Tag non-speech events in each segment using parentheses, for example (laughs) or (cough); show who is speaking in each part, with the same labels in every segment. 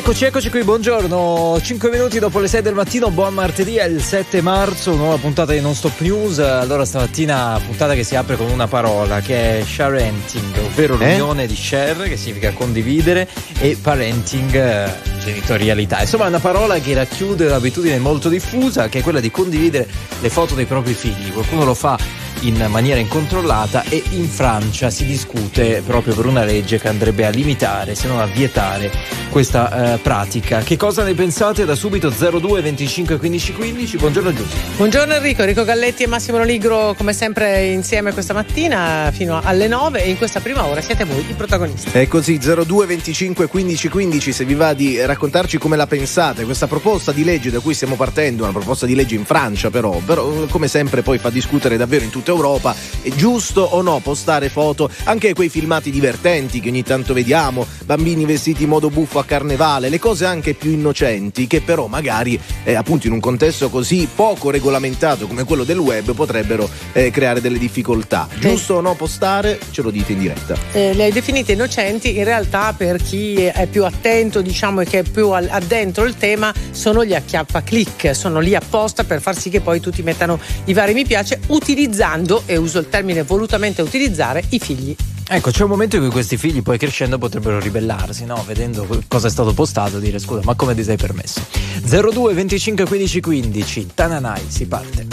Speaker 1: Eccoci, eccoci qui, buongiorno. 5 minuti dopo le 6 del mattino, buon martedì, è il 7 marzo, nuova puntata di Non Stop News. Allora stamattina puntata che si apre con una parola che è sharenting, ovvero eh? l'unione di share, che significa condividere, e parenting, eh, genitorialità. Insomma è una parola che racchiude un'abitudine molto diffusa, che è quella di condividere le foto dei propri figli. Qualcuno lo fa in maniera incontrollata e in Francia si discute proprio per una legge che andrebbe a limitare, se non a vietare questa eh, pratica. Che cosa ne pensate? Da subito 02 25 15 15. Buongiorno Giussi.
Speaker 2: Buongiorno Enrico, Enrico Galletti e Massimo Noligro come sempre insieme questa mattina fino alle 9 e in questa prima ora siete voi i protagonisti.
Speaker 3: È così 02 25 15 15 se vi va di raccontarci come la pensate questa proposta di legge da cui stiamo partendo, una proposta di legge in Francia però, però come sempre poi fa discutere davvero in tutta Europa. È giusto o no postare foto anche quei filmati divertenti che ogni tanto vediamo, bambini vestiti in modo buffo a carnevale, le cose anche più innocenti che però magari eh, appunto in un contesto così poco regolamentato come quello del web potrebbero eh, creare delle difficoltà. Giusto o no postare? Ce lo dite in diretta.
Speaker 2: Eh, le hai definite innocenti, in realtà per chi è più attento diciamo e che è più addentro il tema sono gli acchiappa click, sono lì apposta per far sì che poi tutti mettano i vari mi piace utilizzando, e uso il termine volutamente utilizzare, i figli.
Speaker 1: Ecco, c'è un momento in cui questi figli poi crescendo potrebbero ribellarsi, no? Vedendo cosa è stato postato, dire scusa, ma come ti sei permesso? 02 25 15 15, Tananai, si parte.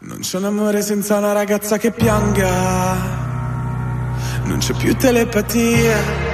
Speaker 4: Non c'è un amore senza una ragazza che pianga, non c'è più telepatia.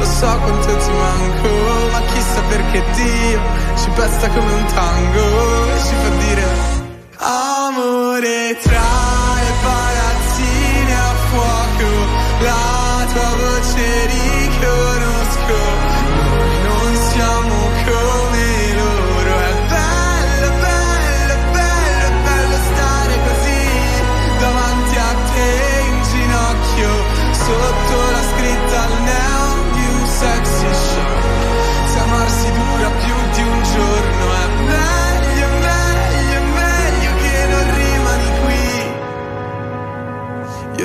Speaker 4: Lo so quanto ti manco, ma chissà perché Dio ci pesta come un tango e ci fa dire amore tra le palazzine a fuoco la tua voce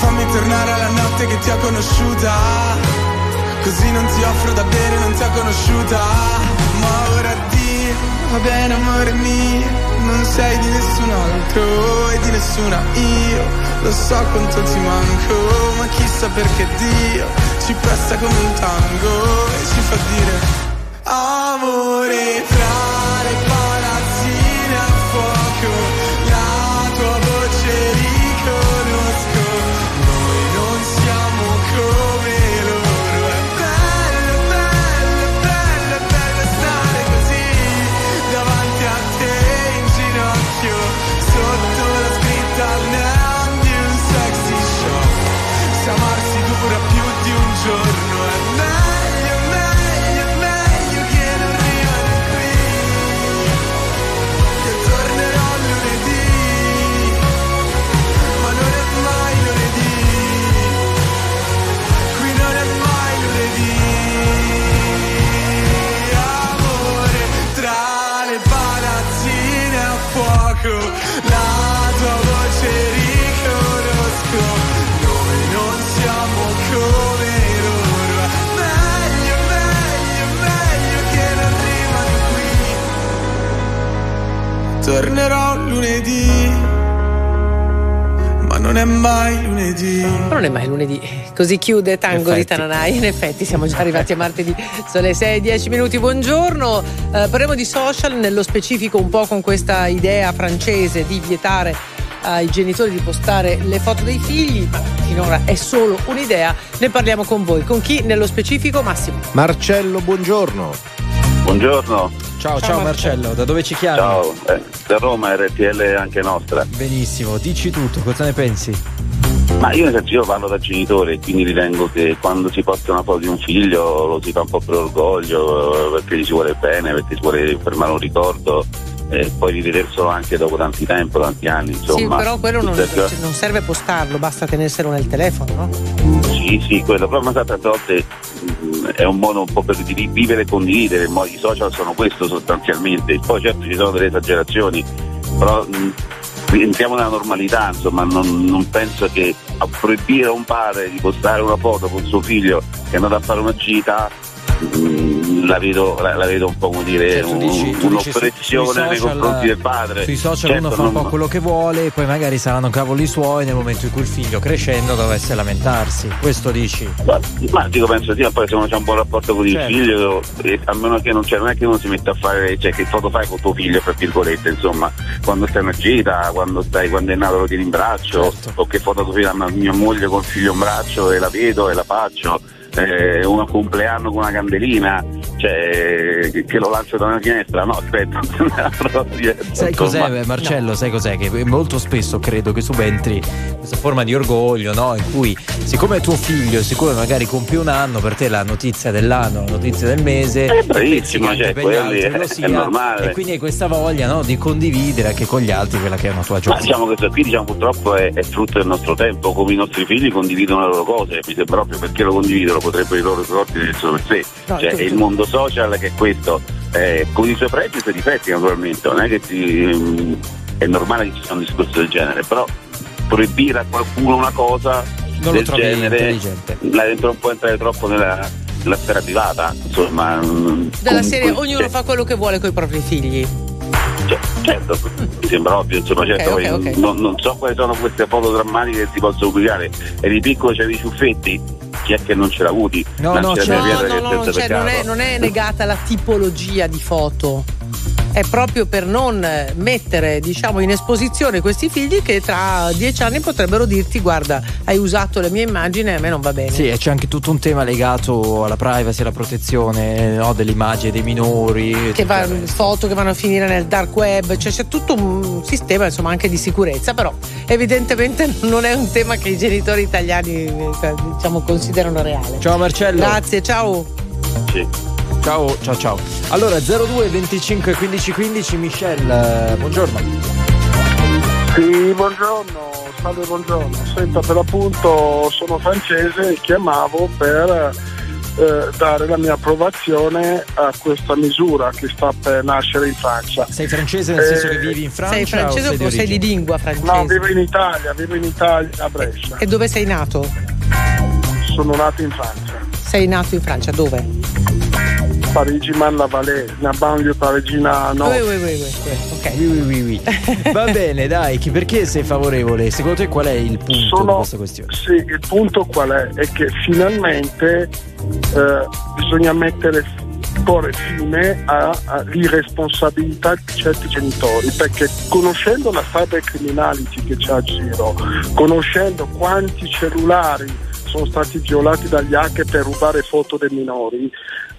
Speaker 4: Fammi tornare alla notte che ti ho conosciuta. Così non ti offro da bere, non ti ho conosciuta. Ma ora addio, va bene amore mio. Non sei di nessun altro e di nessuna io. Lo so quanto ti manco, ma chissà perché Dio ci presta come un tango e ci fa dire amore tra non è mai lunedì. Non è mai lunedì.
Speaker 2: Così chiude Tango di Tananai. In effetti siamo già arrivati a martedì. Sono le 6 10 minuti. Buongiorno. Eh, parliamo di social, nello specifico un po' con questa idea francese di vietare ai genitori di postare le foto dei figli, ma finora è solo un'idea. Ne parliamo con voi. Con chi nello specifico? Massimo.
Speaker 3: Marcello, buongiorno.
Speaker 5: Buongiorno.
Speaker 1: Ciao, ciao, ciao Marcello. da dove ci chiami?
Speaker 5: Ciao, eh, da Roma RTL è anche nostra.
Speaker 1: Benissimo, dici tutto, cosa ne pensi?
Speaker 5: Ma io nel senso io parlo da genitore, quindi ritengo che quando si posta una foto di un figlio lo si fa un po' per orgoglio, perché gli si vuole bene, perché si vuole fermare un ricordo e poi rivederselo anche dopo tanti tempo, tanti anni. Insomma.
Speaker 2: Sì, però quello non, non serve postarlo, basta tenerselo nel telefono, no?
Speaker 5: Sì, sì, quello, però ma tante volte mh, è un modo un po' per vivere e condividere, i social sono questo sostanzialmente, poi certo ci sono delle esagerazioni, però mh, rientriamo nella normalità, insomma, non, non, penso che a proibire a un padre di postare una foto con suo figlio che è andato a fare una gita mh, la, vedo, la, la, vedo, un po' come dire cioè, dici, un'oppressione nei confronti del padre.
Speaker 1: Sui social certo, uno fa un po' quello che vuole e poi magari saranno cavoli suoi nel momento in cui il figlio crescendo dovesse lamentarsi. Questo dici?
Speaker 5: Ma, ma dico penso sì, poi se uno c'è un buon rapporto con certo. il figlio, a meno che non c'è, non è che uno si mette a fare, cioè che foto fai con tuo figlio, tra virgolette, insomma, quando stai in gita, quando stai, quando è nato lo tieni in braccio, certo. o che foto tu fai a mia moglie con il figlio in braccio e la vedo e la faccio eh, un compleanno con una candelina, cioè, che lo lancio da una finestra. No, aspetta, (laughs)
Speaker 1: sai cos'è, Marcello? No. Sai cos'è? Che molto spesso credo che subentri questa forma di orgoglio, no? In cui, siccome è tuo figlio, siccome magari compie un anno, per te la notizia dell'anno, la notizia del mese,
Speaker 5: è bravissimo, cioè, per gli altri è, sia, è normale.
Speaker 1: E quindi hai questa voglia no, di condividere anche con gli altri quella che è una tua gioia.
Speaker 5: diciamo che qui diciamo, purtroppo è, è, frutto del nostro tempo, come i nostri figli condividono le loro cose, mi sembra proprio perché lo condividono potrebbero i loro ricordi tenerselo per sé. No, cioè, è il mondo social che è questo, eh, con i suoi pregi e i suoi difetti naturalmente, non è che si, mh, è normale che ci sia un discorso del genere, però proibire a qualcuno una cosa
Speaker 1: non
Speaker 5: del
Speaker 1: genere
Speaker 5: la dentro un po' entrare troppo nella, nella sfera privata, insomma.
Speaker 2: Della serie ognuno cioè, fa quello che vuole con i propri figli.
Speaker 5: Cioè, certo, mi sembra ovvio, insomma, okay, certo, okay, okay. Non, non, so quali sono queste foto drammatiche che si possono pubblicare. E di piccolo c'è i ciuffetti, chi è che non ce l'ha avuti?
Speaker 2: No, no, no, no, no, no cioè, non, è, non è negata la tipologia di foto è proprio per non mettere diciamo, in esposizione questi figli che tra dieci anni potrebbero dirti guarda hai usato le mie immagini e a me non va bene
Speaker 1: sì e c'è anche tutto un tema legato alla privacy alla protezione no, delle immagini dei minori
Speaker 2: che va, foto che vanno a finire nel dark web cioè c'è tutto un sistema insomma anche di sicurezza però evidentemente (laughs) non è un tema che i genitori italiani eh, diciamo considerano reale.
Speaker 1: Ciao Marcello.
Speaker 2: Grazie ciao.
Speaker 5: Sì.
Speaker 1: Ciao, ciao, ciao. Allora, 02 25 15 15, Michelle, buongiorno.
Speaker 6: Sì, buongiorno, salve, buongiorno. Senta, per l'appunto sono francese e chiamavo per eh, dare la mia approvazione a questa misura che sta per nascere in Francia.
Speaker 1: Sei francese nel eh, senso che vivi in Francia?
Speaker 2: Sei francese o, sei, o sei di lingua francese?
Speaker 6: No, vivo in Italia, vivo in Italia, a Brescia.
Speaker 2: E dove sei nato?
Speaker 6: Sono nato in Francia.
Speaker 2: Sei nato in Francia, dove?
Speaker 6: Parigi Mannavalè, la banlieue parigina no.
Speaker 2: Oui, oui, oui, oui.
Speaker 1: Ok. Oui, oui, oui, (laughs) Va bene, dai, perché sei favorevole? Secondo te qual è il punto Sono, di questa questione?
Speaker 6: Sì, il punto qual è? È che finalmente eh, bisogna mettere porre fine all'irresponsabilità di certi genitori perché conoscendo la cyber criminality che c'è a giro, conoscendo quanti cellulari sono stati violati dagli hacker per rubare foto dei minori,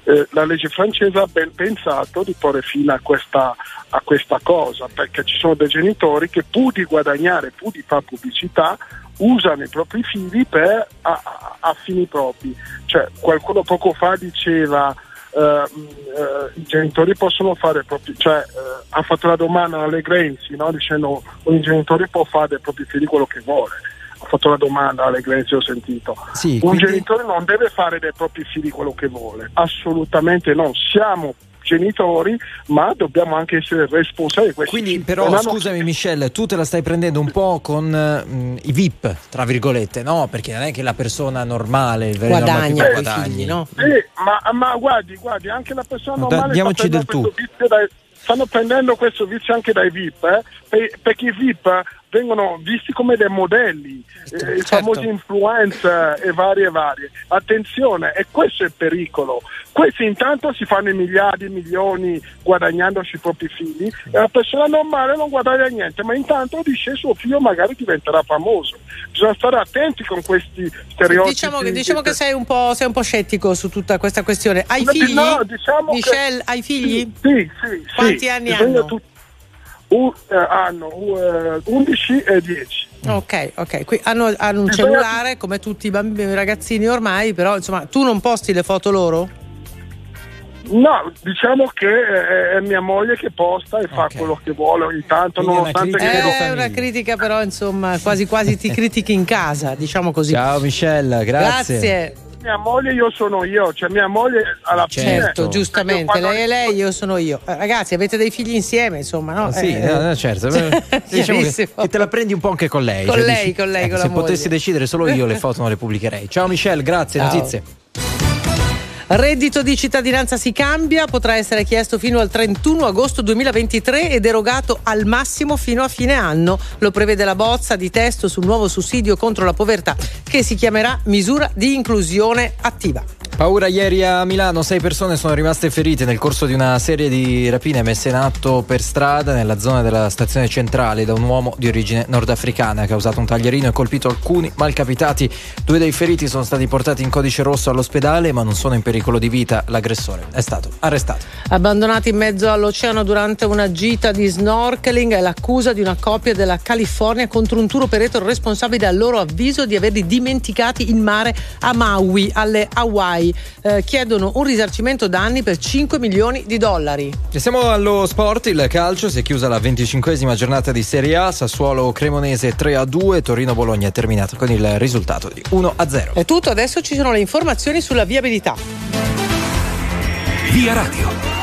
Speaker 6: eh, la legge francese ha ben pensato di porre fine a questa, a questa cosa, perché ci sono dei genitori che pur di guadagnare, pur di fare pubblicità, usano i propri figli per, a, a, a fini propri. Cioè, qualcuno poco fa diceva Uh, uh, i genitori possono fare propri, cioè uh, ha fatto la domanda alle Grenzi no? dicendo un genitore può fare dei propri figli quello che vuole ho fatto la domanda alle Grenzi, ho sentito. Sì, un quindi... genitore non deve fare dei propri figli quello che vuole, assolutamente no. Siamo genitori, ma dobbiamo anche essere responsabili.
Speaker 1: Quindi, però, non scusami, hanno... Michelle, tu te la stai prendendo un po' con mh, mm, i VIP, tra virgolette, no? Perché non è che la persona normale il
Speaker 2: guadagna i figli, no?
Speaker 6: Sì, ma, ma, guardi, guardi, anche la persona normale
Speaker 1: diamoci del tu.
Speaker 6: Dai, stanno prendendo questo vizio anche dai VIP, eh? perché i VIP vengono visti come dei modelli,
Speaker 2: Certo,
Speaker 6: eh, i
Speaker 2: certo.
Speaker 6: famosi influencer e varie e varie. Attenzione, e questo è il pericolo. Questi intanto si fanno i miliardi, i milioni guadagnandosi i propri figli e la persona normale non guadagna niente, ma intanto dice suo figlio magari diventerà famoso. Bisogna stare attenti con questi stereotipi.
Speaker 2: Diciamo che, diciamo che sei, un po', sei un po' scettico su tutta questa questione. Hai
Speaker 6: No,
Speaker 2: figli?
Speaker 6: no, diciamo che-
Speaker 2: Michelle, hai figli?
Speaker 6: Sì, sì, sì.
Speaker 2: Quanti anni
Speaker 6: Bisogna
Speaker 2: hanno?
Speaker 6: tut- eh, hanno uh, 11 e 10.
Speaker 2: Ok, ok. Qui hanno, hanno un
Speaker 6: Bisogna-
Speaker 2: cellulare come tutti i bambini, i ragazzini ormai, però insomma tu non posti le foto loro?
Speaker 6: No, diciamo che è, è mia moglie che posta e fa
Speaker 1: Ok.
Speaker 6: quello che vuole ogni tanto,
Speaker 1: Quindi è una
Speaker 6: nonostante
Speaker 1: critica
Speaker 6: che
Speaker 2: È
Speaker 1: famiglia.
Speaker 2: una critica però insomma quasi quasi ti critichi in casa, diciamo così.
Speaker 1: Ciao Michelle, grazie.
Speaker 2: Grazie.
Speaker 6: Mia moglie io sono io, cioè mia moglie alla
Speaker 1: Certo.
Speaker 6: fine
Speaker 2: giustamente, lei è lei, io sono io. Eh, ragazzi, avete dei figli insieme, insomma, no?
Speaker 1: Ah, Sì,
Speaker 2: Eh,
Speaker 1: no, certo. (laughs) diciamo che, che te la prendi un po' anche con lei.
Speaker 2: Con
Speaker 1: cioè
Speaker 2: lei,
Speaker 1: dici,
Speaker 2: con lei,
Speaker 1: ecco,
Speaker 2: con la
Speaker 1: Se
Speaker 2: moglie.
Speaker 1: potessi decidere solo io le foto non le pubblicherei. Ciao Michelle, grazie,
Speaker 2: Ciao.
Speaker 1: notizie.
Speaker 2: Reddito di cittadinanza si cambia, potrà essere chiesto fino al 31 agosto 2023 ed erogato al massimo fino a fine anno. Lo prevede la bozza di testo sul nuovo sussidio contro la povertà che si chiamerà misura di inclusione attiva.
Speaker 1: Paura ieri a Milano, sei persone sono rimaste ferite nel corso di una serie di rapine messe in atto per strada nella zona della stazione centrale da un uomo di origine nordafricana. Ha causato un taglierino e colpito alcuni malcapitati. Due dei feriti sono stati portati in codice rosso all'ospedale ma non sono in pericolo di vita. L'aggressore è stato arrestato.
Speaker 2: Abbandonati in mezzo all'oceano durante una gita di snorkeling è l'accusa di una coppia della California contro un tour operator responsabile a loro avviso di averli dimenticati in mare a Maui, alle Hawaii. Eh, chiedono un risarcimento danni per 5 milioni di dollari.
Speaker 1: E siamo allo sport, il calcio, si è chiusa la 25esima giornata di Serie A, Sassuolo Cremonese 3 a 2, Torino Bologna è terminato con il risultato di 1 a 0.
Speaker 2: È tutto, adesso ci sono le informazioni sulla viabilità.
Speaker 7: Via Radio.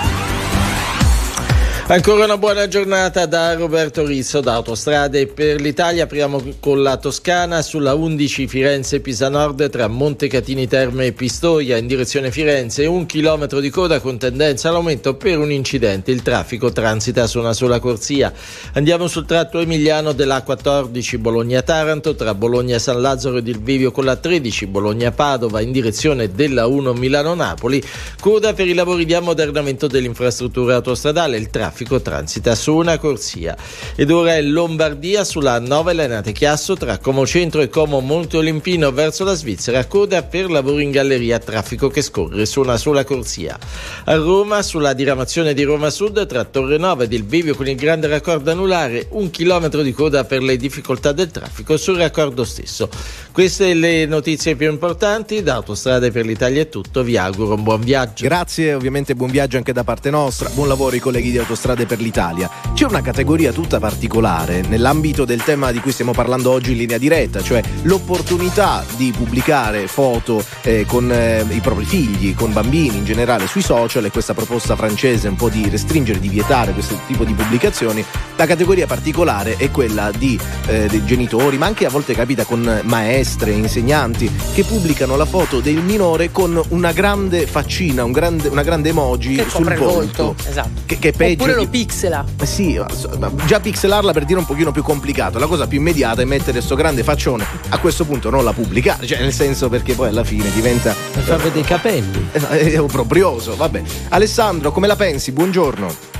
Speaker 8: Ancora una buona giornata da Roberto Rizzo da Autostrade per l'Italia. Apriamo con la Toscana sulla 11 Firenze-Pisa Nord tra Montecatini Terme e Pistoia in direzione Firenze. Un chilometro di coda con tendenza all'aumento per un incidente. Il traffico transita su una sola corsia. Andiamo sul tratto emiliano della 14 Bologna-Taranto tra Bologna-San Lazzaro ed il Vivio con la 13 Bologna-Padova in direzione della 1 Milano-Napoli. Coda per i lavori di ammodernamento dell'infrastruttura autostradale. Il traffico transita su una corsia. Ed ora è Lombardia sulla 9 Lenate Chiasso tra Como Centro e Como Monte Olimpino verso la Svizzera. Coda per lavori in galleria. Traffico che scorre su una sola corsia. A Roma sulla diramazione di Roma Sud tra Torre Nova ed il Bivio con il grande raccordo anulare. Un chilometro di coda per le difficoltà del traffico sul raccordo stesso. Queste le notizie più importanti. Da Autostrade per l'Italia è tutto. Vi auguro un buon viaggio.
Speaker 3: Grazie, ovviamente buon viaggio anche da parte nostra, buon lavoro ai colleghi di Autostrade per l'Italia. C'è una categoria tutta particolare nell'ambito del tema di cui stiamo parlando oggi in linea diretta, cioè l'opportunità di pubblicare foto eh, con eh, i propri figli, con bambini in generale sui social e questa proposta francese un po' di restringere, di vietare questo tipo di pubblicazioni. La categoria particolare è quella di, eh, dei genitori, ma anche a volte capita con maestre, insegnanti, che pubblicano la foto del minore con una grande faccina, un grande, una grande emoji sul volto.
Speaker 2: volto. Esatto.
Speaker 3: Che, che è peggio.
Speaker 2: Lo
Speaker 3: di-
Speaker 2: pixela.
Speaker 3: eh Sì, ma- ma già pixelarla per dire un pochino più complicato. La cosa più immediata è mettere sto grande faccione. A questo punto non la pubblicare, cioè nel senso perché poi alla fine diventa
Speaker 1: Per far vedere i capelli.
Speaker 3: eh, è obbrobrioso. Vabbè. Alessandro, come la pensi? Buongiorno.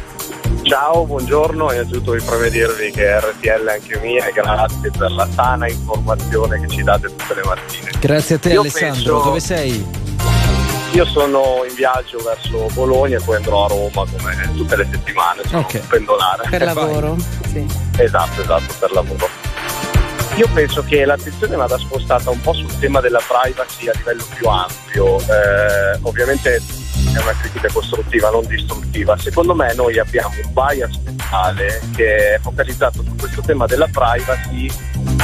Speaker 9: Ciao, buongiorno, innanzitutto vi preme dirvi che RTL è anche mia e grazie per la sana informazione che ci date tutte le mattine.
Speaker 1: Grazie a te
Speaker 9: Io
Speaker 1: Alessandro,
Speaker 9: penso-
Speaker 1: dove sei?
Speaker 9: Io sono in viaggio verso Bologna e poi andrò a Roma come tutte le settimane, sono
Speaker 1: Ok.
Speaker 9: un pendolare.
Speaker 2: Per (laughs) lavoro. Sì.
Speaker 9: Esatto, esatto, per lavoro. Io penso che l'attenzione vada spostata un po' sul tema della privacy a livello più ampio. Eh, ovviamente è una critica costruttiva, non distruttiva. Secondo me noi abbiamo un bias mentale che è focalizzato su questo tema della privacy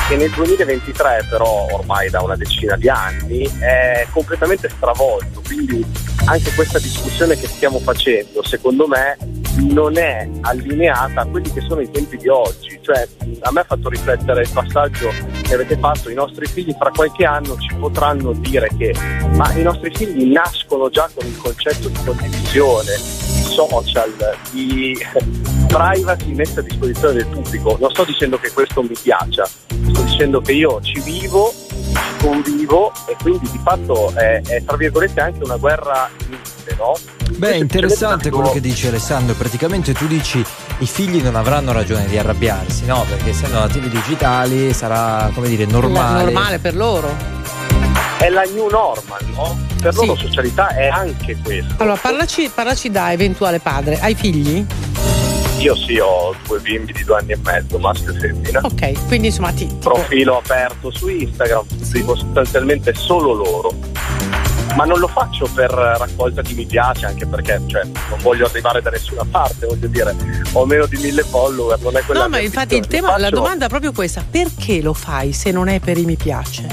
Speaker 9: che nel 2023 però ormai da una decina di anni è completamente stravolto. Quindi anche questa discussione che stiamo facendo, secondo me, non è allineata a quelli che sono i tempi di oggi. Cioè, a me ha fatto riflettere il passaggio che avete fatto, i nostri figli fra qualche anno ci potranno dire che ma i nostri figli nascono già con il concetto di condivisione, di social, di privacy messa a disposizione del pubblico. Non sto dicendo che questo mi piaccia, sto dicendo che io ci vivo, ci convivo e quindi di fatto è, è tra virgolette anche una guerra inutile, no?
Speaker 1: Beh, è interessante quello che dice Alessandro. Praticamente tu dici i figli non avranno ragione di arrabbiarsi, no? Perché essendo nativi digitali sarà, come dire, normale.
Speaker 2: normale per loro.
Speaker 9: È la new normal, no? Per
Speaker 2: Sì.
Speaker 9: loro socialità è anche questo.
Speaker 2: Allora, parlaci, parlaci da eventuale padre. Hai figli?
Speaker 9: Io sì, ho due bimbi di due anni e mezzo, maschio e femmina.
Speaker 2: Ok, quindi insomma ti.
Speaker 9: Profilo aperto su Instagram, seguo sostanzialmente solo loro. Ma non lo faccio per raccolta di mi piace, anche perché cioè, non voglio arrivare da nessuna parte, voglio dire, ho meno di mille follower, non è quella
Speaker 2: No, ma infatti il tema,
Speaker 9: Lo
Speaker 2: la
Speaker 9: faccio
Speaker 2: domanda è proprio questa: perché lo fai se non è per i mi piace?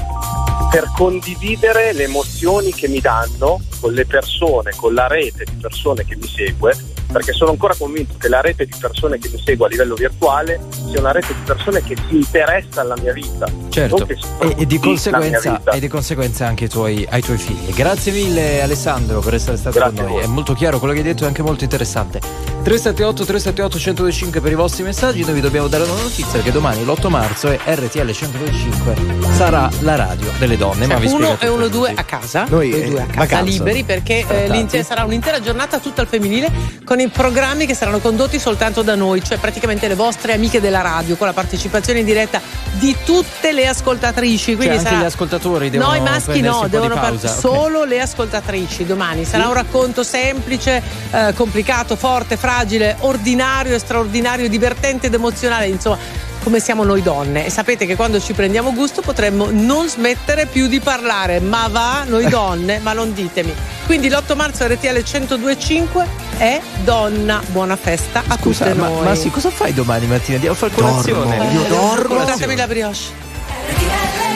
Speaker 9: Per condividere le emozioni che mi danno con le persone, con la rete di persone che mi segue, perché sono ancora convinto che la rete di persone che mi segue a livello virtuale sia una rete di persone che si interessa alla mia vita.
Speaker 1: Certo, e, e di conseguenza, e di conseguenza anche ai tuoi, ai tuoi figli. Grazie mille Alessandro per essere stato
Speaker 9: Grazie
Speaker 1: con noi, è molto chiaro, quello che hai detto è anche molto interessante. 378 378 1025 per i vostri messaggi, noi vi dobbiamo dare una notizia che domani l'8 marzo è RTL 1025 sarà la radio delle donne, ma vi
Speaker 2: uno e uno due a casa,
Speaker 3: Noi, eh,
Speaker 2: due a casa
Speaker 3: vacanza.
Speaker 2: liberi perché eh, sarà un'intera giornata tutta al femminile con i programmi che saranno condotti soltanto da noi, cioè praticamente le vostre amiche della radio con la partecipazione in diretta di tutte le ascoltatrici.
Speaker 1: Cioè
Speaker 2: Quindi
Speaker 1: anche
Speaker 2: sarà
Speaker 1: gli ascoltatori devono
Speaker 2: No, i maschi no, devono
Speaker 1: pausa,
Speaker 2: par-
Speaker 1: ok.
Speaker 2: solo le ascoltatrici domani. Sarà un racconto semplice, eh, complicato, forte, fragile, ordinario, straordinario, divertente ed emozionale, insomma. Come siamo noi donne e sapete che quando ci prendiamo gusto potremmo non smettere più di parlare, ma va noi (laughs) donne, ma non ditemi. Quindi l'8 marzo RTL 1025 è donna, buona festa a
Speaker 1: Scusa,
Speaker 2: tutte
Speaker 1: ma,
Speaker 2: noi.
Speaker 1: ma sì, cosa fai domani mattina? Andiamo a fare
Speaker 3: Dormo.
Speaker 1: colazione?
Speaker 3: Io dormo.
Speaker 2: Portatemi la brioche.
Speaker 7: Wasted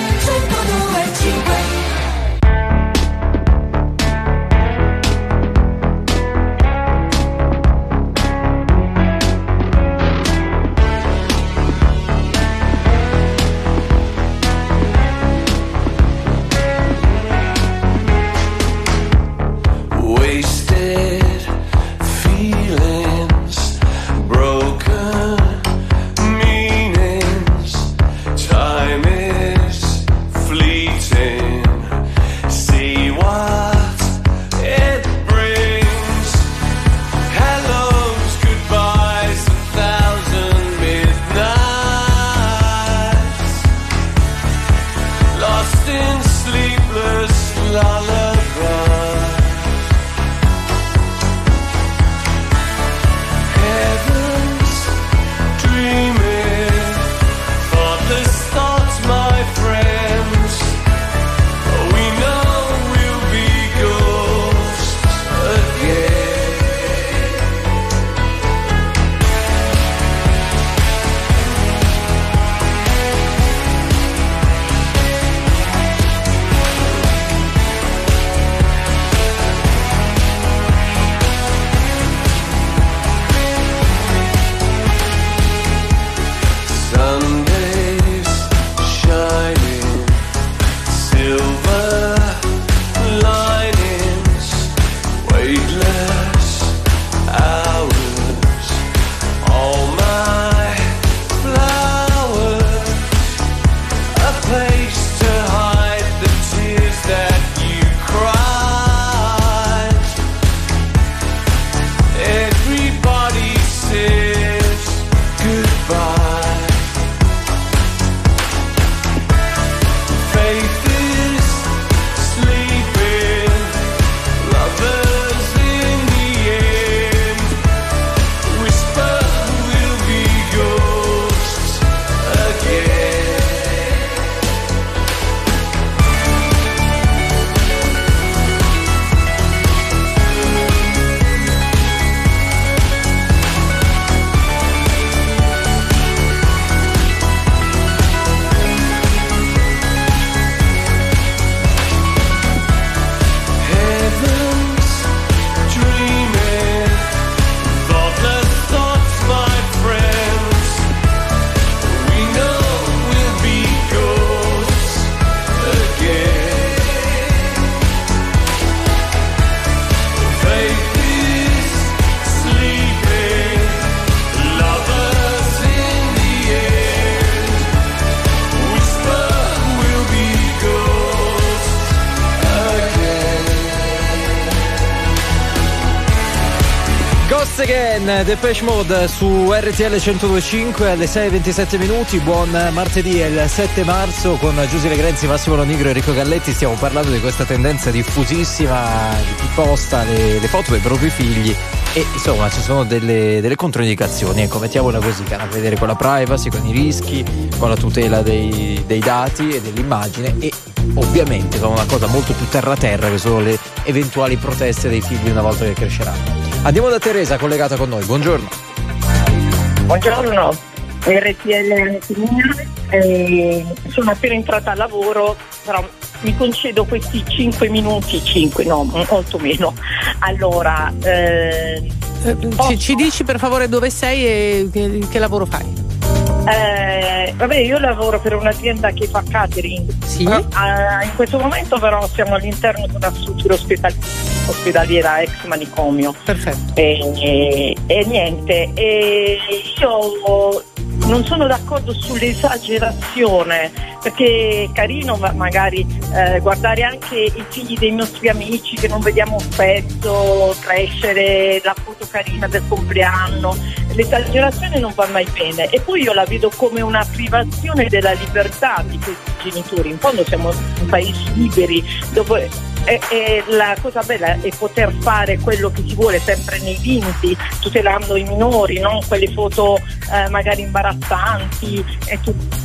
Speaker 1: Depeche Mode su RTL 1025 alle 6.27 minuti. Buon martedì, è il 7 marzo con Giusy Legrenzi, Massimo Lonigro e Enrico Galletti. Stiamo parlando di questa tendenza diffusissima di chi posta le, le foto dei propri figli e insomma ci sono delle, delle controindicazioni. Ecco, mettiamola così, che hanno a che vedere con la privacy, con i rischi, con la tutela dei, dei dati e dell'immagine e ovviamente con una cosa molto più terra terra che sono le eventuali proteste dei figli una volta che cresceranno. Andiamo da Teresa collegata con noi, buongiorno.
Speaker 7: Buongiorno, RTL eh, sono appena entrata al lavoro, però mi concedo questi 5 minuti, 5 no, molto meno. Allora, eh,
Speaker 2: ci, ci dici per favore dove sei e che, che lavoro fai?
Speaker 7: Eh, vabbè, io lavoro per un'azienda che fa catering.
Speaker 2: Sì.
Speaker 7: Eh, in questo momento però siamo all'interno di una struttura ospedali- ospedaliera ex manicomio.
Speaker 2: Perfetto.
Speaker 7: E, e- e niente, e io non sono d'accordo sull'esagerazione perché è carino ma- magari eh, guardare anche i figli dei nostri amici che non vediamo spesso crescere, la foto carina del compleanno, l'esagerazione non va mai bene. E poi io la vedo come una privazione della libertà di questi genitori, in fondo siamo un paese liberi dove e, e la cosa bella è poter fare quello che si vuole sempre nei limiti, tutelando i minori, non quelle foto eh, magari imbarazzanti e tutto.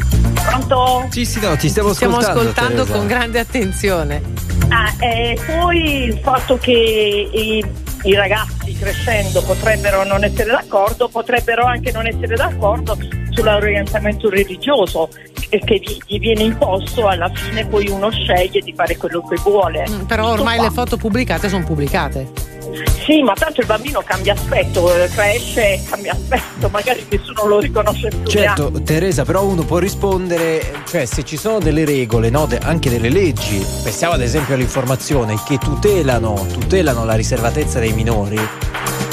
Speaker 7: Pronto?
Speaker 1: Sì, sì, no, ti stiamo
Speaker 2: Stiamo
Speaker 1: ascoltando.
Speaker 2: ascoltando
Speaker 1: Teresa.
Speaker 2: con grande attenzione.
Speaker 7: Ah, e poi il fatto che i, i ragazzi crescendo potrebbero non essere d'accordo, potrebbero anche non essere d'accordo sull'orientamento religioso e che gli, gli viene imposto, alla fine poi uno sceglie di fare quello che vuole.
Speaker 2: Mm, Però
Speaker 7: Tutto
Speaker 2: ormai
Speaker 7: qua.
Speaker 2: le foto pubblicate sono pubblicate.
Speaker 7: Sì, ma tanto il bambino cambia aspetto, eh, cresce, cambia aspetto, magari nessuno lo riconosce più.
Speaker 1: Certo, Teresa, però uno può rispondere, cioè se ci sono delle regole, no, de- anche delle leggi, pensiamo ad esempio all'informazione, che tutelano, tutelano la riservatezza dei minori,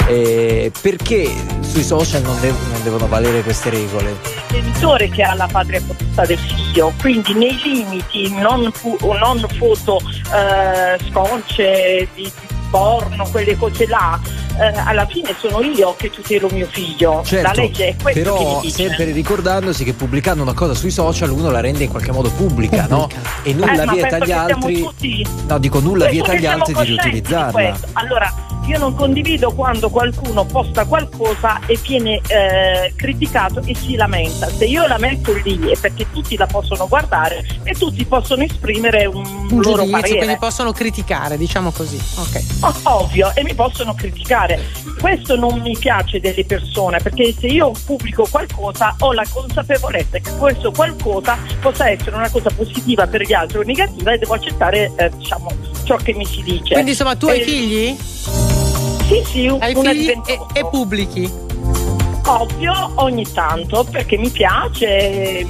Speaker 1: eh, perché sui social non, dev- non devono valere queste regole?
Speaker 7: il genitore che ha la patria potestà del figlio, quindi nei limiti, non, fu- non foto eh, sconce di, di porno, quelle cose là, eh, alla fine sono io che tutelo mio figlio.
Speaker 1: Certo,
Speaker 7: la legge è questo che
Speaker 1: però
Speaker 7: mi dice.
Speaker 1: sempre ricordandosi che pubblicando una cosa sui social uno la rende in qualche modo pubblica, no? E nulla
Speaker 7: Eh,
Speaker 1: vieta agli altri,
Speaker 7: tutti-
Speaker 1: no dico nulla
Speaker 7: Penso
Speaker 1: vieta agli altri di riutilizzarla.
Speaker 7: questo. Allora, io non condivido quando qualcuno posta qualcosa e viene eh, criticato e si lamenta. Se io la metto lì è perché tutti la possono guardare e tutti possono esprimere un,
Speaker 2: Un
Speaker 7: loro
Speaker 2: giudizio,
Speaker 7: parere.
Speaker 2: quindi possono criticare, diciamo così. Ok.
Speaker 7: Oh, Ovvio, e mi possono criticare. Questo non mi piace delle persone, perché se io pubblico qualcosa ho la consapevolezza che questo qualcosa possa essere una cosa positiva per gli altri o negativa e devo accettare eh, diciamo, ciò che mi si dice.
Speaker 2: Quindi insomma tu hai
Speaker 7: Eh,
Speaker 2: figli?
Speaker 7: Sì, sì,
Speaker 2: Hai
Speaker 7: una
Speaker 2: figli e,
Speaker 7: 28.
Speaker 2: e pubblichi?
Speaker 7: Ovvio, ogni tanto, perché mi piace,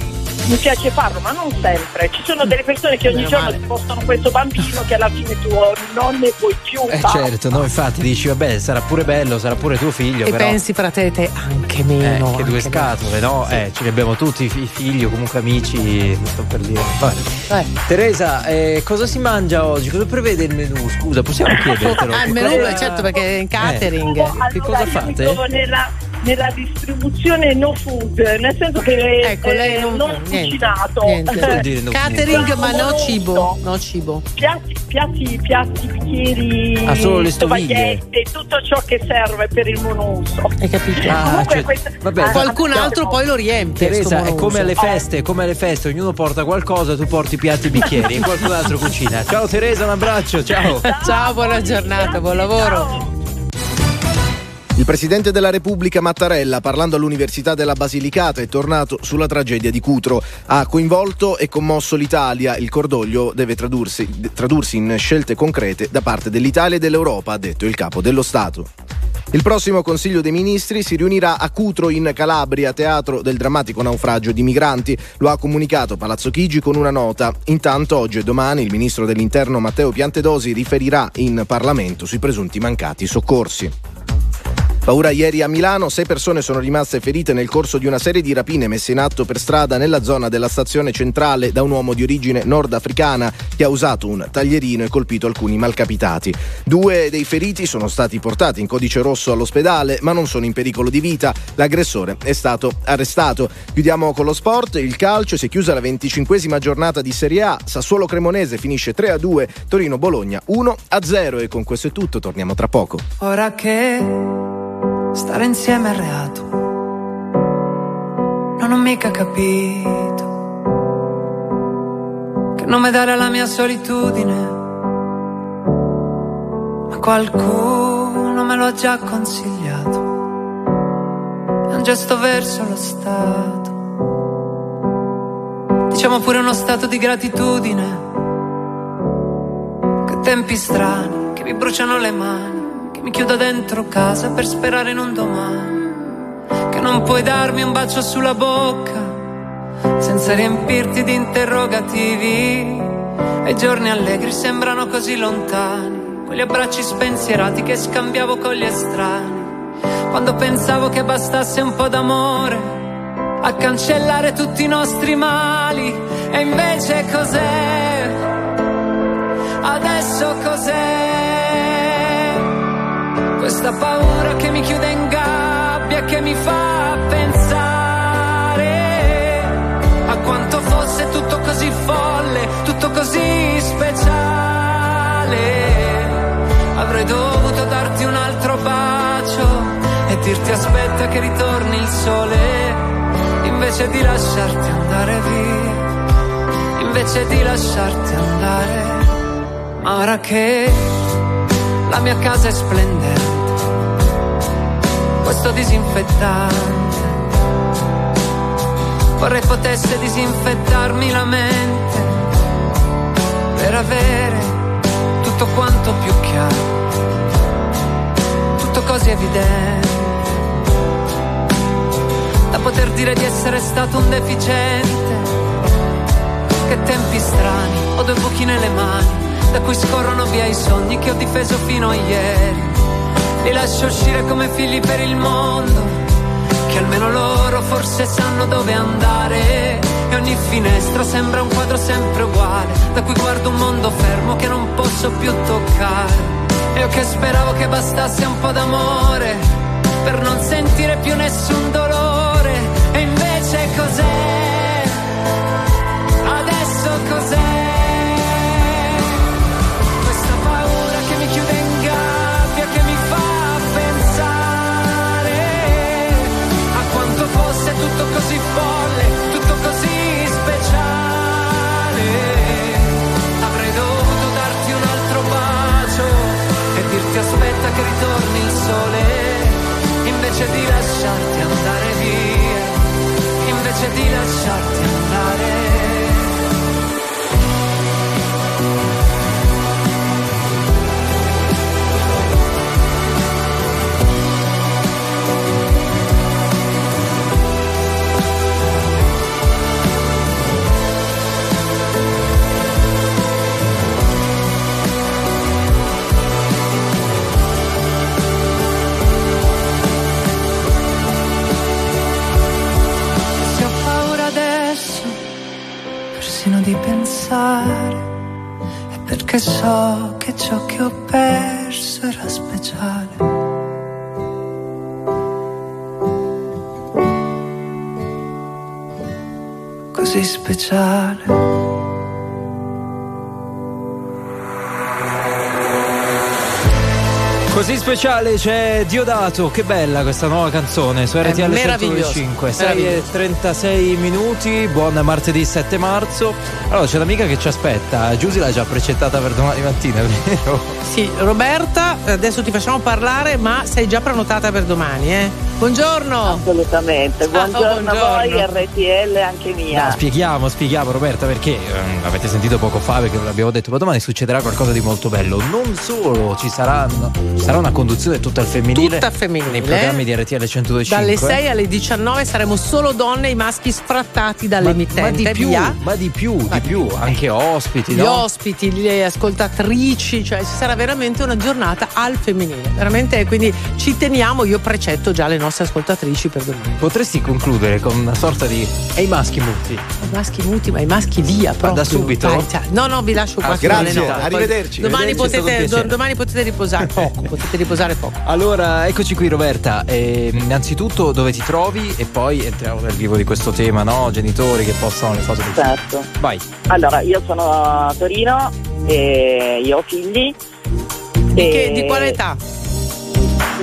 Speaker 7: mi piace farlo, ma non sempre. Ci sono delle persone che ogni
Speaker 2: Meno
Speaker 7: giorno
Speaker 2: male.
Speaker 7: ti postano questo bambino che alla fine tu non ne puoi più.
Speaker 1: Eh
Speaker 7: basta.
Speaker 1: certo, no, infatti dici vabbè sarà pure bello, sarà pure tuo figlio,
Speaker 2: E
Speaker 1: però...
Speaker 2: pensi fratelli anche
Speaker 1: Eh,
Speaker 2: meno.
Speaker 1: che due
Speaker 2: anche
Speaker 1: scatole, no? Eh, ce li abbiamo tutti, i fi- figli o comunque amici, sto per dire. Vabbè.
Speaker 2: Eh.
Speaker 1: Teresa, eh, cosa si mangia oggi? Cosa prevede il menù? Scusa, possiamo (laughs) chiedertelo?
Speaker 2: Ah, il menù, certo, perché è in catering.
Speaker 7: Allora,
Speaker 1: Che cosa
Speaker 7: io mi
Speaker 1: fate?
Speaker 7: trovo nella, nella distribuzione no food, nel senso che
Speaker 2: Ecco, lei
Speaker 7: eh,
Speaker 2: non,
Speaker 7: non
Speaker 2: niente,
Speaker 7: cucinato.
Speaker 2: niente.
Speaker 1: Che (laughs) vuol dire no
Speaker 2: Catering,
Speaker 7: food?
Speaker 2: ma no cibo. No cibo.
Speaker 7: Piatti, piatti, piatti, bicchieri,
Speaker 1: Ah, solo le stoviglie?
Speaker 7: tutto ciò che serve per il monouso.
Speaker 2: Hai capito?
Speaker 1: Ah,
Speaker 7: Comunque
Speaker 1: cioè,
Speaker 7: questa-
Speaker 1: vabbè,
Speaker 7: ah,
Speaker 2: Qualcun altro poi lo riempie.
Speaker 1: Teresa, è come alle feste, è come alle feste, ognuno porta qualcosa, tu porti piatti e bicchieri e (laughs) qualcun altro cucina. Ciao Teresa, un abbraccio, ciao.
Speaker 2: Ciao, buona giornata, buon lavoro.
Speaker 7: Ciao.
Speaker 3: Il presidente della Repubblica Mattarella, parlando all'Università della Basilicata, è tornato sulla tragedia di Cutro. Ha coinvolto e commosso l'Italia. Il cordoglio deve tradursi, tradursi in scelte concrete da parte dell'Italia e dell'Europa, ha detto il capo dello Stato. Il prossimo Consiglio dei Ministri si riunirà a Cutro in Calabria, teatro del drammatico naufragio di migranti. Lo ha comunicato Palazzo Chigi con una nota. Intanto oggi e domani il ministro dell'Interno Matteo Piantedosi riferirà in Parlamento sui presunti mancati soccorsi. Paura ieri a Milano, sei persone sono rimaste ferite nel corso di una serie di rapine messe in atto per strada nella zona della stazione centrale da un uomo di origine nordafricana che ha usato un taglierino e colpito alcuni malcapitati. Due dei feriti sono stati portati in codice rosso all'ospedale, ma non sono in pericolo di vita. L'aggressore è stato arrestato. Chiudiamo con lo sport, il calcio si è chiusa la venticinquesima giornata di Serie A, Sassuolo Cremonese finisce 3 a 2, Torino Bologna 1 a 0 e con questo è tutto, torniamo tra poco.
Speaker 10: Ora che stare insieme è reato, non ho mica capito che nome dare alla mia solitudine, ma qualcuno me lo ha già consigliato, è un gesto verso lo Stato, diciamo pure uno stato di gratitudine, che tempi strani che mi bruciano le mani che mi chiudo dentro casa per sperare in un domani, che non puoi darmi un bacio sulla bocca senza riempirti di interrogativi e i giorni allegri sembrano così lontani, quegli abbracci spensierati che scambiavo con gli estranei, quando pensavo che bastasse un po' d'amore a cancellare tutti i nostri mali e invece cos'è? Adesso cos'è? Questa paura che mi chiude in gabbia, che mi fa pensare a quanto fosse tutto così folle, tutto così speciale. Avrei dovuto darti un altro bacio e dirti aspetta che ritorni il sole, invece di lasciarti andare via, invece di lasciarti andare. Ma ora che la mia casa è splendente, questo disinfettante. Vorrei potesse disinfettarmi la mente per avere tutto quanto più chiaro, tutto così evidente. Da poter dire di essere stato un deficiente. Che tempi strani, ho due buchi nelle mani, da cui scorrono via i sogni che ho difeso fino a ieri. Li lascio uscire come figli per il mondo, che almeno loro forse sanno dove andare. E ogni finestra sembra un quadro sempre uguale, da cui guardo un mondo fermo che non posso più toccare. E io che speravo che bastasse un po' d'amore, per non sentire più nessun dolore. E invece cos'è? Adesso cos'è? Che ritorni il sole, invece di lasciarti andare via, invece di lasciarti andare. Pensare, è perché so che ciò che ho perso era speciale. Così speciale.
Speaker 1: Speciale c'è Diodato, che bella questa nuova canzone su RTL
Speaker 2: meraviglioso,
Speaker 1: 105, 6 e
Speaker 2: meraviglioso.
Speaker 1: 36 minuti, buon martedì 7 marzo. Allora c'è un'amica che ci aspetta, Giusy l'ha già precettata per domani mattina, (laughs) vero?
Speaker 2: Sì, Roberta, adesso ti facciamo parlare, ma sei già prenotata per domani, eh? Buongiorno.
Speaker 11: Assolutamente. Buongiorno,
Speaker 2: buongiorno.
Speaker 11: a voi, RTL anche mia.
Speaker 1: No, spieghiamo, spieghiamo Roberta perché ehm, avete sentito poco fa perché ve l'abbiamo detto, ma domani succederà qualcosa di molto bello. Non solo ci saranno, ci sarà una conduzione tutta al femminile,
Speaker 2: Tutta femminile.
Speaker 1: nei programmi di RTL 102.5.
Speaker 2: Dalle 6 alle 19 saremo solo donne, i maschi sfrattati dall'emittente.
Speaker 1: ma di più,
Speaker 2: Via.
Speaker 1: ma di più, di più, anche ospiti,
Speaker 2: Gli
Speaker 1: no?
Speaker 2: ospiti, le ascoltatrici, cioè ci sarà veramente una giornata al femminile. Veramente, quindi ci teniamo, io precetto già le nostre ascoltatrici per domani.
Speaker 1: Potresti concludere con una sorta di e i maschi muti.
Speaker 2: I maschi muti, ma i maschi via proprio.
Speaker 1: da subito?
Speaker 2: Vai, no, no, vi lascio qua.
Speaker 1: Ah, grazie,
Speaker 2: nove.
Speaker 1: arrivederci.
Speaker 2: Domani
Speaker 1: Arrivederci,
Speaker 2: potete, do- domani potete riposare (laughs) poco. Potete riposare poco.
Speaker 1: Allora, eccoci qui Roberta. Eh, innanzitutto dove ti trovi e poi entriamo nel vivo di questo tema, no? Genitori che postano le figli.
Speaker 11: Certo.
Speaker 1: Vai.
Speaker 11: Allora, io sono a Torino e io ho figli.
Speaker 2: Di,
Speaker 11: E-
Speaker 2: che- di quale età?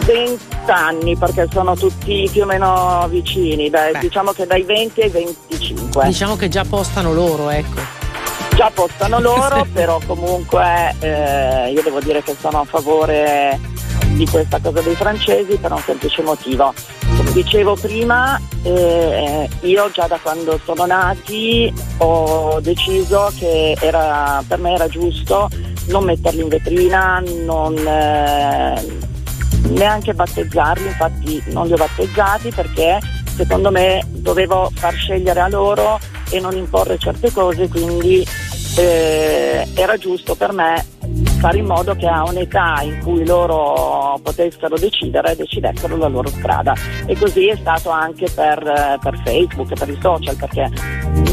Speaker 11: 20 anni perché sono tutti più o meno vicini, dai, diciamo che dai 20 ai 25.
Speaker 2: Diciamo che già postano loro, ecco.
Speaker 11: Già postano loro, (laughs) (laughs) però comunque eh, io devo dire che sono a favore di questa cosa dei francesi per un semplice motivo. Come dicevo prima, eh, io già da quando sono nati ho deciso che era, per me era giusto non metterli in vetrina, non, eh, neanche battezzarli, infatti non li ho battezzati perché secondo me dovevo far scegliere a loro e non imporre certe cose, quindi eh, era giusto per me fare in modo che a un'età in cui loro potessero decidere, decidessero la loro strada. E così è stato anche per, per Facebook, per i social, perché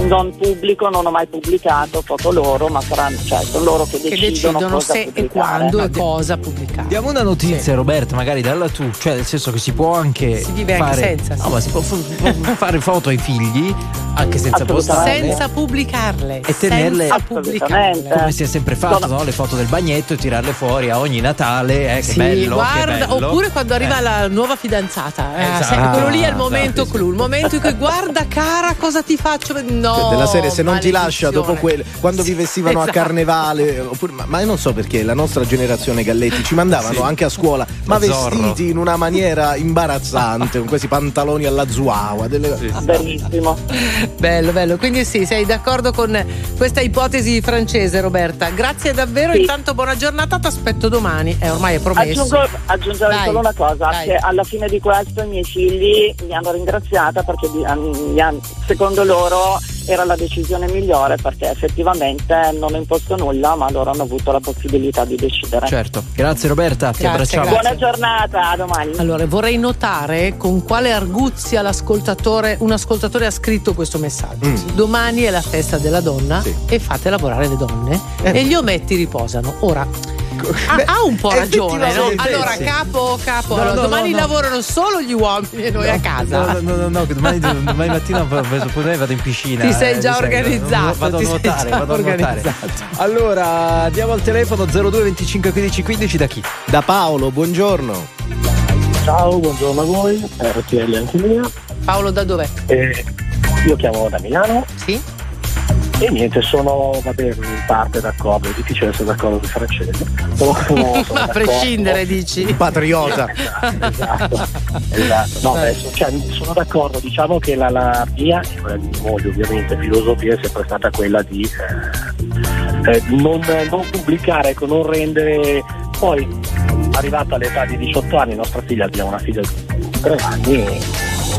Speaker 11: non pubblico, non ho mai pubblicato foto loro, ma saranno, cioè, sono loro che
Speaker 2: Che
Speaker 11: decidono,
Speaker 2: decidono
Speaker 11: cosa
Speaker 2: se e
Speaker 11: pubblicare.
Speaker 2: quando e cosa pubblicare.
Speaker 1: Diamo una notizia, Roberta, magari dalla tu, cioè nel senso che si può anche
Speaker 2: Si vive anche
Speaker 1: fare,
Speaker 2: senza,
Speaker 1: No,
Speaker 2: sì.
Speaker 1: ma si può (laughs) fare foto ai figli anche senza postarle
Speaker 2: Senza pubblicarle.
Speaker 1: e tenerle
Speaker 2: senza pubblicarle.
Speaker 11: Assolutamente.
Speaker 1: come si è sempre fatto, no? Le foto del bagnetto e tirarle fuori a ogni Natale, eh, che
Speaker 2: Sì,
Speaker 1: bello,
Speaker 2: guarda,
Speaker 1: che bello.
Speaker 2: oppure quando arriva
Speaker 1: Eh.
Speaker 2: la nuova fidanzata, eh,
Speaker 1: Esatto.
Speaker 2: quello lì è il
Speaker 1: Esatto,
Speaker 2: momento
Speaker 1: sì.
Speaker 2: clou, il momento in cui guarda cara cosa ti faccio, no,
Speaker 3: Cioè, della serie se non ti lascia dopo
Speaker 2: maledizione.
Speaker 3: quel quando vi vestivano
Speaker 2: Esatto.
Speaker 3: a carnevale oppure- ma, ma io non so perché la nostra generazione Galletti ci mandavano (laughs)
Speaker 1: Sì.
Speaker 3: anche a scuola ma
Speaker 1: Zorro.
Speaker 3: vestiti in una maniera imbarazzante con questi pantaloni alla zuawa delle-
Speaker 11: Benissimo.
Speaker 2: Bello, bello. Quindi sì, sei d'accordo con questa ipotesi francese, Roberta. Grazie davvero.
Speaker 11: Sì.
Speaker 2: Intanto buona giornata, ti aspetto domani. Eh, ormai è promesso.
Speaker 11: Aggiungo, aggiungerei
Speaker 2: Dai,
Speaker 11: solo una cosa,
Speaker 2: dai.
Speaker 11: che alla fine di questo i miei figli mi hanno ringraziata perché secondo loro era la decisione migliore perché effettivamente non ho imposto nulla ma loro hanno avuto la possibilità di decidere.
Speaker 1: Certo, grazie Roberta, ti
Speaker 2: Grazie,
Speaker 1: abbracciamo.
Speaker 2: grazie.
Speaker 11: Buona giornata, a domani.
Speaker 2: Allora, vorrei notare con quale arguzia l'ascoltatore, un ascoltatore ha scritto questo messaggio.
Speaker 3: Mm.
Speaker 2: Domani è la festa della donna
Speaker 3: Sì.
Speaker 2: e fate lavorare le donne
Speaker 3: Eh.
Speaker 2: e gli ometti riposano. Ora, ha,
Speaker 3: Beh,
Speaker 2: ha un po' ragione, no? Allora,
Speaker 3: sì.
Speaker 2: capo, capo,
Speaker 1: No,
Speaker 2: allora,
Speaker 1: no,
Speaker 2: domani
Speaker 1: no, no.
Speaker 2: lavorano solo gli uomini e noi a casa.
Speaker 1: No, no, no, domani, domani mattina (laughs) poi vado in piscina.
Speaker 2: Ti sei
Speaker 1: eh,
Speaker 2: già
Speaker 1: sai,
Speaker 2: organizzato,
Speaker 1: Vado a nuotare, vado a nuotare. Allora, andiamo al telefono 02 25 15 15 da chi?
Speaker 3: da Paolo buongiorno
Speaker 12: Ciao, buongiorno a voi, RTL anche mia.
Speaker 2: Paolo, da dov'è?
Speaker 12: Eh, io chiamo da Milano
Speaker 2: Sì?
Speaker 12: E niente, sono vabbè, in parte d'accordo, è difficile essere d'accordo con i francesi. Sono, sono, sono
Speaker 2: Ma a prescindere, dici?
Speaker 3: patriota (laughs)
Speaker 12: Esatto, esatto. No, beh, so- cioè, sono d'accordo, diciamo che la, la mia e quella di mia moglie ovviamente filosofia è sempre stata quella di eh, eh, non, non pubblicare, ecco, non rendere poi arrivata all'età di 18 anni, nostra figlia, abbiamo una figlia di 3 anni,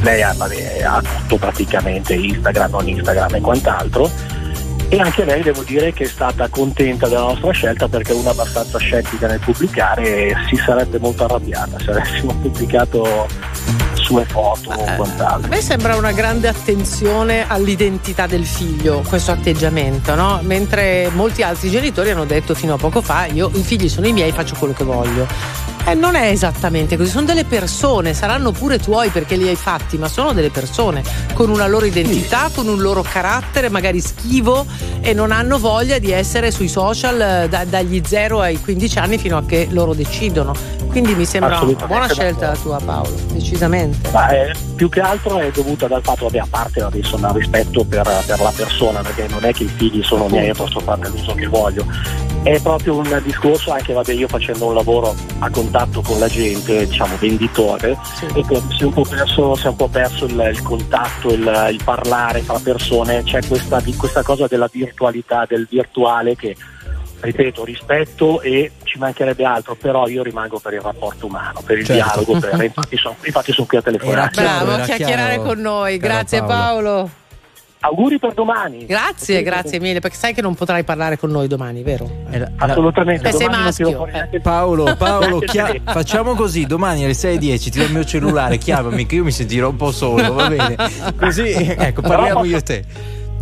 Speaker 12: lei ha, vabbè, ha tutto praticamente Instagram, non Instagram e quant'altro. E anche lei devo dire che è stata contenta della nostra scelta perché è una abbastanza scettica nel pubblicare e si sarebbe molto arrabbiata se avessimo pubblicato sue foto o
Speaker 2: A
Speaker 12: quant'altro.
Speaker 2: me sembra una grande attenzione all'identità del figlio, questo atteggiamento, no? Mentre molti altri genitori hanno detto fino a poco fa: io i figli sono i miei, faccio quello che voglio. E non è esattamente così, sono delle persone, saranno pure tuoi perché li hai fatti, ma sono delle persone con una loro identità, con un loro carattere, magari schivo e non hanno voglia di essere sui social eh, da- dagli 0 ai 15 anni fino a che loro decidono. Quindi mi sembra una buona scelta la tua Paolo, decisamente.
Speaker 12: Ma eh, più che altro è dovuta dal fatto, vabbè, a parte adesso il rispetto per, per la persona, perché non è che i figli sono miei e posso farne l'uso che voglio, è proprio un discorso anche vabbè io facendo un lavoro a contatto con la gente diciamo venditore sì. ecco, si è un po' perso, si è un po perso il, il contatto il, il, parlare tra persone c'è questa, questa cosa della virtualità del virtuale che ripeto, rispetto e ci mancherebbe altro, però io rimango per il rapporto umano, per il certo. dialogo, per, infatti, sono, infatti sono qui a telefonare.
Speaker 2: Bravo, a chiacchierare con noi, grazie Paolo. Paolo.
Speaker 12: Auguri per domani.
Speaker 2: Grazie, grazie mille, perché sai che non potrai parlare con noi domani, vero?
Speaker 12: Eh, Assolutamente.
Speaker 2: Eh, sei maschio. Eh.
Speaker 1: Paolo, Paolo chia- facciamo così, domani alle 6.10 ti do il mio cellulare, chiamami che io mi sentirò un po' solo, va bene? Così, ecco, parliamo io e te.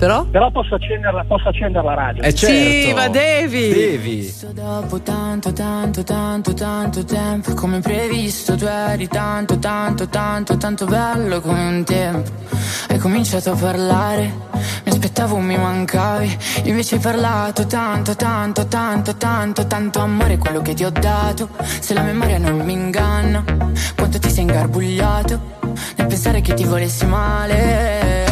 Speaker 2: Però?
Speaker 12: Però posso accendere, posso accendere la radio.
Speaker 1: Eh certo.
Speaker 2: Sì, ma devi.
Speaker 1: Devi.
Speaker 13: Dopo tanto, tanto, tanto, tanto tempo, come previsto, tu eri tanto, tanto, tanto, tanto bello come un tempo. Hai cominciato a parlare, mi aspettavo, mi mancavi. Invece hai parlato tanto, tanto, tanto, tanto, tanto amore, quello che ti ho dato. Se la memoria non mi inganna, quanto ti sei ingarbugliato nel pensare che ti volessi male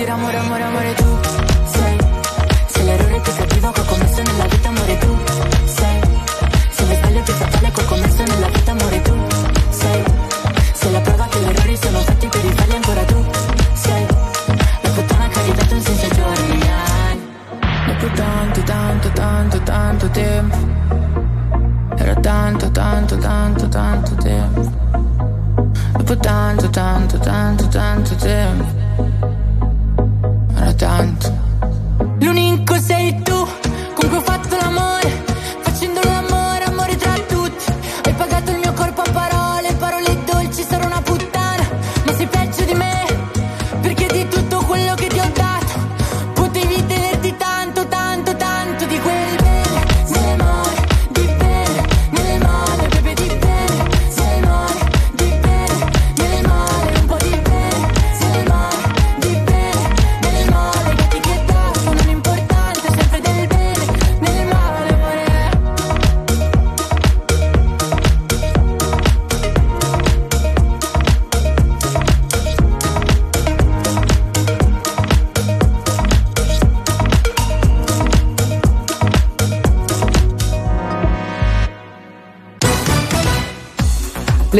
Speaker 13: dire amore, amore, amore tu l'errore più cattivo che ho commesso nella vita, amore tu sei. Se lo sbaglio più fatale che ho commesso nella vita, amore tu sei. Sei la prova che gli errori sono fatti per rifarli ancora tu sei. La puttana che ha ridato un senso ai giorni. Dopo tanto, tanto, tanto, tanto tempo. Era tanto, tanto, tanto, tanto tempo. Dopo tanto, tanto, tanto, tanto tempo.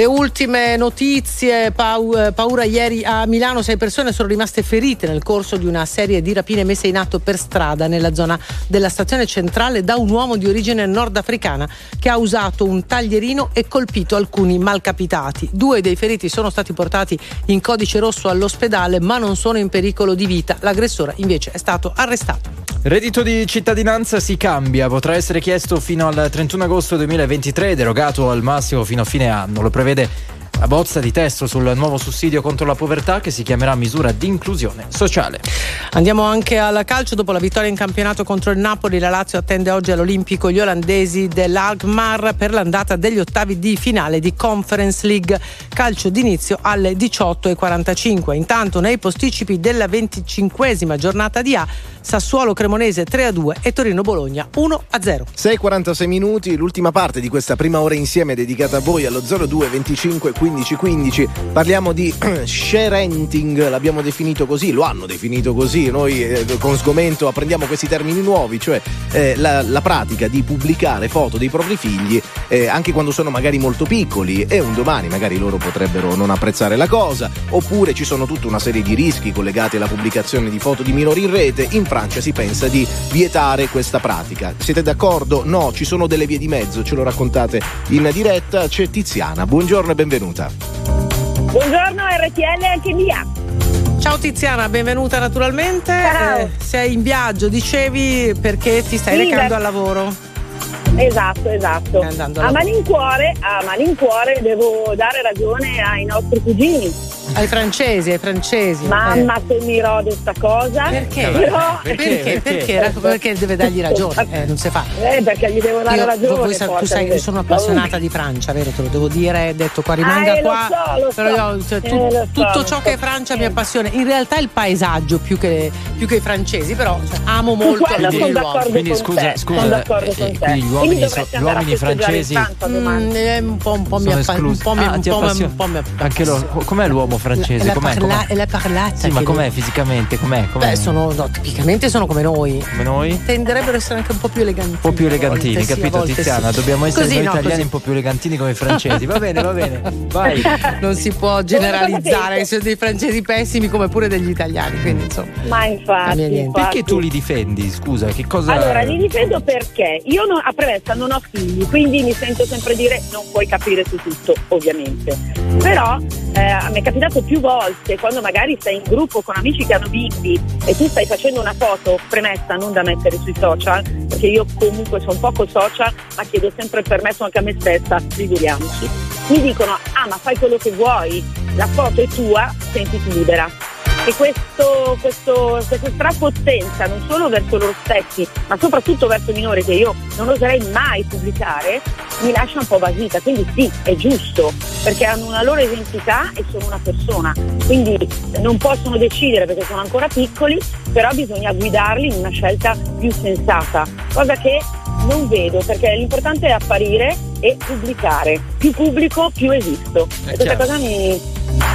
Speaker 2: Le ultime notizie, eh, paura ieri a Milano, sei persone sono rimaste ferite nel corso di una serie di rapine messe in atto per strada nella zona della stazione centrale da un uomo di origine nordafricana che ha usato un taglierino e colpito alcuni malcapitati. Due dei feriti sono stati portati in codice rosso all'ospedale ma non sono in pericolo di vita. L'aggressore invece è stato arrestato.
Speaker 1: Reddito di cittadinanza si cambia, potrà essere chiesto fino al 31 agosto 2023 ed erogato al massimo fino a fine anno. Lo prevede vede la bozza di testo sul nuovo sussidio contro la povertà che si chiamerà misura di inclusione sociale.
Speaker 2: Andiamo anche al calcio. Dopo la vittoria in campionato contro il Napoli, la Lazio attende oggi all'Olimpico gli olandesi dell'Alkmaar per l'andata degli ottavi di finale di Conference League. Calcio d'inizio alle 18.45. Intanto nei posticipi della 25esima giornata di A, Sassuolo Cremonese 3-2 e Torino Bologna 1-0.
Speaker 3: 6.46 minuti, l'ultima parte di questa prima ora insieme dedicata a voi allo 02 25 15 15. Parliamo di (clears throat) share renting, l'abbiamo definito così, lo hanno definito così. Noi eh, con sgomento apprendiamo questi termini nuovi, cioè eh, la, la, pratica di pubblicare foto dei propri figli eh, anche quando sono magari molto piccoli e un domani magari loro potrebbero non apprezzare la cosa, oppure ci sono tutta una serie di rischi collegati alla pubblicazione di foto di minori in rete. In Francia si pensa di vietare questa pratica. Siete d'accordo? No, ci sono delle vie di mezzo, ce lo raccontate in diretta. C'è Tiziana, buongiorno e benvenuta.
Speaker 14: Buongiorno RTL anche mia.
Speaker 2: Ciao Tiziana, benvenuta naturalmente.
Speaker 14: Ciao.
Speaker 2: Eh, sei in viaggio, dicevi perché ti stai
Speaker 14: Sì,
Speaker 2: recando
Speaker 14: beh.
Speaker 2: al lavoro.
Speaker 14: Esatto, esatto. A malincuore, a malincuore devo dare ragione ai nostri cugini.
Speaker 2: Ai francesi, ai francesi.
Speaker 14: Mamma se mi rode sta cosa.
Speaker 2: Perché?
Speaker 14: Però...
Speaker 2: Perché? Perché? Perché, perché deve dargli ragione? Eh, non si fa.
Speaker 14: Eh, perché gli devo dare
Speaker 2: Io-
Speaker 14: ragione.
Speaker 2: voi sa- tu sai che sono appassionata di Francia, vero? Te lo devo dire, hai detto qua rimanga
Speaker 14: Ah, eh, lo
Speaker 2: qua.
Speaker 14: so, lo
Speaker 2: però
Speaker 14: so.
Speaker 2: io, cioè,
Speaker 14: Eh,
Speaker 2: tu-
Speaker 14: lo so,
Speaker 2: tutto
Speaker 14: lo
Speaker 2: ciò
Speaker 14: so.
Speaker 2: che è Francia mi appassiona. In realtà il paesaggio più che, più che i francesi, però cioè, amo molto alcuni
Speaker 14: sono
Speaker 2: luoghi.
Speaker 14: d'accordo
Speaker 1: Quindi scusa,
Speaker 14: te,
Speaker 1: scusa,
Speaker 14: sono d'accordo
Speaker 1: eh,
Speaker 14: con
Speaker 1: eh,
Speaker 14: te.
Speaker 1: quindi gli uomini so- gli uomini francesi-
Speaker 14: in Francia domani.
Speaker 2: Mm, eh, un po', un po' mi
Speaker 1: appassiona-
Speaker 2: un po' mi
Speaker 1: Anche loro, com'è l'uomo francese?
Speaker 2: La,
Speaker 1: com'è,
Speaker 2: parla-
Speaker 1: com'è?
Speaker 2: la parlata.
Speaker 1: Sì, ma com'è fisicamente? Com'è? com'è?
Speaker 2: Beh, sono, no, tipicamente sono come noi.
Speaker 1: Come noi?
Speaker 2: Tenderebbero ad essere anche un po' più eleganti.
Speaker 1: Un po' più elegantini,
Speaker 2: a volte sì, a
Speaker 1: capito
Speaker 2: volte
Speaker 1: Tiziana?
Speaker 2: sì.
Speaker 1: Dobbiamo essere
Speaker 2: Così,
Speaker 1: noi
Speaker 2: no,
Speaker 1: italiani
Speaker 2: così.
Speaker 1: un po' più elegantini come i francesi. Va bene, va bene. Vai. (laughs)
Speaker 2: Non si può generalizzare, ci sono dei francesi pessimi come pure degli italiani, quindi insomma.
Speaker 14: Ma infatti,
Speaker 2: Cambia niente.
Speaker 14: infatti.
Speaker 1: Perché tu li difendi? Scusa, che cosa.
Speaker 14: Allora, li difendo perché io non- a premessa non ho figli, quindi mi sento sempre dire non puoi capire su tutto, ovviamente. Però eh, mi è capitato più volte quando magari stai in gruppo con amici che hanno bimbi e tu stai facendo una foto premessa non da mettere sui social, perché io comunque sono poco social, ma chiedo sempre il permesso anche a me stessa, figuriamoci. Mi dicono, ah ma fai quello che vuoi, la foto è tua, sentiti libera. E questo, questo, questa strapottenza non solo verso loro stessi, ma soprattutto verso minori che io non oserei mai pubblicare, mi lascia un po' basita. Quindi sì, è giusto, perché hanno una loro identità e sono una persona. Quindi non possono decidere perché sono ancora piccoli, però bisogna guidarli in una scelta più sensata, cosa che non vedo perché l'importante è apparire e pubblicare. Più pubblico, più esisto.
Speaker 1: È
Speaker 14: E questa
Speaker 1: chiaro.
Speaker 14: cosa mi,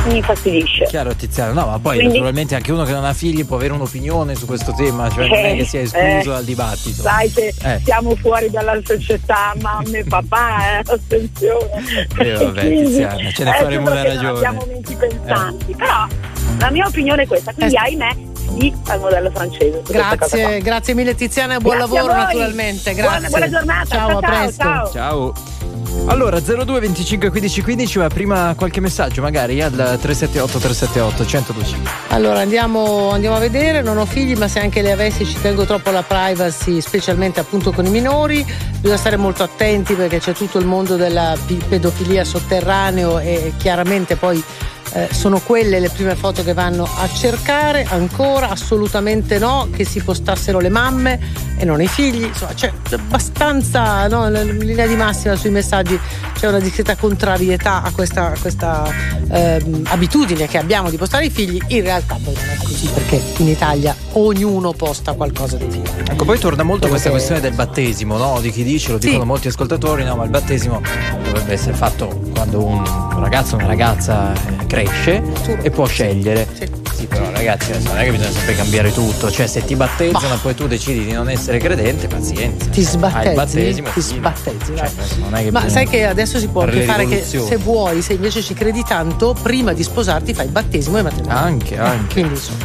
Speaker 14: mi infastidisce.
Speaker 1: Chiaro Tiziano, no, ma poi
Speaker 14: Quindi-
Speaker 1: naturalmente anche uno che non ha figli può avere un'opinione su questo tema, cioè non è che sia escluso
Speaker 14: Eh,
Speaker 1: dal dibattito.
Speaker 14: Sai che
Speaker 1: Eh.
Speaker 14: siamo fuori dalla società, mamma e papà, eh, attenzione.
Speaker 1: Eh, vabbè, (laughs)
Speaker 14: Quindi,
Speaker 1: ce ne
Speaker 14: è
Speaker 1: faremo una ragione.
Speaker 14: Non abbiamo menti pensanti, però la mia opinione è questa, quindi ahimè sì al modello francese.
Speaker 2: Grazie, grazie mille Tiziana e buon
Speaker 14: Grazie
Speaker 2: lavoro naturalmente.
Speaker 14: Buona-
Speaker 2: Grazie.
Speaker 14: buona giornata.
Speaker 2: Ciao,
Speaker 14: Ciao,
Speaker 2: a
Speaker 14: ciao,
Speaker 2: presto.
Speaker 14: ciao.
Speaker 1: Ciao. Allora 02 25 15 15 ma prima qualche messaggio magari al 378 378 1025
Speaker 2: Allora andiamo, andiamo a vedere, non ho figli ma se anche le avessi ci tengo troppo alla privacy, specialmente appunto con i minori, bisogna stare molto attenti perché c'è tutto il mondo della pedofilia sotterraneo e chiaramente poi eh, sono quelle le prime foto che vanno a cercare, ancora assolutamente no, che si postassero le mamme e non i figli, insomma c'è abbastanza, no, in linea di massima sui messaggi c'è una discreta contrarietà a questa, a questa ehm, abitudine che abbiamo di postare i figli, in realtà poi non è così perché in Italia ognuno posta qualcosa dei figli.
Speaker 1: Ecco poi torna molto questa
Speaker 2: che-
Speaker 1: questione del battesimo no? di chi dice, lo
Speaker 2: Sì.
Speaker 1: dicono molti ascoltatori no ma il battesimo dovrebbe essere fatto quando un ragazzo o una ragazza eh, cresce e può scegliere sì. però ragazzi adesso non è che bisogna sempre cambiare tutto cioè se ti battezzano e poi tu decidi di non essere credente pazienza
Speaker 2: Ti
Speaker 1: Hai il
Speaker 2: sbattezzi,
Speaker 1: battesimo
Speaker 2: ti
Speaker 1: fine.
Speaker 2: sbattezzi.
Speaker 1: Cioè,
Speaker 2: vai.
Speaker 1: non è che
Speaker 2: Ma sai che adesso si può
Speaker 1: fare
Speaker 2: anche fare che se vuoi, se invece ci credi tanto, prima di sposarti fai il battesimo e matrimonio.
Speaker 1: Anche, anche.
Speaker 2: Quindi insomma.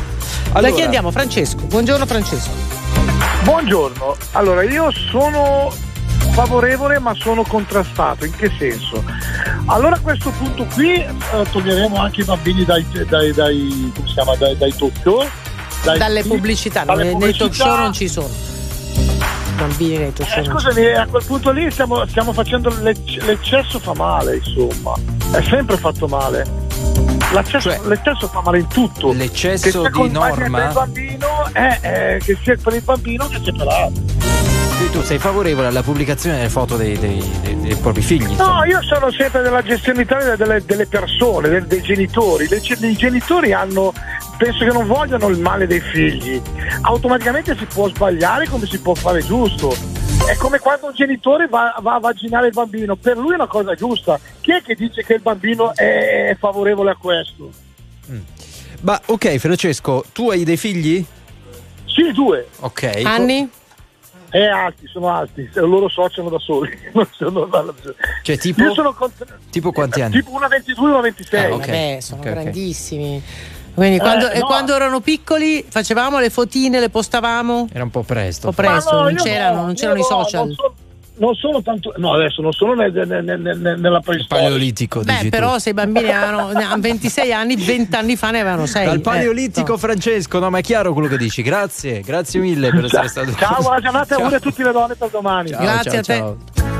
Speaker 2: Da
Speaker 6: Allora-
Speaker 2: chi andiamo? Francesco. Buongiorno Francesco.
Speaker 6: Buongiorno, allora io sono favorevole ma sono contrastato, in che senso? Allora a questo punto qui eh, toglieremo anche i bambini dai, dai, dai, come si chiama, dai, dai talk show, dai-
Speaker 2: Dalle pubblicità,
Speaker 6: dalle
Speaker 2: nei, nei talk
Speaker 6: pubblicità.
Speaker 2: show non ci sono. Bambini nei talk show.
Speaker 6: Eh, scusami, a quel punto lì stiamo, stiamo facendo l'ecc- l'eccesso fa male, insomma. È sempre fatto male. L'eccesso, l'eccesso fa male in tutto.
Speaker 1: Cioè, L'eccesso di norma?
Speaker 6: il bambino è, è che sia per il bambino che sia per l'altro.
Speaker 1: Quindi tu sei favorevole alla pubblicazione delle foto dei, dei- dei- dei propri figli?
Speaker 6: No,
Speaker 1: insomma.
Speaker 6: io sono sempre della gestione delle, delle persone, del- dei genitori. Le- I genitori hanno, penso che non vogliano il male dei figli. Automaticamente si può sbagliare come si può fare giusto. È come quando un genitore va, va a vaginare il bambino, per lui è una cosa giusta. Chi è che dice che il bambino è favorevole a questo?
Speaker 1: Ma ok, Francesco, tu hai dei figli?
Speaker 6: Sì, due.
Speaker 1: Ok.
Speaker 2: Anni?
Speaker 6: È alti, sono alti, se loro sociano da soli. (laughs) Non sono-
Speaker 1: Cioè, tipo,
Speaker 6: Io sono cont-
Speaker 1: tipo quanti anni?
Speaker 6: tipo una 22 una 26.
Speaker 1: Ah, ok.
Speaker 2: Vabbè, sono
Speaker 1: Ok, ok.
Speaker 2: grandissimi. Quindi
Speaker 6: Eh,
Speaker 2: quando, e
Speaker 6: no.
Speaker 2: quando erano piccoli facevamo le fotine, le postavamo?
Speaker 1: Era un po' presto.
Speaker 2: Un po' presto,
Speaker 6: no,
Speaker 2: non c'erano,
Speaker 6: no,
Speaker 2: non c'erano i
Speaker 6: no,
Speaker 2: social.
Speaker 6: Non sono, non sono tanto. No, adesso non sono nel- nel- nel- nel- nella preistoria.
Speaker 1: Paleolitico,
Speaker 2: Beh,
Speaker 1: dici
Speaker 2: però
Speaker 1: tu.
Speaker 2: se i bambini hanno, ne hanno 26 anni, 20 anni fa ne avevano 6.
Speaker 1: Dal paleolitico Francesco, no, ma è chiaro quello che dici. Grazie, grazie mille per essere stato
Speaker 6: Ciao, buona giornata e
Speaker 1: Ciao.
Speaker 6: auguri a tutte le donne per domani.
Speaker 1: Ciao,
Speaker 2: Grazie
Speaker 1: ciao,
Speaker 2: a te.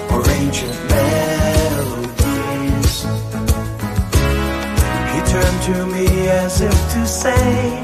Speaker 13: or ancient melodies. He turned to me as if to say,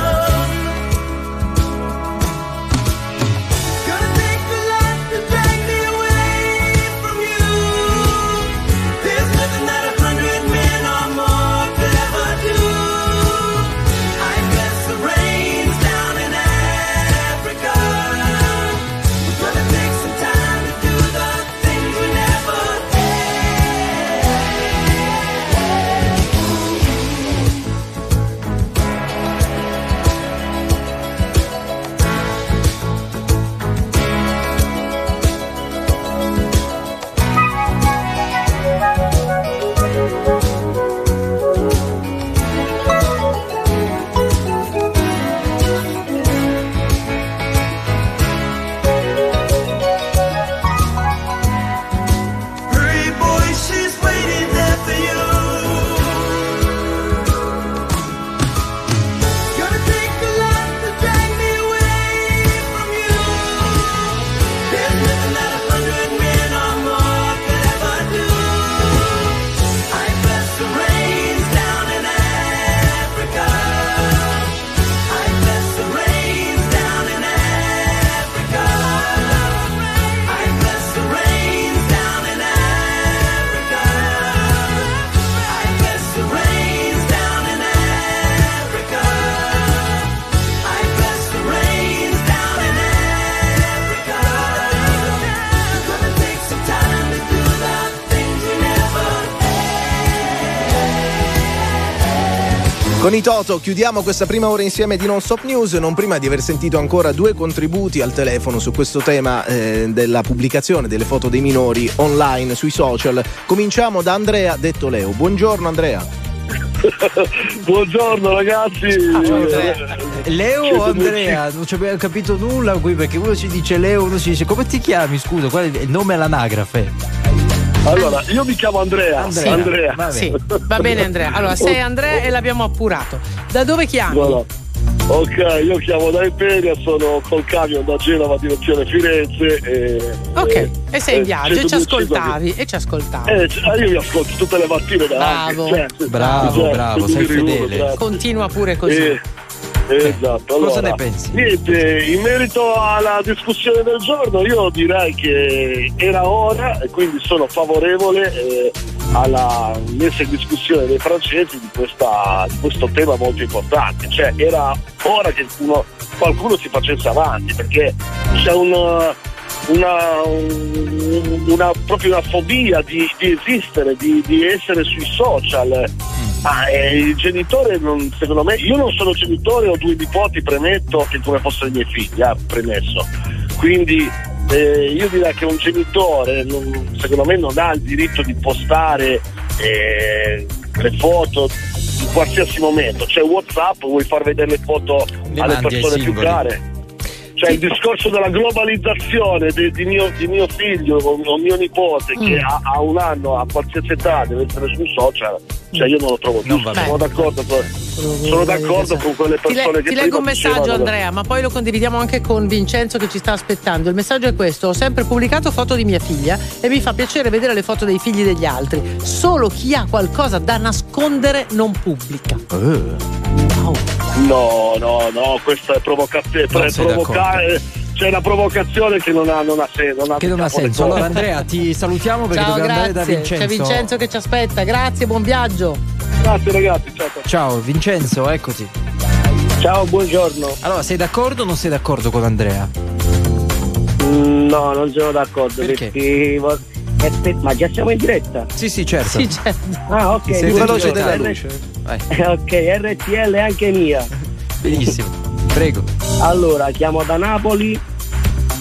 Speaker 3: Con i Toto chiudiamo questa prima ora insieme di Non Stop News, non prima di aver sentito ancora due contributi al telefono su questo tema eh, della pubblicazione delle foto dei minori online sui social. Cominciamo da Andrea, detto Leo. Buongiorno Andrea. (laughs)
Speaker 15: Buongiorno ragazzi.
Speaker 1: Ah, Leo o Andrea? Non ci abbiamo capito nulla qui perché uno ci dice Leo, uno ci dice come ti chiami? Scusa, qual è il nome all'anagrafe?
Speaker 15: Allora, io mi chiamo Andrea.
Speaker 2: Andrea.
Speaker 15: Andrea.
Speaker 2: Va, sì, (laughs) va bene Andrea. Allora, sei Andrea e l'abbiamo appurato. Da dove chiami?
Speaker 15: Voilà. Ok, io chiamo da Imperia, sono col camion da Genova direzione Firenze. E,
Speaker 2: Ok, e sei in viaggio e ci
Speaker 15: 102
Speaker 2: ascoltavi. E ci ascoltavi.
Speaker 15: Eh, c- io vi ascolto tutte le mattine da
Speaker 2: Bravo.
Speaker 15: anni, cioè,
Speaker 1: Bravo,
Speaker 15: cioè,
Speaker 1: bravo, sei fedele.
Speaker 15: bravo.
Speaker 2: Continua pure così.
Speaker 15: Eh, esatto.
Speaker 1: cosa
Speaker 15: allora,
Speaker 1: ne pensi?
Speaker 15: Niente, in merito alla discussione del giorno, io direi che era ora e quindi sono favorevole eh, alla messa in discussione dei francesi di, questa- di questo tema molto importante. Cioè, era ora che uno- qualcuno si facesse avanti perché c'è un una, un- una- proprio una fobia di, di esistere, di, di essere sui social. Ma eh, il genitore, non- secondo me, io non sono genitore, ho due nipoti, premetto, che come fossero i miei figli, ah, premesso. Quindi eh, io direi che un genitore, non- secondo me, non ha il diritto di postare eh, le foto in qualsiasi momento. C'è WhatsApp, vuoi far vedere le foto
Speaker 1: Le
Speaker 15: alle persone più care? Cioè il discorso della globalizzazione di, di mio, di mio figlio o mio nipote che
Speaker 2: Mm.
Speaker 15: ha, ha un anno, a qualsiasi età, deve essere sui social, cioè io non lo trovo
Speaker 1: va
Speaker 15: Sono d'accordo, con, sono d'accordo con quelle
Speaker 2: Ti,
Speaker 15: persone
Speaker 2: le-
Speaker 15: che
Speaker 2: ti leggo un messaggio Andrea, ma poi lo condividiamo anche con Vincenzo che ci sta aspettando. Il messaggio è questo: ho sempre pubblicato foto di mia figlia e mi fa piacere vedere le foto dei figli degli altri. Solo chi ha qualcosa da nascondere non pubblica.
Speaker 15: No, no, no, questa è provocazione.
Speaker 1: Sei
Speaker 15: provocare. C'è una provocazione che non ha, non ha, sen- non ha
Speaker 1: Che non ha
Speaker 15: né
Speaker 1: senso. Allora (laughs) Andrea ti salutiamo perché
Speaker 2: Ciao,
Speaker 1: dobbiamo andare da
Speaker 2: grazie.
Speaker 1: Vincenzo.
Speaker 2: C'è Vincenzo che ci aspetta. Grazie, buon viaggio.
Speaker 15: Grazie ragazzi, ciao. ciao.
Speaker 1: Ciao Vincenzo, eccoti.
Speaker 16: Ciao, buongiorno.
Speaker 1: Allora, sei d'accordo o non sei d'accordo con Andrea?
Speaker 16: Mm, No, non sono d'accordo
Speaker 1: Perché?
Speaker 16: perché. Aspetta, ma già siamo in diretta?
Speaker 1: Sì, sì, certo.
Speaker 2: Sì, certo.
Speaker 16: Ah, ok.
Speaker 1: Sei veloce della (laughs)
Speaker 16: R-
Speaker 1: luce. Vai,
Speaker 16: Ok, RTL è anche mia.
Speaker 1: benissimo. Prego.
Speaker 16: Allora, chiamo da Napoli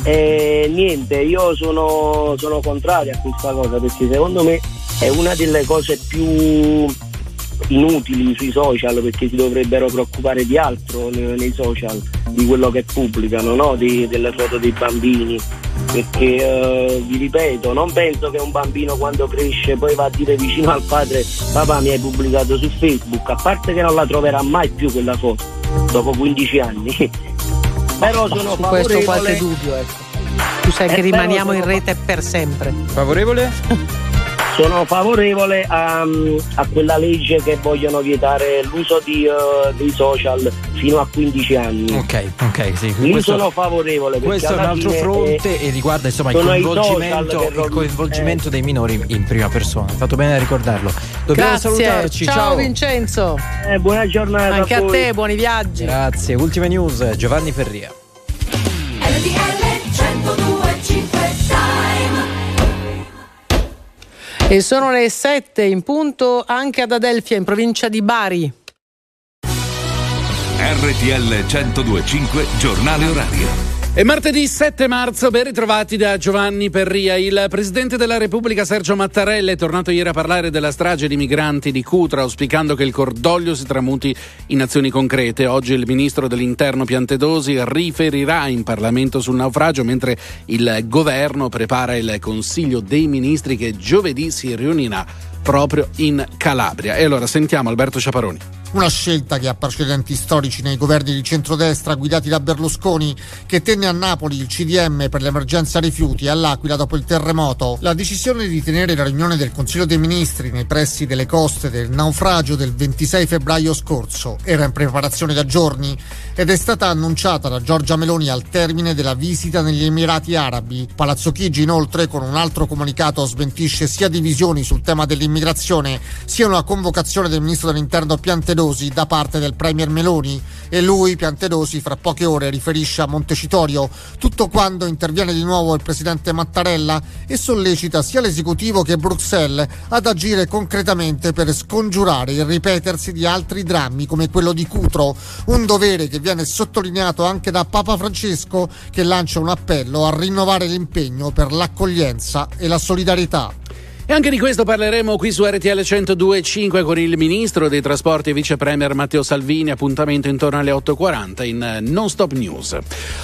Speaker 16: e niente, io sono, sono contrario a questa cosa perché secondo me è una delle cose più inutili sui social perché si dovrebbero preoccupare di altro nei, social, di quello che pubblicano, no? Di- delle foto dei bambini. Perché eh, vi ripeto, non penso che un bambino quando cresce poi va a dire vicino al padre papà mi hai pubblicato su Facebook, a parte che non la troverà mai più quella foto dopo 15 anni. Però sono
Speaker 2: Su questo qualche
Speaker 16: favorevole
Speaker 2: dubbio, ecco. Tu sai
Speaker 16: Eh,
Speaker 2: che rimaniamo in rete per sempre.
Speaker 1: Favorevole? (laughs)
Speaker 16: Sono favorevole a, a quella legge che vogliono vietare l'uso di, eh, dei social fino a 15 anni.
Speaker 1: Ok, ok, sì.
Speaker 16: Lì
Speaker 1: questo-
Speaker 16: sono favorevole. perché
Speaker 1: Questo è un altro fronte
Speaker 16: eh,
Speaker 1: e riguarda insomma il coinvolgimento, il coinvolgimento dei minori in prima persona. Fatto bene a ricordarlo. Dobbiamo
Speaker 2: Grazie.
Speaker 1: salutarci.
Speaker 2: Ciao,
Speaker 1: Ciao.
Speaker 2: Vincenzo.
Speaker 16: eh, buona giornata
Speaker 2: Anche a
Speaker 16: voi.
Speaker 2: te, buoni viaggi.
Speaker 1: Grazie. Ultime news, Giovanni Ferria.
Speaker 2: E sono le 7 in punto anche ad Adelfia, in provincia di Bari.
Speaker 17: RTL 1025 Giornale Orario.
Speaker 18: È martedì 7 marzo, ben ritrovati da Giovanni Perria. Il Presidente della Repubblica Sergio Mattarella è tornato ieri a parlare della strage di migranti di Cutra, auspicando che il cordoglio si tramuti in azioni concrete. Oggi il Ministro dell'Interno Piantedosi riferirà in Parlamento sul naufragio, mentre il Governo prepara il Consiglio dei Ministri che giovedì si riunirà proprio in Calabria. E allora sentiamo Alberto Ciaparoni.
Speaker 19: Una scelta che ha precedenti storici nei governi di centrodestra guidati da Berlusconi, che tenne a Napoli il CDM per l'emergenza rifiuti all'Aquila dopo il terremoto. La decisione di tenere la riunione del Consiglio dei Ministri nei pressi delle coste del naufragio del 26 febbraio scorso era in preparazione da giorni ed è stata annunciata da Giorgia Meloni al termine della visita negli Emirati Arabi. Palazzo Chigi inoltre con un altro comunicato smentisce sia divisioni sul tema dell'immigrazione siano la convocazione del ministro dell'interno Piantedosi da parte del premier Meloni. E lui, Piantedosi, fra poche ore riferisce a Montecitorio, tutto quando interviene di nuovo il presidente Mattarella e sollecita sia l'esecutivo che Bruxelles ad agire concretamente per scongiurare il ripetersi di altri drammi come quello di Cutro, un dovere che viene sottolineato anche da Papa Francesco che lancia un appello a rinnovare l'impegno per l'accoglienza e la solidarietà.
Speaker 18: E anche di questo parleremo qui su RTL 102.5 con il ministro dei trasporti e vice premier Matteo Salvini. Appuntamento intorno alle 8.40 in Non Stop News.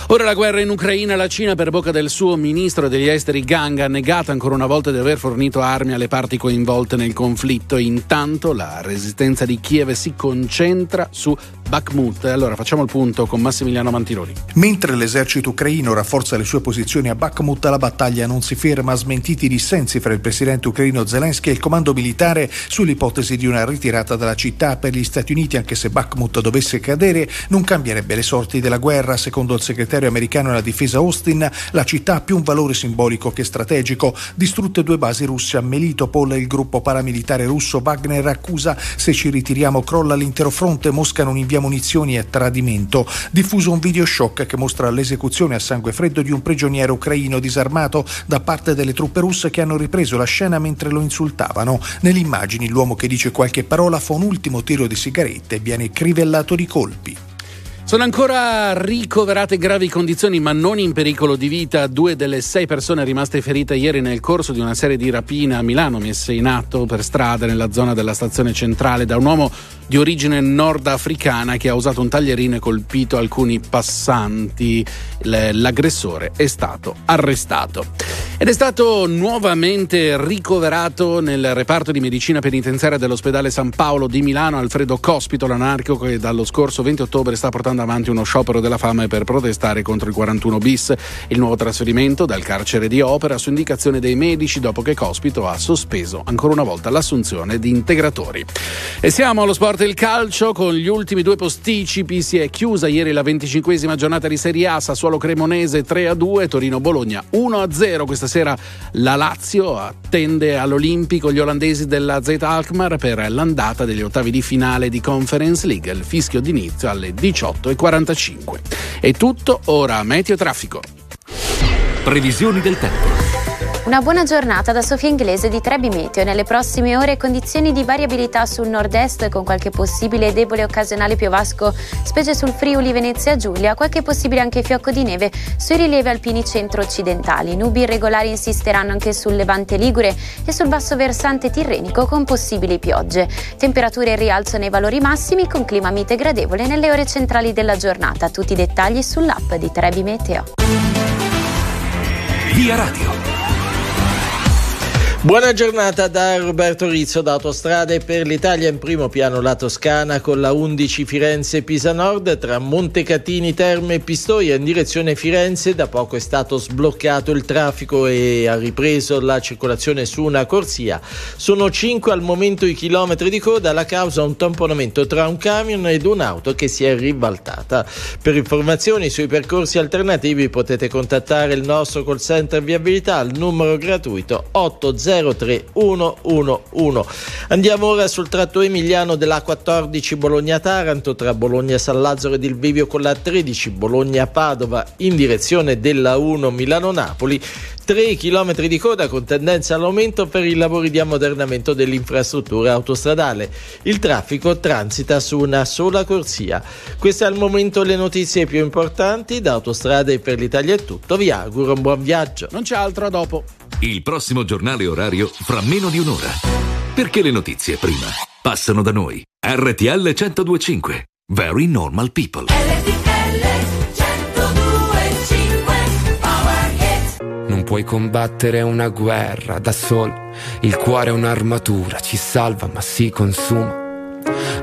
Speaker 18: Ora la guerra in Ucraina. La Cina, per bocca del suo ministro degli esteri Gang, ha negato ancora una volta di aver fornito armi alle parti coinvolte nel conflitto. Intanto la resistenza di Kiev si concentra su Bakhmut. Allora facciamo il punto con Massimiliano Mantironi.
Speaker 20: Mentre l'esercito ucraino rafforza le sue posizioni a Bakhmut, la battaglia non si ferma. Smentiti i dissensi fra il presidente ucraino Zelensky e il comando militare sull'ipotesi di una ritirata dalla città per gli Stati Uniti, anche se Bakhmut dovesse cadere, non cambierebbe le sorti della guerra. Secondo il segretario americano della difesa Austin, la città ha più un valore simbolico che strategico. Distrutte due basi russe a Melitopol, il gruppo paramilitare russo Wagner accusa se ci ritiriamo crolla l'intero fronte, Mosca non invia munizioni e tradimento. Diffuso un video shock che mostra l'esecuzione a sangue freddo di un prigioniero ucraino disarmato da parte delle truppe russe che hanno ripreso la scena mentre lo insultavano. Nelle immagini l'uomo che dice qualche parola fa un ultimo tiro di sigarette e viene crivellato di colpi.
Speaker 18: Sono ancora ricoverate gravi condizioni ma non in pericolo di vita due delle sei persone rimaste ferite ieri nel corso di una serie di rapine a Milano messe in atto per strada nella zona della stazione centrale da un uomo di origine nordafricana che ha usato un taglierino e colpito alcuni passanti. L'aggressore è stato arrestato. Ed è stato nuovamente ricoverato nel reparto di medicina penitenziaria dell'ospedale San Paolo di Milano Alfredo Cospito, l'anarchico che dallo scorso 20 ottobre sta portando avanti uno sciopero della fame per protestare contro il 41 bis. Il nuovo trasferimento dal carcere di Opera su indicazione dei medici dopo che Cospito ha sospeso ancora una volta l'assunzione di integratori. E siamo allo sport del calcio con gli ultimi due posticipi. Si è chiusa ieri la 25esima giornata di Serie A, Sassuolo Cremonese 3 a 2, Torino Bologna 1 a 0. Questa sera la Lazio attende all'Olimpico gli olandesi della Z Alkmaar per l'andata degli ottavi di finale di Conference League. Il fischio d'inizio alle 18.45. È tutto, ora meteo traffico.
Speaker 21: Previsioni del tempo.
Speaker 22: Una buona giornata da Sofia Inglese di Trebi Meteo. Nelle prossime ore condizioni di variabilità sul nord-est con qualche possibile debole occasionale piovasco, specie sul Friuli Venezia Giulia, qualche possibile anche fiocco di neve sui rilievi alpini centro-occidentali. Nubi irregolari insisteranno anche sul Levante Ligure e sul basso versante tirrenico con possibili piogge. Temperature in rialzo nei valori massimi con clima mite gradevole nelle ore centrali della giornata. Tutti i dettagli sull'app di Trebi Meteo.
Speaker 21: Via Radio.
Speaker 8: Buona giornata da Roberto Rizzo da Autostrade per l'Italia in primo piano la Toscana con la 11 Firenze-Pisa Nord tra Montecatini, Terme e Pistoia in direzione Firenze. Da poco è stato sbloccato il traffico e ha ripreso la circolazione su una corsia. Sono 5 al momento i chilometri di coda, la causa un tamponamento tra un camion ed un'auto che si è ribaltata. Per informazioni sui percorsi alternativi potete contattare il nostro call center viabilità al numero gratuito 80 03111. Andiamo ora sul tratto emiliano della 14 Bologna-Taranto tra Bologna-San Lazzaro ed il Vivio con la 13 Bologna-Padova in direzione della 1 Milano-Napoli. 3 km di coda con tendenza all'aumento per i lavori di ammodernamento dell'infrastruttura autostradale. Il traffico transita su una sola corsia. Queste al momento le notizie più importanti da Autostrade per l'Italia è tutto. Vi auguro un buon viaggio.
Speaker 18: Non c'è altro a dopo.
Speaker 21: Il prossimo giornale orario fra meno di un'ora. Perché le notizie prima passano da noi. RTL 1025. Very normal people.
Speaker 23: Non puoi combattere una guerra da solo. Il cuore è un'armatura, ci salva ma si consuma.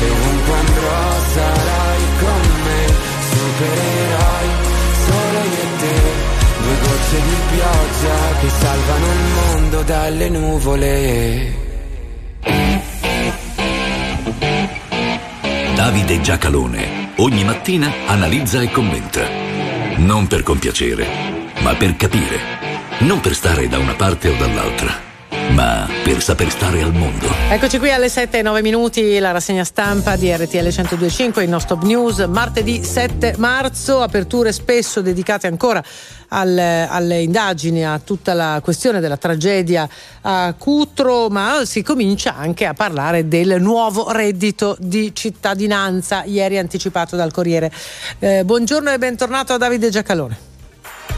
Speaker 23: e ovunque andrò sarai con me, supereroi solo io e te. Due gocce di pioggia che salvano il mondo dalle nuvole.
Speaker 21: Davide Giacalone ogni mattina analizza e commenta. Non per compiacere, ma per capire. Non per stare da una parte o dall'altra, ma per saper stare al mondo.
Speaker 2: Eccoci qui alle 7 e 9 minuti, la rassegna stampa di RTL 1025, il nostro news, martedì 7 marzo, aperture spesso dedicate ancora alle, alle, indagini, a tutta la questione della tragedia a Cutro, ma si comincia anche a parlare del nuovo reddito di cittadinanza, ieri anticipato dal Corriere. Eh, buongiorno e bentornato a Davide Giacalone.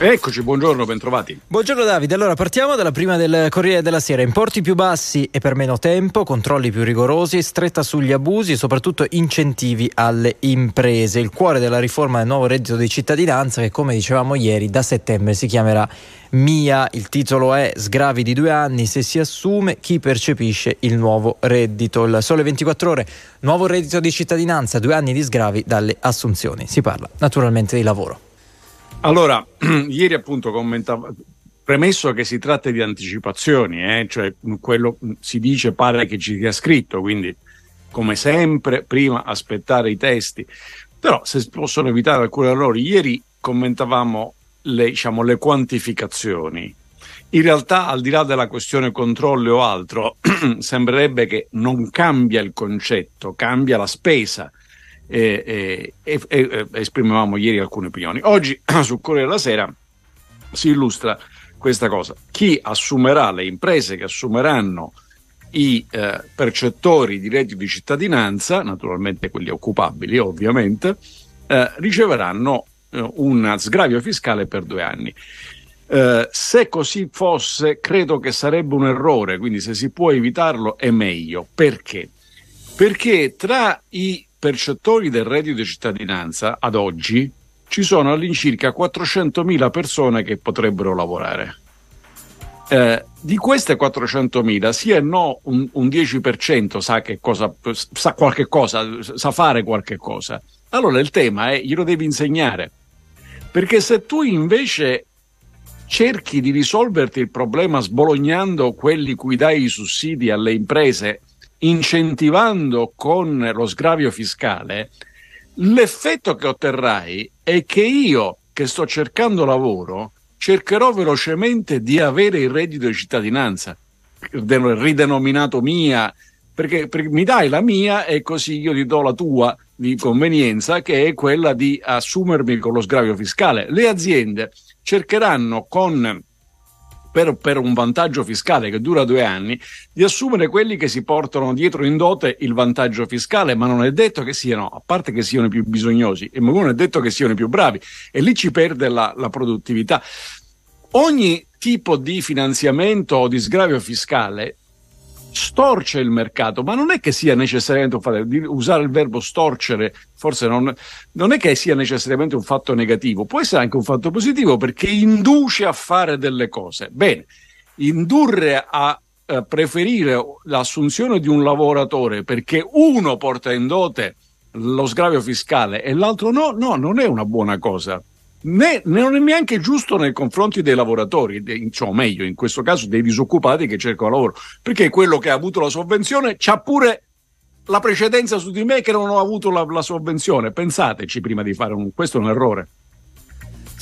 Speaker 24: Eccoci, buongiorno, bentrovati.
Speaker 1: Buongiorno Davide, allora partiamo dalla prima del Corriere della Sera. Importi più bassi e per meno tempo, controlli più rigorosi, stretta sugli abusi e soprattutto incentivi alle imprese. Il cuore della riforma del nuovo reddito di cittadinanza che come dicevamo ieri da settembre si chiamerà Mia. Il titolo è Sgravi di due anni se si assume chi percepisce il nuovo reddito. Il sole 24 ore, nuovo reddito di cittadinanza, due anni di sgravi dalle assunzioni. Si parla naturalmente di lavoro.
Speaker 24: Allora, (clears throat) ieri appunto commentavo, premesso che si tratta di anticipazioni, eh, cioè quello si dice pare che ci sia scritto, quindi come sempre prima aspettare i testi, però se si possono evitare alcuni errori, ieri commentavamo le, diciamo, le quantificazioni. In realtà, al di là della questione controllo o altro, (clears throat) sembrerebbe che non cambia il concetto, cambia la spesa e, e, e, esprimevamo ieri alcune opinioni. Oggi (clears throat) su Corriere della Sera si illustra questa cosa. Chi assumerà, le imprese che assumeranno i eh, percettori di reddito di cittadinanza, naturalmente quelli occupabili ovviamente, eh, riceveranno eh, un sgravio fiscale per due anni. Eh, se così fosse, credo che sarebbe un errore, quindi se si può evitarlo è meglio. Perché? Perché tra i percettori del reddito di cittadinanza ad oggi ci sono all'incirca 400.000 persone che potrebbero lavorare. Eh, di queste 400.000, sì e no, un, un 10% sa, cosa, sa cosa, sa fare qualche cosa. Allora il tema è glielo devi insegnare. Perché se tu invece cerchi di risolverti il problema sbolognando quelli cui dai i sussidi alle imprese, incentivando con lo sgravio fiscale, l'effetto che otterrai è che io che sto cercando lavoro cercherò velocemente di avere il reddito di cittadinanza, ridenominato mia, perché, perché, mi dai la mia e così io ti do la tua di convenienza, che è quella di assumermi con lo sgravio fiscale. Le aziende cercheranno con per, per, un vantaggio fiscale che dura due anni, di assumere quelli che si portano dietro in dote il vantaggio fiscale, ma non è detto che siano, a parte che siano i più bisognosi, e non è detto che siano i più bravi, e lì ci perde la, la produttività. Ogni tipo di finanziamento o di sgravio fiscale storce il mercato, ma non è che sia necessariamente un fatto, usare il verbo storcere, forse non, non, è che sia necessariamente un fatto negativo, può essere anche un fatto positivo perché induce a fare delle cose. Bene, indurre a eh, preferire l'assunzione di un lavoratore perché uno porta in dote lo sgravio fiscale e l'altro no, no, non è una buona cosa né, non è neanche giusto nei confronti dei lavoratori, cioè, o meglio, in questo caso dei disoccupati che cercano lavoro, perché quello che ha avuto la sovvenzione c'ha pure la precedenza su di me che non ho avuto la, la sovvenzione. Pensateci prima di fare un, questo è un errore.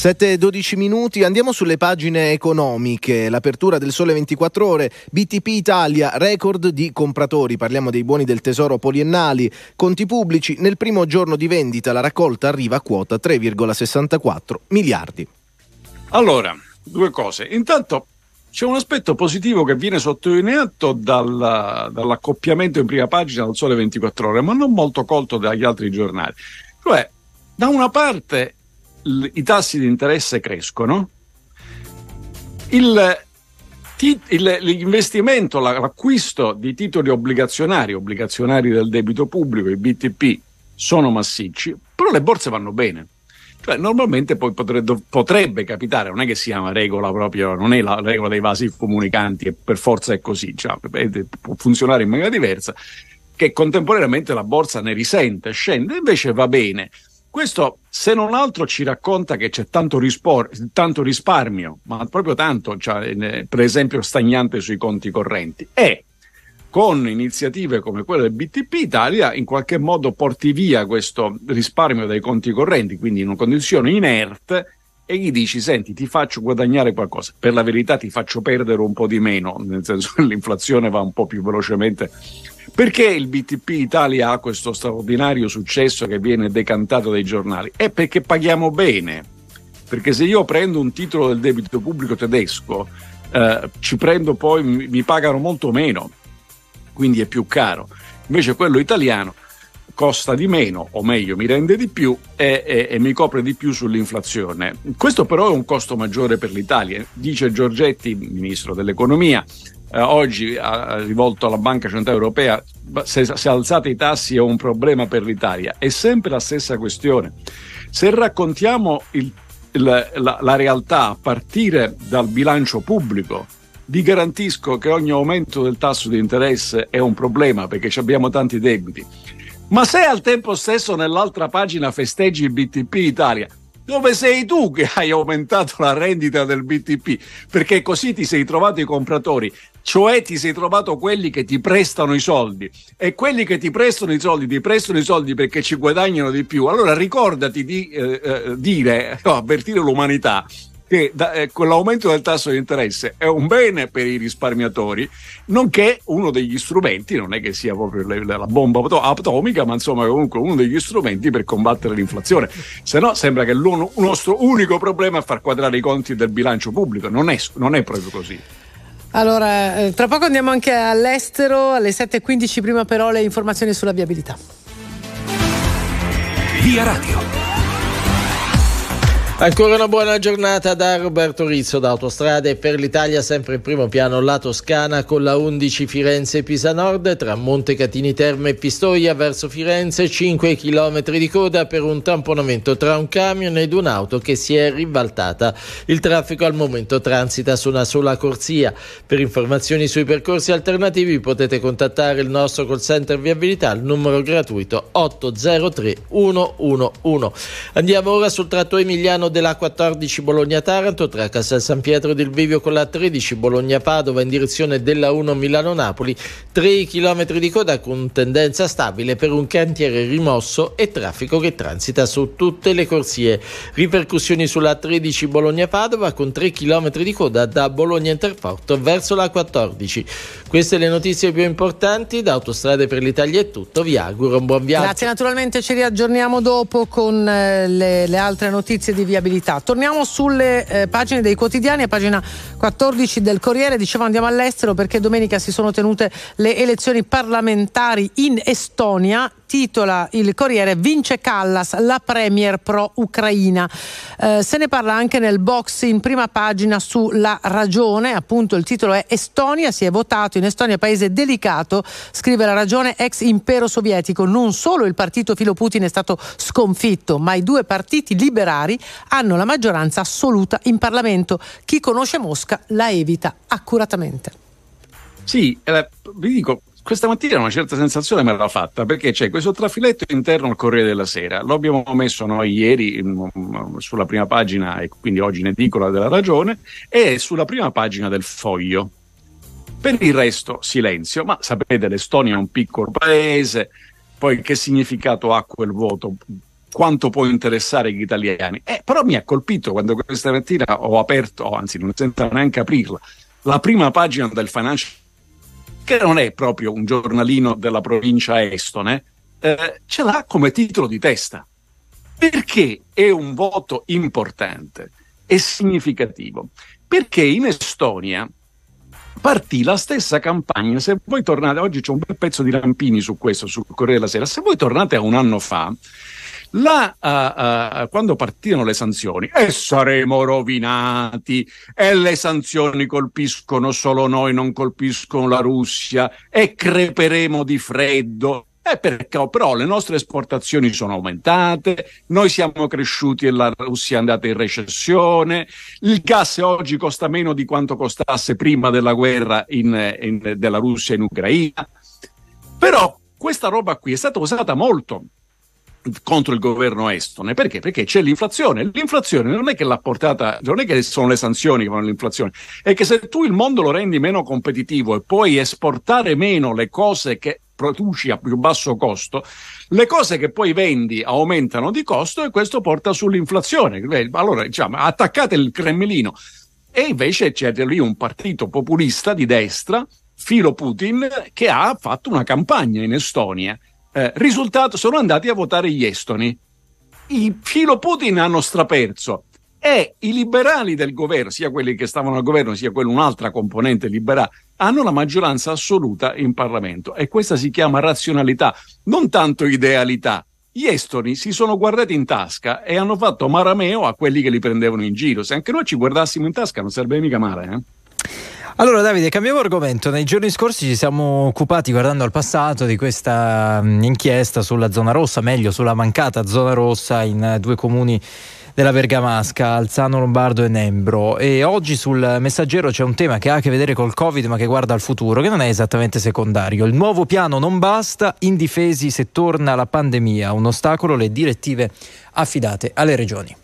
Speaker 3: 7-12 minuti, andiamo sulle pagine economiche, l'apertura del Sole 24 Ore, BTP Italia, record di compratori, parliamo dei buoni del tesoro poliennali, conti pubblici, nel primo giorno di vendita la raccolta arriva a quota 3,64 miliardi.
Speaker 24: Allora, due cose, intanto c'è un aspetto positivo che viene sottolineato dal, dall'accoppiamento in prima pagina del Sole 24 Ore, ma non molto colto dagli altri giornali, cioè da una parte i tassi di interesse crescono, il, l'investimento, l'acquisto di titoli obbligazionari, obbligazionari del debito pubblico, i BTP, sono massicci, però le borse vanno bene. Cioè, normalmente poi potrebbe, potrebbe, capitare, non è che sia una regola proprio, non è la regola dei vasi comunicanti e per forza è così, cioè, può funzionare in maniera diversa, che contemporaneamente la borsa ne risente, scende, invece va bene. Questo, se non altro, ci racconta che c'è tanto, rispor- tanto risparmio, ma proprio tanto, cioè, per esempio, stagnante sui conti correnti. E con iniziative come quelle del BTP Italia, in qualche modo porti via questo risparmio dai conti correnti, quindi in una condizione inerte, e gli dici: Senti, ti faccio guadagnare qualcosa. Per la verità, ti faccio perdere un po' di meno, nel senso che (laughs) l'inflazione va un po' più velocemente perché il BTP Italia ha questo straordinario successo che viene decantato dai giornali? È perché paghiamo bene. Perché se io prendo un titolo del debito pubblico tedesco, eh, ci prendo poi, mi, pagano molto meno, quindi è più caro. Invece quello italiano costa di meno, o meglio, mi rende di più e, e, e, mi copre di più sull'inflazione. Questo però è un costo maggiore per l'Italia, dice Giorgetti, ministro dell'economia eh, oggi ha rivolto alla Banca Centrale Europea, se, se alzate i tassi è un problema per l'Italia. È sempre la stessa questione. Se raccontiamo il, il, la, la realtà a partire dal bilancio pubblico, vi garantisco che ogni aumento del tasso di interesse è un problema perché abbiamo tanti debiti. Ma se al tempo stesso nell'altra pagina festeggi il BTP Italia, dove sei tu che hai aumentato la rendita del BTP? Perché così ti sei trovato i compratori, cioè ti sei trovato quelli che ti prestano i soldi e quelli che ti prestano i soldi ti prestano i soldi perché ci guadagnano di più. Allora ricordati di eh, eh, dire, (laughs) avvertire l'umanità che da, eh, l'aumento del tasso di interesse è un bene per i risparmiatori, nonché uno degli strumenti, non è che sia proprio le, la bomba atomica, ma insomma comunque uno degli strumenti per combattere l'inflazione. Se no sembra che il nostro unico problema è far quadrare i conti del bilancio pubblico, non è, non è proprio così.
Speaker 2: Allora, eh, tra poco andiamo anche all'estero, alle 7.15 prima però le informazioni sulla viabilità.
Speaker 21: Via Radio.
Speaker 8: Ancora una buona giornata da Roberto Rizzo da Autostrade per l'Italia sempre in primo piano la Toscana con la 11 Firenze-Pisa Nord tra Montecatini Terme e Pistoia verso Firenze 5 km di coda per un tamponamento tra un camion ed un'auto che si è ribaltata. Il traffico al momento transita su una sola corsia. Per informazioni sui percorsi alternativi potete contattare il nostro call center viabilità al numero gratuito 803 111. Andiamo ora sul tratto emiliano della 14 Bologna-Taranto tra Castel San Pietro del Vivio con la 13 Bologna-Padova in direzione della 1 Milano-Napoli, 3 km di coda con tendenza stabile per un cantiere rimosso e traffico che transita su tutte le corsie. Ripercussioni sulla 13 Bologna-Padova con 3 km di coda da Bologna Interporto verso la 14. Queste le notizie più importanti da Autostrade per l'Italia è tutto, vi auguro un buon viaggio.
Speaker 2: Grazie, naturalmente ci riaggiorniamo dopo con eh, le, le, altre notizie di viabilità. Torniamo sulle eh, pagine dei quotidiani, a pagina 14 del Corriere, dicevo andiamo all'estero perché domenica si sono tenute le elezioni parlamentari in Estonia, titola il Corriere Vince Callas, la premier pro-Ucraina. Eh, se ne parla anche nel box in prima pagina sulla ragione, appunto il titolo è Estonia, si è votato in Estonia, paese delicato, scrive la ragione ex impero sovietico. Non solo il partito filo Putin è stato sconfitto, ma i due partiti liberari hanno la maggioranza assoluta in Parlamento. Chi conosce Mosca la evita accuratamente.
Speaker 24: Sì, eh, vi dico, questa mattina una certa sensazione me l'ha fatta perché c'è questo trafiletto interno al Corriere della Sera. Lo abbiamo messo noi ieri mh, sulla prima pagina e quindi oggi in edicola della Ragione e sulla prima pagina del Foglio. Per il resto silenzio, ma sapete l'Estonia è un piccolo paese, poi che significato ha quel voto? Quanto può interessare gli italiani? Eh, però mi ha colpito quando questa mattina ho aperto, anzi non senza neanche aprirla, la prima pagina del Financial che non è proprio un giornalino della provincia estone, eh, ce l'ha come titolo di testa. Perché è un voto importante e significativo? Perché in Estonia partì la stessa campagna. Se voi tornate, oggi c'è un bel pezzo di Rampini su questo, sul Corriere della Sera. Se voi tornate a un anno fa, là, uh, uh, quando partirono le sanzioni, e saremo rovinati, e le sanzioni colpiscono solo noi, non colpiscono la Russia, e creperemo di freddo. Eh perché? Però le nostre esportazioni sono aumentate, noi siamo cresciuti e la Russia è andata in recessione, il gas oggi costa meno di quanto costasse prima della guerra in, in, della Russia in Ucraina. Però questa roba qui è stata usata molto contro il governo estone. Perché? Perché c'è l'inflazione. L'inflazione non è che l'ha portata, non è che sono le sanzioni che fanno l'inflazione, è che se tu il mondo lo rendi meno competitivo e puoi esportare meno le cose che produci a più basso costo, le cose che poi vendi aumentano di costo e questo porta sull'inflazione. Allora, diciamo, attaccate il Cremlino. E invece c'è lì un partito populista di destra, filo Putin, che ha fatto una campagna in Estonia. Eh, risultato, sono andati a votare gli estoni. I filo Putin hanno straperso e i liberali del governo, sia quelli che stavano al governo, sia quello un'altra componente liberale, hanno la maggioranza assoluta in Parlamento e questa si chiama razionalità, non tanto idealità. Gli estoni si sono guardati in tasca e hanno fatto marameo a quelli che li prendevano in giro. Se anche noi ci guardassimo in tasca non sarebbe mica male, eh?
Speaker 1: Allora Davide, cambiamo argomento. Nei giorni scorsi ci siamo occupati, guardando al passato, di questa inchiesta sulla zona rossa, meglio sulla mancata zona rossa in uh, due comuni della Bergamasca, Alzano Lombardo e Nembro. E oggi sul messaggero c'è un tema che ha a che vedere col Covid ma che guarda al futuro, che non è esattamente secondario. Il nuovo piano non basta, indifesi se torna la pandemia, un ostacolo le direttive affidate alle regioni.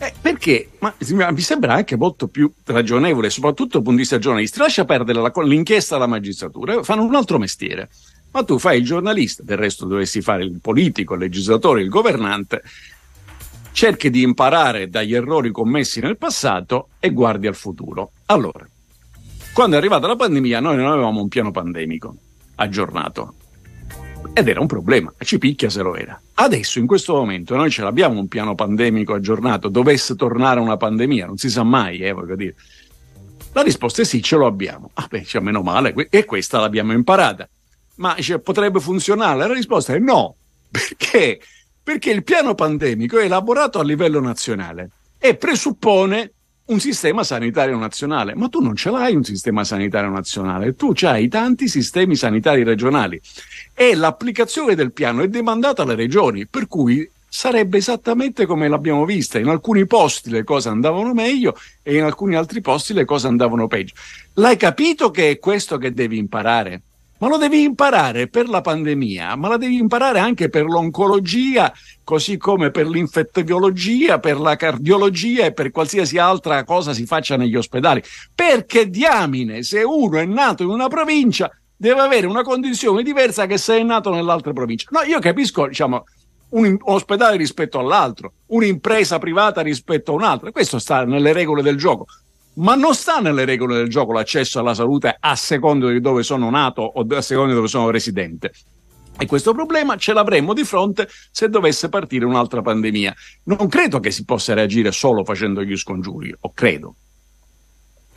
Speaker 24: Eh, perché? Ma mi sembra anche molto più ragionevole, soprattutto dal punto di vista giornalistico. Lascia perdere la, l'inchiesta alla magistratura, fanno un altro mestiere. Ma tu fai il giornalista, del resto dovresti fare il politico, il legislatore, il governante, cerchi di imparare dagli errori commessi nel passato e guardi al futuro. Allora, quando è arrivata la pandemia, noi non avevamo un piano pandemico aggiornato. Ed era un problema, ci picchia se lo era. Adesso, in questo momento, noi ce l'abbiamo un piano pandemico aggiornato, dovesse tornare una pandemia, non si sa mai, eh, voglio dire. La risposta è sì, ce lo abbiamo. Ah beh, cioè, meno male, e questa l'abbiamo imparata. Ma cioè, potrebbe funzionare? La risposta è no. (laughs) Perché? perché il piano pandemico è elaborato a livello nazionale e presuppone un sistema sanitario nazionale, ma tu non ce l'hai un sistema sanitario nazionale, tu hai tanti sistemi sanitari regionali e l'applicazione del piano è demandata alle regioni, per cui sarebbe esattamente come l'abbiamo vista, in alcuni posti le cose andavano meglio e in alcuni altri posti le cose andavano peggio. L'hai capito che è questo che devi imparare? Ma lo devi imparare per la pandemia, ma la devi imparare anche per l'oncologia, così come per l'infettiologia, per la cardiologia e per qualsiasi altra cosa si faccia negli ospedali. Perché diamine, se uno è nato in una provincia, deve avere una condizione diversa che se è nato nell'altra provincia. No, io capisco, diciamo, un, ospedale rispetto all'altro, un'impresa privata rispetto a un'altra. Questo sta nelle regole del gioco ma non sta nelle regole del gioco l'accesso alla salute a seconda di dove sono nato o a seconda di dove sono residente. E questo problema ce l'avremmo di fronte se dovesse partire un'altra pandemia. Non credo che si possa reagire solo facendo gli scongiuri, o credo.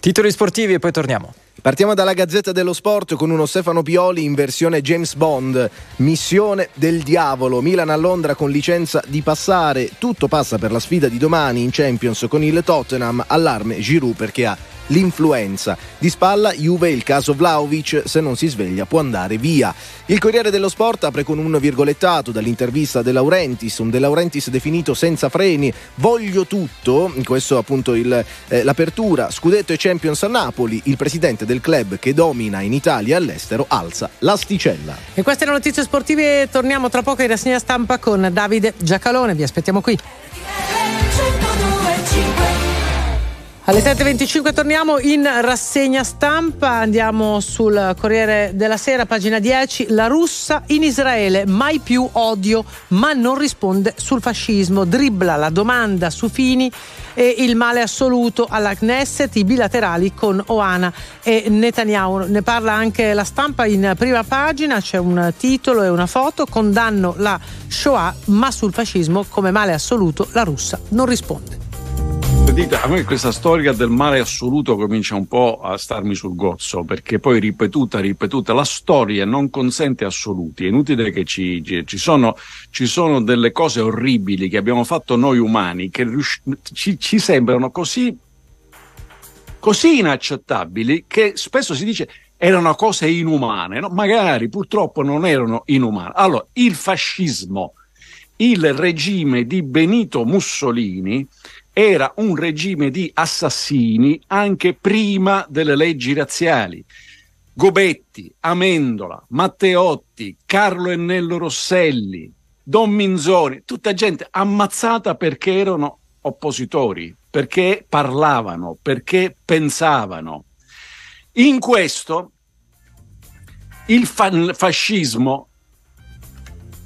Speaker 1: Titoli sportivi e poi torniamo.
Speaker 3: Partiamo dalla Gazzetta dello Sport con uno Stefano Pioli in versione James Bond, Missione del Diavolo, Milan a Londra con licenza di passare, tutto passa per la sfida di domani in Champions con il Tottenham, allarme Giroud perché ha l'influenza. Di spalla Juve il caso Vlaovic, se non si sveglia può andare via. Il Corriere dello Sport apre con un virgolettato dall'intervista De Laurentiis, un De Laurentiis definito senza freni, voglio tutto, questo appunto il, eh, l'apertura, scudetto e Champions a Napoli, il presidente del club che domina in Italia e all'estero alza l'asticella.
Speaker 2: E queste le notizie sportive, torniamo tra poco in rassegna stampa con Davide Giacalone, vi aspettiamo qui. Alle 7.25 torniamo in rassegna stampa, andiamo sul Corriere della Sera, pagina 10, la russa in Israele, mai più odio, ma non risponde sul fascismo, dribbla la domanda su Fini e il male assoluto alla Knesset, i bilaterali con Oana e Netanyahu. Ne parla anche la stampa in prima pagina, c'è un titolo e una foto, condanno la Shoah, ma sul fascismo come male assoluto la russa non risponde.
Speaker 24: A me questa storia del male assoluto comincia un po' a starmi sul gozzo, perché poi ripetuta, ripetuta, la storia non consente assoluti. È inutile che ci, ci, sono, ci sono delle cose orribili che abbiamo fatto noi umani che rius- ci, ci sembrano così, così inaccettabili che spesso si dice erano cose inumane. No? Magari purtroppo non erano inumane. Allora, il fascismo, il regime di Benito Mussolini era un regime di assassini anche prima delle leggi razziali. Gobetti, Amendola, Matteotti, Carlo Ennello Rosselli, Don Minzoni, tutta gente ammazzata perché erano oppositori, perché parlavano, perché pensavano. In questo il fa- fascismo,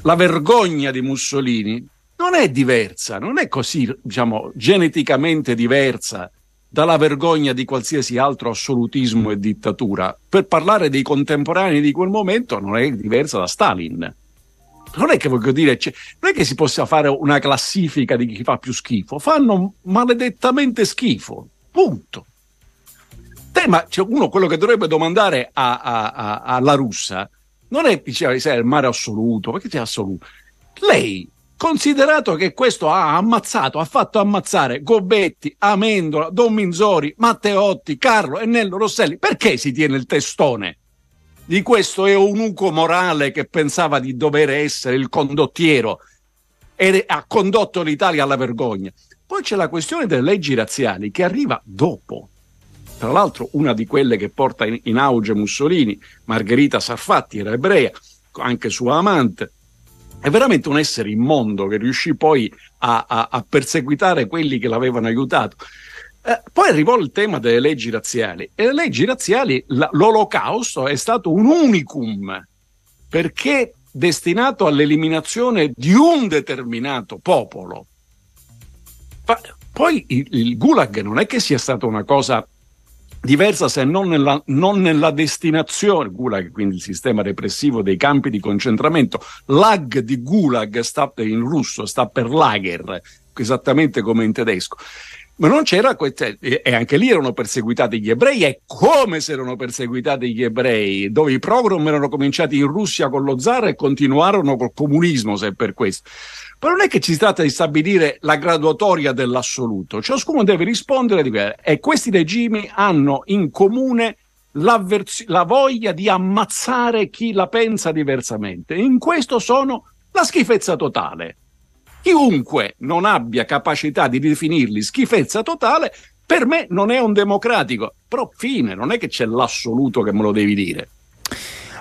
Speaker 24: la vergogna di Mussolini, non è diversa, non è così, diciamo, geneticamente diversa dalla vergogna di qualsiasi altro assolutismo e dittatura. Per parlare dei contemporanei di quel momento non è diversa da Stalin. Non è che voglio dire, cioè, non è che si possa fare una classifica di chi fa più schifo, fanno maledettamente schifo. Punto. Tema, cioè uno quello che dovrebbe domandare a, a, a, alla russa non è diceva, se è il mare assoluto, perché c'è assoluto? Lei Considerato che questo ha ammazzato, ha fatto ammazzare Gobetti, Amendola, Don Minzori, Matteotti, Carlo e Nello Rosselli, perché si tiene il testone di questo eunuco morale che pensava di dover essere il condottiero e ha condotto l'Italia alla vergogna? Poi c'è la questione delle leggi razziali che arriva dopo. Tra l'altro una di quelle che porta in, auge Mussolini, Margherita Sarfatti, era ebrea, anche sua amante, è veramente un essere immondo che riuscì poi a, a, a perseguitare quelli che l'avevano aiutato. Eh, poi arrivò il tema delle leggi razziali e le leggi razziali, la, l'olocausto è stato un unicum perché destinato all'eliminazione di un determinato popolo. Ma poi il, il gulag non è che sia stata una cosa diversa se non nella, non nella destinazione, Gulag, quindi il sistema repressivo dei campi di concentramento. Lag di Gulag sta, in russo sta per Lager, esattamente come in tedesco. Ma non c'era, e anche lì erano perseguitati gli ebrei, e come se erano perseguitati gli ebrei, dove i pogrom erano cominciati in Russia con lo zar e continuarono col comunismo, se per questo. Però non è che ci tratta di stabilire la graduatoria dell'assoluto, ciascuno deve rispondere di quello. E questi regimi hanno in comune la voglia di ammazzare chi la pensa diversamente. In questo sono la schifezza totale. Chiunque non abbia capacità di definirli schifezza totale, per me non è un democratico. Però fine, non è che c'è l'assoluto che me lo devi dire.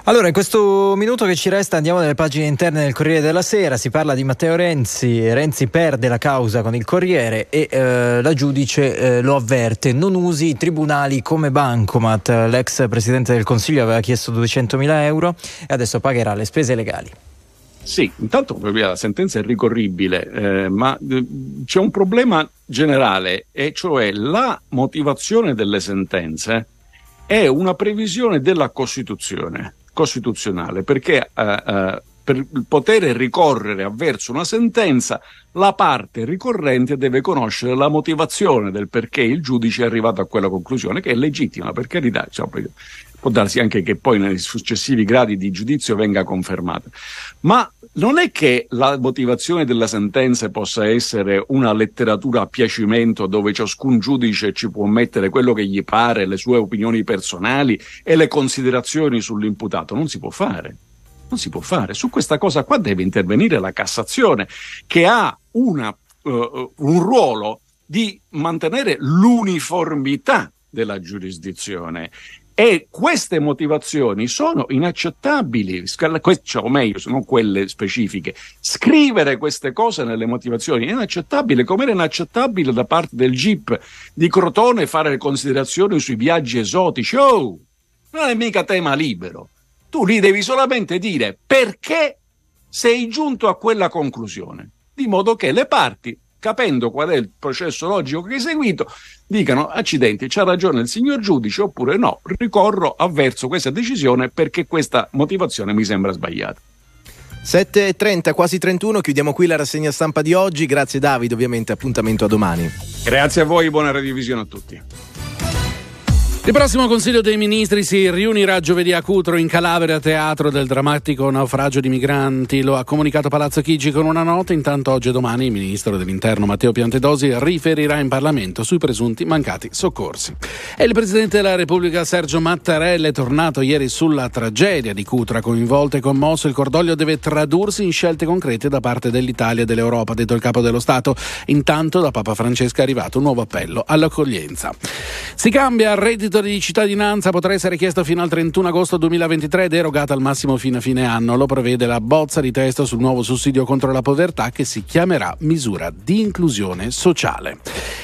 Speaker 1: Allora, in questo minuto che ci resta andiamo nelle pagine interne del Corriere della Sera, si parla di Matteo Renzi, Renzi perde la causa con il Corriere e eh, la giudice eh, lo avverte, non usi i tribunali come bancomat, l'ex Presidente del Consiglio aveva chiesto 200.000 euro e adesso pagherà le spese legali.
Speaker 24: Sì, intanto la sentenza è ricorribile, eh, ma eh, c'è un problema generale, e cioè la motivazione delle sentenze è una previsione della Costituzione costituzionale perché eh, eh, per poter ricorrere avverso una sentenza la parte ricorrente deve conoscere la motivazione del perché il giudice è arrivato a quella conclusione che è legittima per carità cioè, può darsi anche che poi nei successivi gradi di giudizio venga confermata. Ma non è che la motivazione della sentenza possa essere una letteratura a piacimento dove ciascun giudice ci può mettere quello che gli pare, le sue opinioni personali e le considerazioni sull'imputato. Non si può fare. Non si può fare. Su questa cosa qua deve intervenire la Cassazione, che ha una, uh, un ruolo di mantenere l'uniformità della giurisdizione e queste motivazioni sono inaccettabili, cioè, o meglio, non quelle specifiche. Scrivere queste cose nelle motivazioni è inaccettabile, come era inaccettabile da parte del GIP di Crotone fare considerazioni sui viaggi esotici. Oh, non è mica tema libero. Tu lì devi solamente dire perché sei giunto a quella conclusione, di modo che le parti capendo qual è il processo logico che hai seguito, dicano accidenti, c'ha ragione il signor giudice oppure no, ricorro avverso questa decisione perché questa motivazione mi sembra sbagliata.
Speaker 3: 7.30, quasi 31, chiudiamo qui la rassegna stampa di oggi. Grazie Davide, ovviamente appuntamento a domani.
Speaker 24: Grazie a voi, buona revisione a tutti.
Speaker 18: Il prossimo Consiglio dei Ministri si riunirà giovedì a Cutro in Calabria, teatro del drammatico naufragio di migranti. Lo ha comunicato Palazzo Chigi con una nota. Intanto oggi e domani il Ministro dell'Interno Matteo Piantedosi riferirà in Parlamento sui presunti mancati soccorsi. E il Presidente della Repubblica Sergio Mattarella è tornato ieri sulla tragedia di Cutro. Coinvolto e commosso, il cordoglio deve tradursi in scelte concrete da parte dell'Italia e dell'Europa, ha detto il Capo dello Stato. Intanto da Papa Francesca è arrivato un nuovo appello all'accoglienza. Si cambia il reddito reddito di cittadinanza potrà essere chiesto fino al 31 agosto 2023 ed erogata al massimo fino a fine anno. Lo prevede la bozza di testo sul nuovo sussidio contro la povertà che si chiamerà misura di inclusione sociale.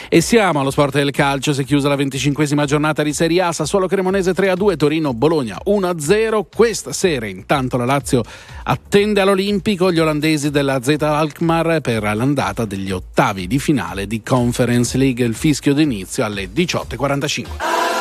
Speaker 18: E siamo allo sport del calcio, si è chiusa la 25esima giornata di Serie A, Sassuolo Cremonese 3-2, Torino Bologna 1-0. Questa sera intanto la Lazio attende all'Olimpico gli olandesi della Z Alkmaar per l'andata degli ottavi di finale di Conference League, il fischio d'inizio alle 18.45.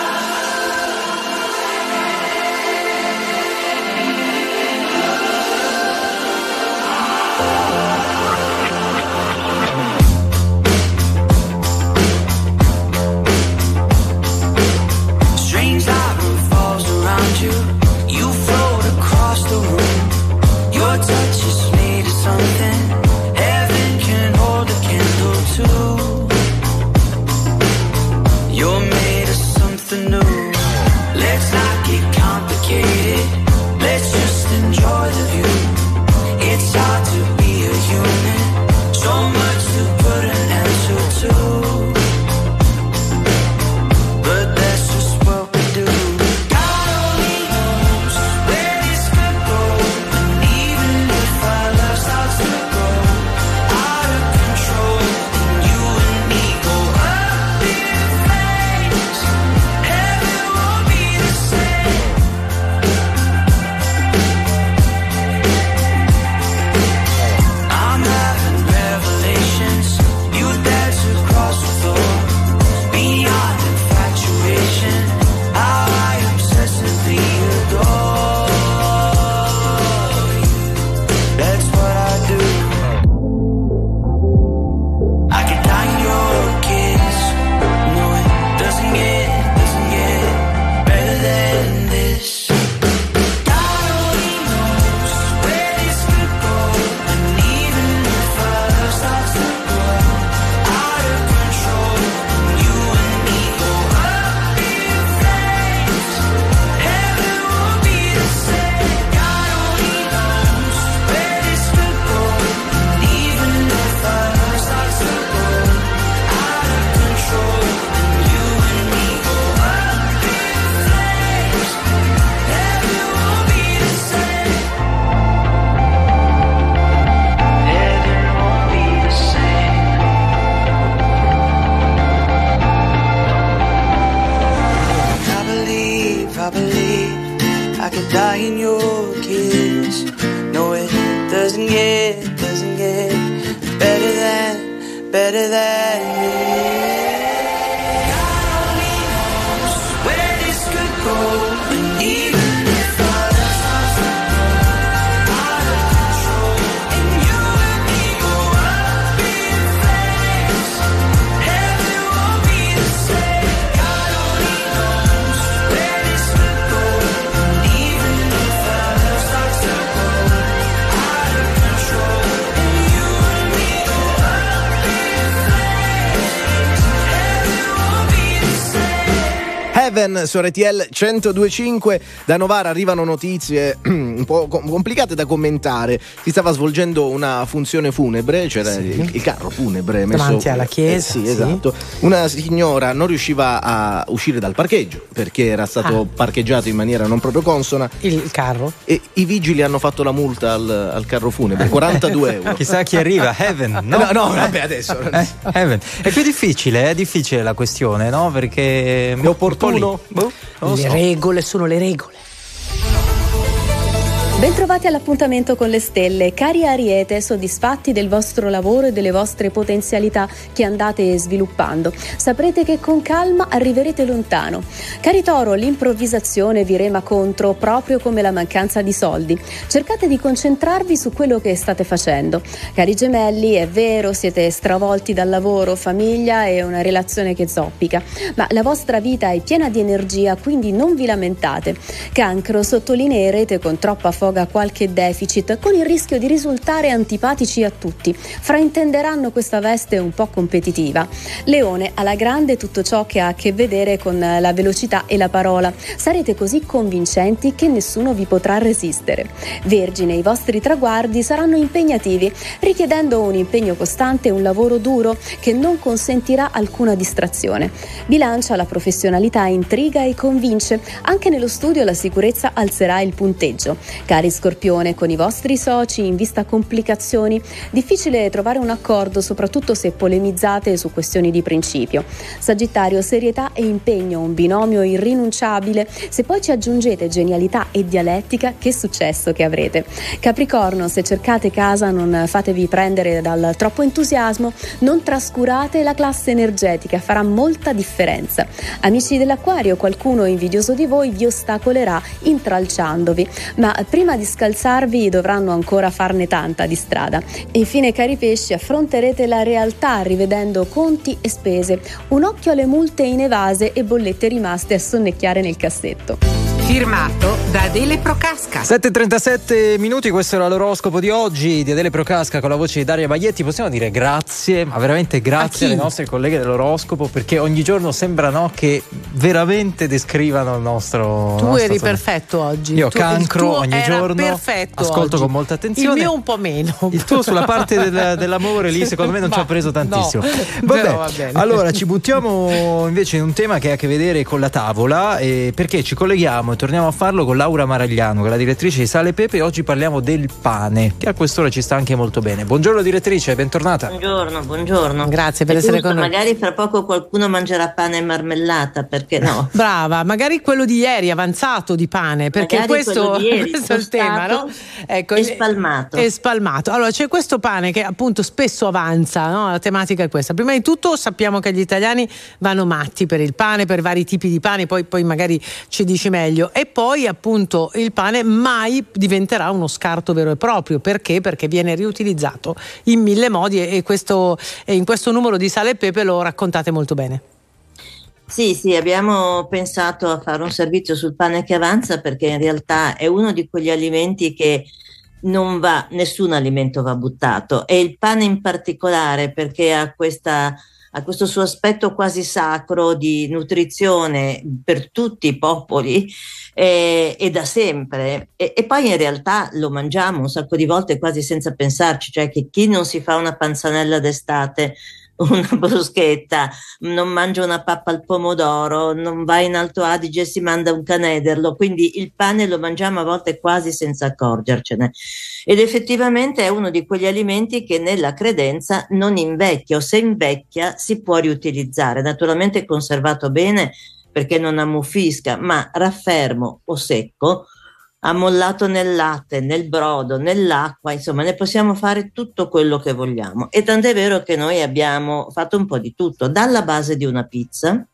Speaker 25: Heaven
Speaker 3: su RTL 1025 da Novara arrivano notizie (clears throat) un po' com- complicate da commentare. Si stava svolgendo una funzione funebre, c'era il, il carro funebre messo
Speaker 2: Davanti alla
Speaker 3: eh,
Speaker 2: chiesa,
Speaker 3: sì,
Speaker 2: sì.
Speaker 3: esatto. Una signora non riusciva a uscire dal parcheggio perché era stato
Speaker 2: Ah.
Speaker 3: parcheggiato in maniera non proprio consona.
Speaker 2: Il carro?
Speaker 3: E i vigili hanno fatto la multa al, al carro funebre, 42 euro.
Speaker 1: Chissà chi arriva, Heaven, (laughs) no?
Speaker 3: No, no, vabbè, adesso.
Speaker 1: Eh, Heaven. È più difficile, è difficile la questione, no? Perché è opportuno. Boh,
Speaker 2: Le
Speaker 1: so.
Speaker 2: regole sono le regole.
Speaker 22: Bentrovati all'appuntamento con le stelle. Cari Ariete, soddisfatti del vostro lavoro e delle vostre potenzialità che andate sviluppando. Saprete che con calma arriverete lontano. Cari Toro, l'improvvisazione vi rema contro, proprio come la mancanza di soldi. Cercate di concentrarvi su quello che state facendo. Cari Gemelli, è vero, siete stravolti dal lavoro, famiglia e una relazione che zoppica, ma la vostra vita è piena di energia, quindi non vi lamentate. Cancro, sottolineerete con troppa foga qualche deficit, con il rischio di risultare antipatici a tutti. Fraintenderanno questa veste un po' competitiva. Leone, alla grande tutto ciò che ha a che vedere con la velocità e la parola. Sarete così convincenti che nessuno vi potrà resistere. Vergine, i vostri traguardi saranno impegnativi, richiedendo un impegno costante e un lavoro duro che non consentirà alcuna distrazione. Bilancia, la professionalità intriga e convince. Anche nello studio la sicurezza alzerà il punteggio. Cari Scorpione, con i vostri soci in vista complicazioni, difficile trovare un accordo, soprattutto se polemizzate su questioni di principio. Sagittario, serietà e impegno, un binomio irrinunciabile. Se poi ci aggiungete genialità e dialettica, che successo che avrete. Capricorno, se cercate casa non fatevi prendere dal troppo entusiasmo, non trascurate la classe energetica, farà molta differenza. Amici dell'acquario, qualcuno invidioso di voi vi ostacolerà intralciandovi, ma prima di scalzarvi dovranno ancora farne tanta di strada. Infine, cari pesci, affronterete la realtà rivedendo conti e spese, un occhio alle multe inevase e bollette rimaste a sonnecchiare nel cassetto.
Speaker 2: Firmato da Adele Procasca.
Speaker 1: 7.37 minuti, questo era l'oroscopo di oggi di Adele Procasca con la voce di Daria Baglietti. Possiamo dire grazie, ma veramente grazie alle nostre colleghe dell'oroscopo perché ogni giorno sembra no, che veramente descrivano il nostro.
Speaker 2: Tu
Speaker 1: nostra
Speaker 2: eri
Speaker 1: storia.
Speaker 2: perfetto oggi.
Speaker 1: Io
Speaker 2: Tu-
Speaker 1: cancro ogni giorno.
Speaker 2: Perfetto
Speaker 1: Ascolto
Speaker 2: oggi.
Speaker 1: con molta attenzione.
Speaker 2: Il mio un po' meno.
Speaker 1: Il tuo sulla parte del- (laughs) dell'amore lì secondo me non ci ha preso tantissimo.
Speaker 2: no,
Speaker 1: Vabbè,
Speaker 2: va bene.
Speaker 1: allora ci buttiamo invece in un tema che ha a che vedere con la tavola eh, perché ci colleghiamo torniamo a farlo con Laura Maragliano che è la direttrice di Sale Pepe e oggi parliamo del pane che a quest'ora ci sta anche molto bene. Buongiorno direttrice, bentornata.
Speaker 26: Buongiorno, buongiorno.
Speaker 2: Grazie per
Speaker 26: È
Speaker 2: essere
Speaker 26: giusto,
Speaker 2: con noi.
Speaker 26: Magari fra poco qualcuno mangerà pane e marmellata, perché no? (laughs)
Speaker 2: Brava, magari quello di ieri avanzato di pane, perché
Speaker 26: Magari
Speaker 2: questo,
Speaker 26: ieri, (laughs)
Speaker 2: questo è il tema, no? Ecco,
Speaker 26: e
Speaker 2: il-
Speaker 26: spalmato.
Speaker 2: E spalmato. Allora, c'è questo pane che appunto spesso avanza, no? La tematica è questa. Prima di tutto sappiamo che gli italiani vanno matti per il pane, per vari tipi di pane, poi, poi magari ci dici meglio. E poi appunto il pane mai diventerà uno scarto vero e proprio. Perché? Perché viene riutilizzato in mille modi e, questo, e in questo numero di sale e pepe lo raccontate molto bene.
Speaker 26: Sì, sì, abbiamo pensato a fare un servizio sul pane che avanza perché in realtà è uno di quegli alimenti che non va, nessun alimento va buttato e il pane in particolare perché ha questa ha questo suo aspetto quasi sacro di nutrizione per tutti i popoli eh, e da sempre. E, e poi in realtà lo mangiamo un sacco di volte quasi senza pensarci, cioè che chi non si fa una panzanella d'estate una (laughs) bruschetta, non mangia una pappa al pomodoro, non va in Alto Adige e si manda un canederlo, quindi il pane lo mangiamo a volte quasi senza accorgercene. Ed effettivamente è uno di quegli alimenti che nella credenza non invecchia o se invecchia si può riutilizzare, naturalmente conservato bene perché non ammuffisca, ma raffermo o secco ammollato nel latte, nel brodo, nell'acqua, insomma ne possiamo fare tutto quello che vogliamo. E tant'è vero che noi abbiamo fatto un po' di tutto, dalla base di una pizza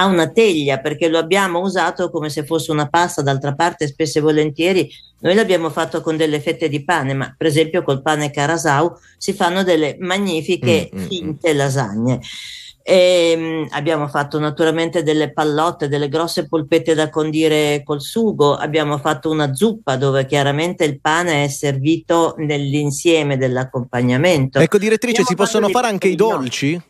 Speaker 26: a una teglia, perché lo abbiamo usato come se fosse una pasta, d'altra parte spesso e volentieri noi l'abbiamo fatto con delle fette di pane, ma per esempio col pane carasau si fanno delle magnifiche
Speaker 3: Mm, mm, mm.
Speaker 26: finte lasagne. Ehm, abbiamo fatto naturalmente delle pallotte, delle grosse polpette da condire col sugo, abbiamo fatto una zuppa dove chiaramente il pane è servito nell'insieme dell'accompagnamento.
Speaker 3: Ecco, direttrice,
Speaker 26: Abbiamo
Speaker 3: si possono fare anche i dolci?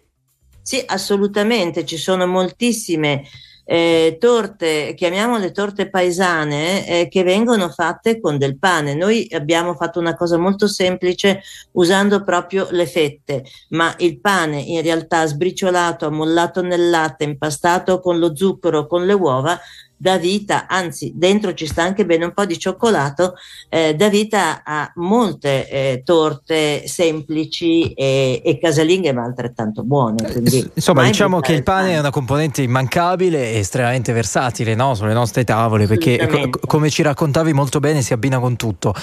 Speaker 26: sì, assolutamente, ci sono moltissime eh, torte, chiamiamole torte paesane, eh, che vengono fatte con del pane. Noi abbiamo fatto una cosa molto semplice usando proprio le fette, ma il pane in realtà sbriciolato, ammollato nel latte, impastato con lo zucchero, con le uova, dà vita, anzi dentro ci sta anche bene un po' di cioccolato, eh, dà vita a molte eh, torte semplici e, e casalinghe ma altrettanto buone. quindi
Speaker 1: Insomma, diciamo che il pane è una componente immancabile e estremamente versatile no? sulle nostre tavole, perché co- come ci raccontavi molto bene si abbina con tutto.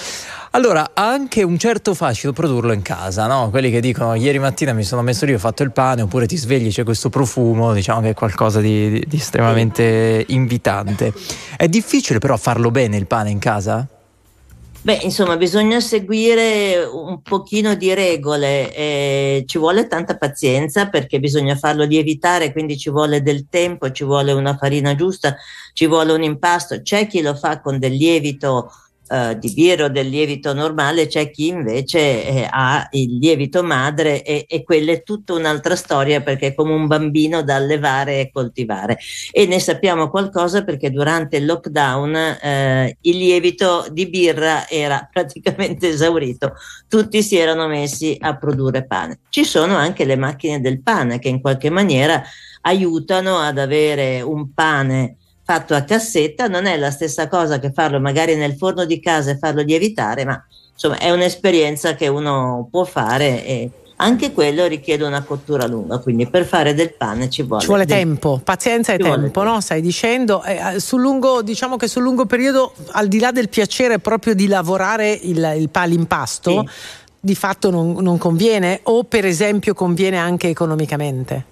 Speaker 1: Allora, ha anche un certo fascino produrlo in casa, no? Quelli che dicono ieri mattina mi sono messo lì, ho fatto il pane, oppure ti svegli, c'è questo profumo, diciamo che è qualcosa di, di- di estremamente invitante. È difficile però farlo bene il pane in casa?
Speaker 26: Beh, insomma, bisogna seguire un pochino di regole, eh, ci vuole tanta pazienza perché bisogna farlo lievitare, quindi ci vuole del tempo, ci vuole una farina giusta, ci vuole un impasto. C'è chi lo fa con del lievito eh, di birra o del lievito normale, c'è chi invece eh, ha il lievito madre e, e quella è tutta un'altra storia perché è come un bambino da allevare e coltivare. E ne sappiamo qualcosa perché durante il lockdown eh, il lievito di birra era (laughs) praticamente esaurito, tutti si erano messi a produrre pane. Ci sono anche le macchine del pane che in qualche maniera aiutano ad avere un pane fatto a cassetta, non è la stessa cosa che farlo magari nel forno di casa e farlo lievitare, ma insomma è un'esperienza che uno può fare e anche quello richiede una cottura lunga, quindi per fare del pane ci vuole,
Speaker 2: Ci vuole
Speaker 26: del-
Speaker 2: tempo, pazienza e
Speaker 26: Ci
Speaker 2: tempo, no? Stai dicendo. Eh, eh, sul lungo, diciamo che sul lungo periodo, al di là del piacere proprio di lavorare il, il pa- l'impasto, di fatto non, non conviene, o per esempio conviene anche economicamente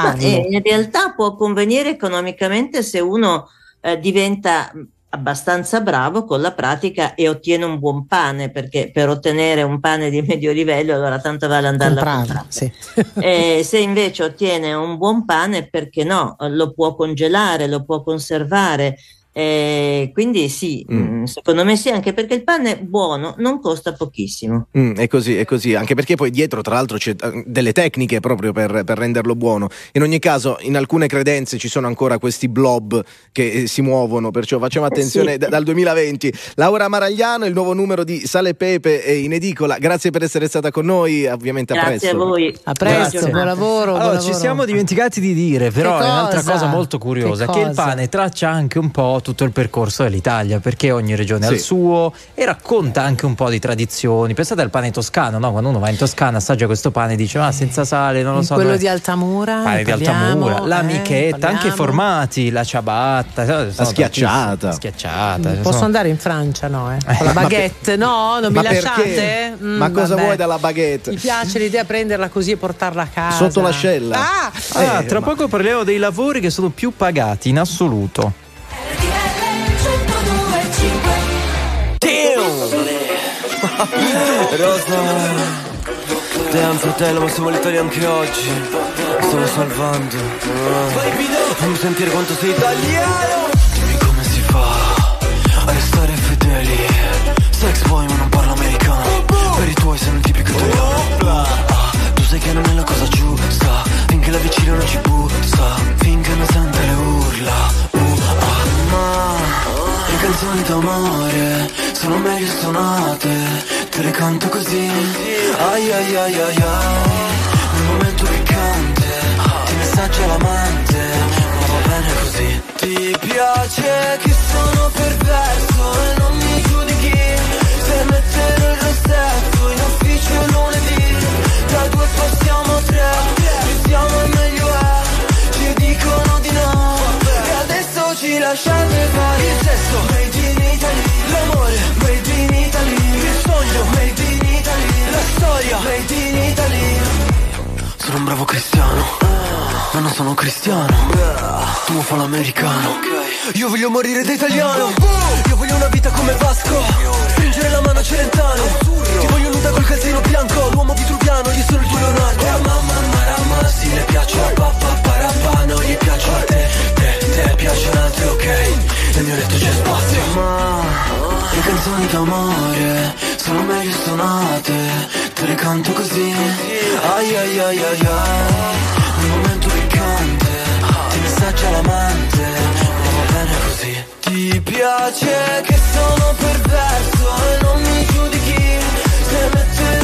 Speaker 2: Farlo.
Speaker 26: eh, in realtà può convenire economicamente se uno eh, diventa mh, abbastanza bravo con la pratica e ottiene un buon pane, perché per ottenere un pane di medio livello allora tanto vale andarlo a comprare.
Speaker 2: sì.
Speaker 26: Eh, se invece ottiene un buon pane, perché no? Lo può congelare, lo può conservare. Eh, quindi sì,
Speaker 3: Mm.
Speaker 26: mh, secondo me sì, anche perché il pane buono non costa pochissimo.
Speaker 3: Mm, è così, è così, anche perché poi dietro tra l'altro c'è eh, delle tecniche proprio per, per renderlo buono. In ogni caso, in alcune credenze ci sono ancora questi blob che eh, si muovono, perciò facciamo attenzione
Speaker 26: Sì.
Speaker 3: da- dal 2020. Laura Maragliano, il nuovo numero di Sale e Pepe è in edicola, grazie per essere stata con noi, ovviamente a
Speaker 26: Grazie
Speaker 3: presto.
Speaker 26: a voi.
Speaker 2: A presto,
Speaker 26: Buona
Speaker 2: buon lavoro.
Speaker 1: Allora,
Speaker 2: buon
Speaker 1: ci
Speaker 2: lavoro.
Speaker 1: siamo dimenticati di dire, però
Speaker 2: Che
Speaker 1: è un'altra
Speaker 2: cosa?
Speaker 1: molto curiosa,
Speaker 2: Che
Speaker 1: che, il pane traccia anche un po' tutto il percorso dell'Italia, perché ogni regione ha il
Speaker 3: Sì.
Speaker 1: suo e racconta anche un po' di tradizioni. Pensate al pane toscano, no? Quando uno va in Toscana assaggia questo pane e dice ma senza sale, non lo so.
Speaker 2: Quello
Speaker 1: dove-
Speaker 2: di Altamura.
Speaker 1: pane di
Speaker 2: parliamo,
Speaker 1: Altamura, la
Speaker 2: eh,
Speaker 1: michetta, anche i
Speaker 2: parliamo.
Speaker 1: formati, la ciabatta, sono tantissimi.
Speaker 3: schiacciata.
Speaker 1: La schiacciata.
Speaker 2: Posso
Speaker 1: sono-
Speaker 2: andare in Francia, no? Eh? Con la (laughs) baguette, no? Non mi
Speaker 3: Ma
Speaker 2: lasciate? Mm,
Speaker 3: Ma cosa
Speaker 2: vabbè.
Speaker 3: vuoi dalla baguette?
Speaker 2: Mi piace l'idea prenderla così e portarla a casa.
Speaker 3: Sotto l'ascella?
Speaker 2: Ah!
Speaker 1: Ah,
Speaker 3: Eh,
Speaker 1: tra
Speaker 3: ma-
Speaker 1: poco parliamo dei lavori che sono più pagati in assoluto.
Speaker 13: Rosa Damn fratello ma siamo letali anche oggi. Mi Stavo salvando. Ah. Fammi sentire quanto sei italiano. Dimmi come si fa A restare fedeli. Sex boy ma non parlo americano. Per i tuoi sei un tipico italiano. Ah, Tu sai che non è la cosa giusta. Finché la vicina non ci bussa. Finché non sente le urla le canzoni d'amore sono meglio suonate, te le canto così. Ai ai ai ai ai, nel momento piccante, ti messaggia l'amante, ma va bene così. Ti piace che sono perverso e non mi lasciarmi fare. Il sesso, made in Italy. L'amore, made in Italy. Il sogno, made in Italy. La storia, made in Italy. Sono un bravo cristiano. Ma non sono un cristiano. Tu fa l'americano Io voglio morire da italiano. Io voglio una vita come Vasco. Stringere la mano a Celentano. Ti voglio nuda col calzino bianco. L'uomo vitruviano, io sono il tuo Leonardo. Mamma, mamma, mamma, si le piace Papà, parapà, non gli piace a te, te te piacciono altri, ok? Nel mio letto c'è spazio. Ma le canzoni d'amore Sono meglio suonate. Te le canto così. Ai ai ai ai ai. Nel momento piccante. Ti messaggia l'amante. Ma va bene così. Ti piace che sono perverso E non mi giudichi. Se mettere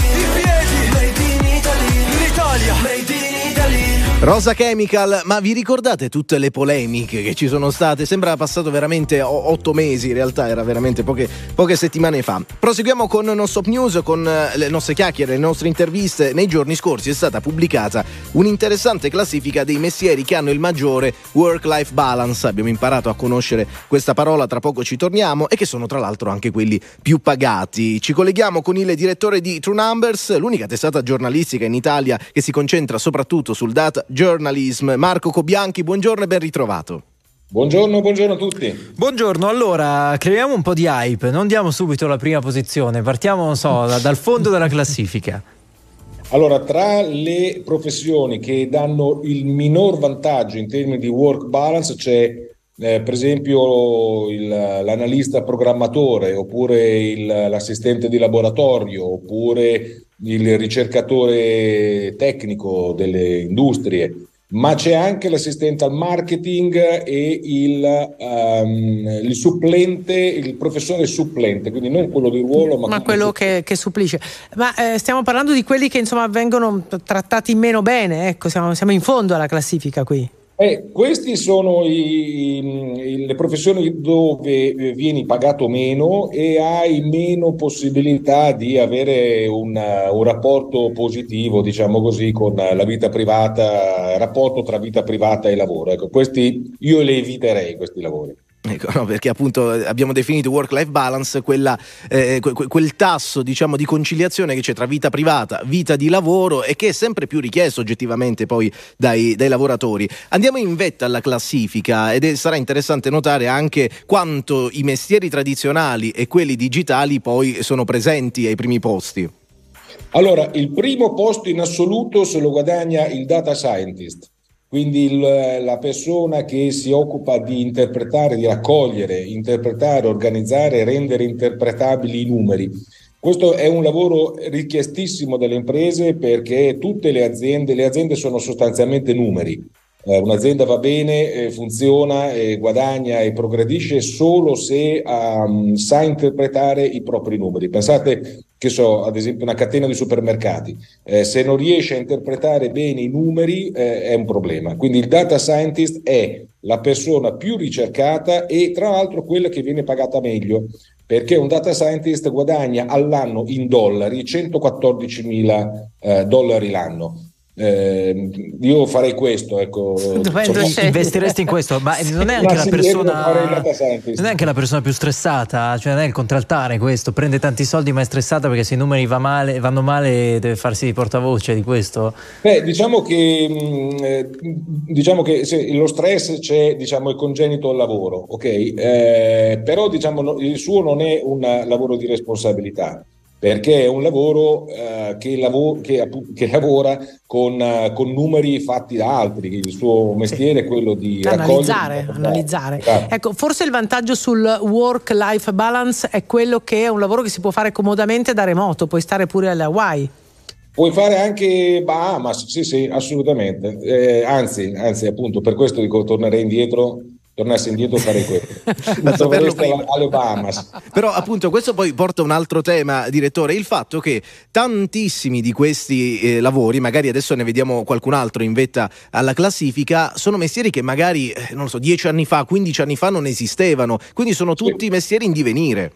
Speaker 13: Italy
Speaker 3: Rosa Chemical, ma vi ricordate tutte le polemiche che ci sono state? Sembra passato veramente otto mesi, in realtà era veramente poche, poche settimane fa. Proseguiamo con Non Stop News, con eh, le nostre chiacchiere, le nostre interviste. Nei giorni scorsi è stata pubblicata un'interessante classifica dei mestieri che hanno il maggiore work-life balance. Abbiamo imparato a conoscere questa parola, tra poco ci torniamo, e che sono tra l'altro anche quelli più pagati. Ci colleghiamo con il direttore di True Numbers, l'unica testata giornalistica in Italia che si concentra soprattutto sul data journalism. Marco Cobianchi, buongiorno e ben ritrovato.
Speaker 27: Buongiorno, buongiorno a tutti.
Speaker 1: Buongiorno, allora creiamo un po' di hype, non diamo subito la prima posizione, partiamo, non so, da- dal fondo della classifica.
Speaker 27: Allora, tra le professioni che danno il minor vantaggio in termini di work balance c'è eh, per esempio il- l'analista programmatore oppure il- l'assistente di laboratorio oppure il ricercatore tecnico delle industrie, ma c'è anche l'assistente al marketing e il, ehm, il supplente, il professore supplente, quindi non quello di ruolo, ma,
Speaker 2: ma quello che, che supplisce. Ma eh, stiamo parlando di quelli che insomma vengono trattati meno bene, ecco, siamo, siamo in fondo alla classifica qui.
Speaker 27: Eh, queste sono i- le professioni dove eh, vieni pagato meno e hai meno possibilità di avere un, un rapporto positivo, diciamo così, con la vita privata, rapporto tra vita privata e lavoro. Ecco, questi io le eviterei questi lavori.
Speaker 3: Ecco, no, perché appunto abbiamo definito work-life balance quella, eh, que- quel tasso diciamo, di conciliazione che c'è tra vita privata, vita di lavoro e che è sempre più richiesto oggettivamente poi dai, dai lavoratori. Andiamo in vetta alla classifica ed è- sarà interessante notare anche quanto i mestieri tradizionali e quelli digitali poi sono presenti ai primi posti.
Speaker 27: Allora, il primo posto in assoluto se lo guadagna il data scientist, quindi il- la persona che si occupa di interpretare, di raccogliere, interpretare, organizzare rendere interpretabili i numeri. Questo è un lavoro richiestissimo dalle imprese perché tutte le aziende, le aziende sono sostanzialmente numeri. Eh, un'azienda va bene, eh, funziona, eh, guadagna e progredisce solo se ehm, sa interpretare i propri numeri. Pensate che so, ad esempio una catena di supermercati, eh, se non riesce a interpretare bene i numeri è un problema. Quindi il data scientist è la persona più ricercata e tra l'altro quella che viene pagata meglio, perché un data scientist guadagna all'anno in dollari 114 mila eh, dollari l'anno. Eh, io farei questo, ecco. (laughs)
Speaker 1: Dovendo
Speaker 27: Insomma-
Speaker 1: investiresti in questo, ma non è anche la persona. Non è anche la persona più stressata, cioè non è il contraltare questo, prende tanti soldi ma è stressata perché se i numeri va male- vanno male deve farsi di portavoce di questo.
Speaker 27: Beh, diciamo che, mh, eh, diciamo che se lo stress c'è, diciamo, è congenito al lavoro, ok? Eh, però diciamo, il suo non è un lavoro di responsabilità. Perché è un lavoro eh, che, lavo- che appu- che (laughs) lavora con, eh, con numeri fatti da altri, il suo mestiere è quello di
Speaker 2: analizzare, analizzare.
Speaker 27: Esatto.
Speaker 2: Ecco, forse il vantaggio sul work-life balance è quello che è un lavoro che si può fare comodamente da remoto, puoi stare pure alle Hawaii.
Speaker 27: Puoi fare anche Bahamas, sì, sì, assolutamente. Eh, anzi, anzi, appunto, per questo dico tornerei indietro, tornassi indietro farei questo. (laughs)
Speaker 3: Da saperlo
Speaker 27: Troveresti alla- alle Bahamas. (laughs)
Speaker 3: Però appunto questo poi porta a un altro tema, direttore, il fatto che tantissimi di questi eh, lavori, magari adesso ne vediamo qualcun altro in vetta alla classifica, sono mestieri che magari, eh, non lo so, 10 anni fa, 15 anni fa non esistevano, quindi sono tutti mestieri in divenire.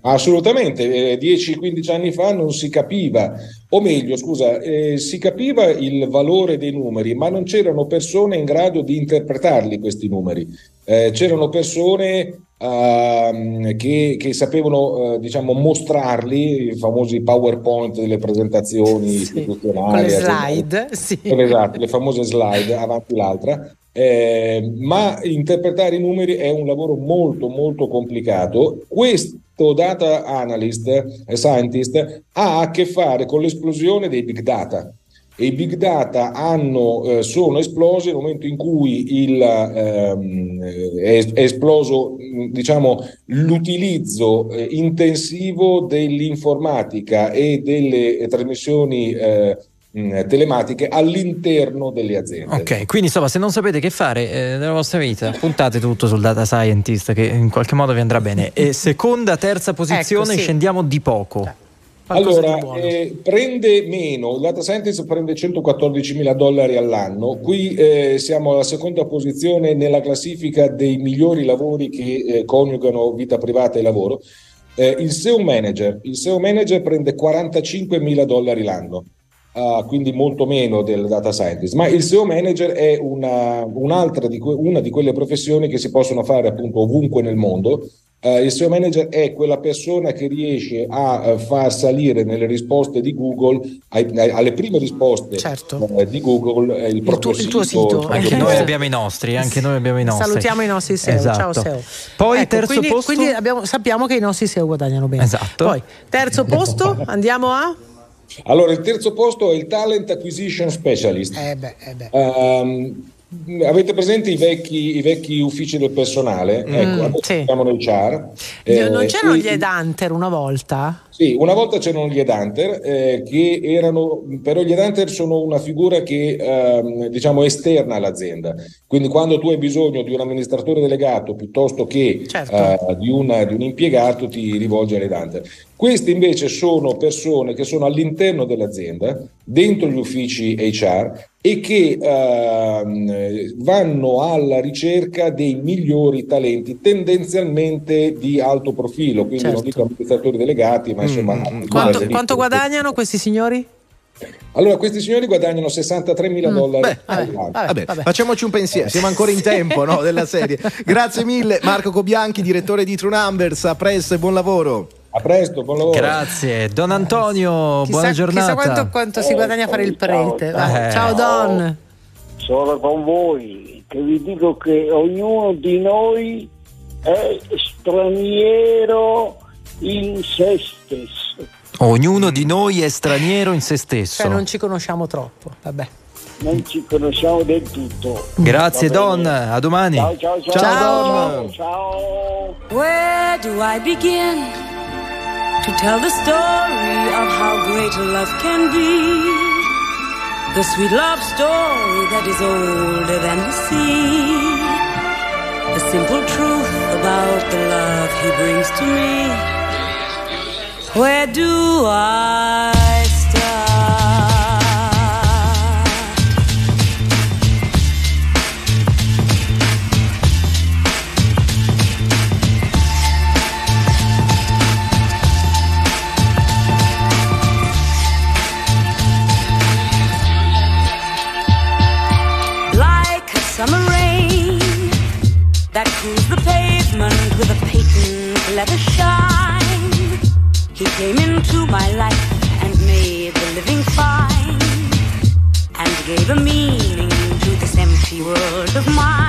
Speaker 27: Assolutamente, eh, 10-15 anni fa non si capiva, o meglio, scusa, eh, si capiva il valore dei numeri, ma non c'erano persone in grado di interpretarli questi numeri. Eh, c'erano persone ehm, che, che sapevano, eh, diciamo, mostrarli, i famosi PowerPoint delle presentazioni istituzionali.
Speaker 2: Con le slide, sì.
Speaker 27: Esatto, le famose slide avanti l'altra. Eh, ma interpretare i numeri è un lavoro molto molto complicato. Questo data analyst e scientist ha a che fare con l'esplosione dei big data. E i big data hanno, eh, sono esplosi nel momento in cui il, ehm, è, è esploso mh, diciamo, l'utilizzo eh, intensivo dell'informatica e delle eh, trasmissioni eh, mh, telematiche all'interno delle aziende.
Speaker 1: Ok, quindi insomma, se non sapete che fare eh, nella vostra vita, (laughs) puntate tutto sul data scientist che in qualche modo vi andrà bene. E seconda, terza posizione,
Speaker 27: Ecco, sì.
Speaker 1: scendiamo di poco.
Speaker 27: Allora, eh, prende meno, il data scientist prende 114 mila dollari all'anno, qui eh, siamo alla seconda posizione nella classifica dei migliori lavori che eh, coniugano vita privata e lavoro. Eh, il SEO manager, il SEO manager prende 45 mila dollari l'anno. Ah, quindi molto meno del data scientist, ma il SEO manager è una, un'altra di que- una di quelle professioni che si possono fare appunto ovunque nel mondo. Eh, il SEO manager è quella persona che riesce a eh, far salire nelle risposte di Google, ai- ai- alle prime risposte eh, di Google, il, proprio
Speaker 2: tuo- il tuo sito.
Speaker 1: Anche noi
Speaker 2: eh.
Speaker 1: abbiamo i nostri, anche noi abbiamo i nostri.
Speaker 2: Salutiamo i nostri SEO. Ciao
Speaker 1: Esatto.
Speaker 2: SEO.
Speaker 1: Poi
Speaker 2: Ecco,
Speaker 1: terzo
Speaker 2: quindi,
Speaker 1: posto.
Speaker 2: quindi abbiamo- sappiamo che i nostri SEO guadagnano bene.
Speaker 1: Esatto.
Speaker 2: Poi, terzo posto, (laughs) andiamo a.
Speaker 27: Allora, il terzo posto è il Talent Acquisition Specialist.
Speaker 2: Eh beh, eh beh.
Speaker 27: Ehm, avete presente i vecchi, i vecchi uffici del personale?
Speaker 2: Mm,
Speaker 27: ecco, adesso
Speaker 2: sì.
Speaker 27: siamo noi char.
Speaker 2: non
Speaker 27: Eh,
Speaker 2: c'erano
Speaker 27: e-
Speaker 2: gli Edanter una volta?
Speaker 27: Sì, una volta c'erano gli Edanter, eh, che erano, però gli Edanter sono una figura che ehm, diciamo esterna all'azienda. Quindi quando tu hai bisogno di un amministratore delegato piuttosto che
Speaker 2: Certo.
Speaker 27: eh, di, una- di un impiegato, ti rivolgi all'Edanter. Questi invece sono persone che sono all'interno dell'azienda, dentro gli uffici HR e che ehm, vanno alla ricerca dei migliori talenti, tendenzialmente di alto profilo, quindi
Speaker 2: Certo.
Speaker 27: non dico amministratori delegati, ma insomma...
Speaker 2: Quanto,
Speaker 27: base di-
Speaker 2: quanto guadagnano questi signori?
Speaker 27: Allora, questi signori guadagnano 63 mila dollari all'anno.
Speaker 3: Vabbè, facciamoci un pensiero, siamo ancora in tempo no, della serie. Grazie mille Marco Cobianchi, direttore di True Numbers, a presto e buon lavoro.
Speaker 27: A presto, buon lavoro.
Speaker 1: Grazie. Don Antonio,
Speaker 2: Chissà,
Speaker 1: buona giornata.
Speaker 2: chissà quanto, quanto si guadagna a fare il prete. Vai.
Speaker 1: Eh.
Speaker 2: Ciao Don.
Speaker 28: Sono con voi che vi dico che ognuno di noi è straniero in se stesso.
Speaker 1: Ognuno di noi è straniero in se stesso.
Speaker 2: Cioè non ci conosciamo troppo. Vabbè.
Speaker 28: Non ci conosciamo del tutto.
Speaker 1: Grazie Don, a domani.
Speaker 28: Ciao ciao ciao.
Speaker 1: Ciao.
Speaker 28: ciao.
Speaker 29: Where do I begin to tell the story of how great love can be? The sweet love story that is older than the sea. The simple truth about the love he brings to me. Where do I came into my life and made the living fine and gave a meaning to this empty world of mine.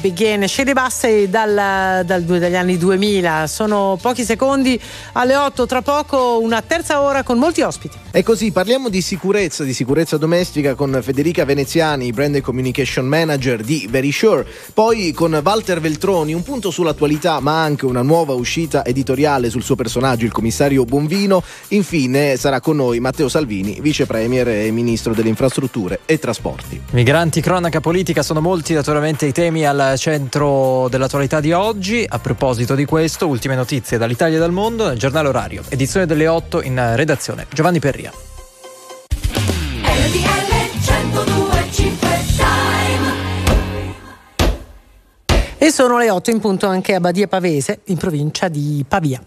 Speaker 2: Begin? Shady Bassey dal, dal, dagli anni 2000. Sono pochi secondi alle 8. Tra poco una terza ora con molti ospiti.
Speaker 3: E così parliamo di sicurezza, di sicurezza domestica con Federica Veneziani, brand and communication manager di Very Sure. Poi con Walter Veltroni, un punto sull'attualità, ma anche una nuova uscita editoriale sul suo personaggio, il commissario Bonvino. Infine sarà con noi Matteo Salvini, vice premier e ministro delle infrastrutture e trasporti.
Speaker 1: Migranti, cronaca politica sono molti naturalmente i temi al centro dell'attualità di oggi. A proposito di questo, ultime notizie dall'Italia e dal mondo nel giornale orario, edizione delle 8 in redazione. Giovanni Perria.
Speaker 2: E sono le 8 in punto anche a Badia Pavese, in provincia di Pavia.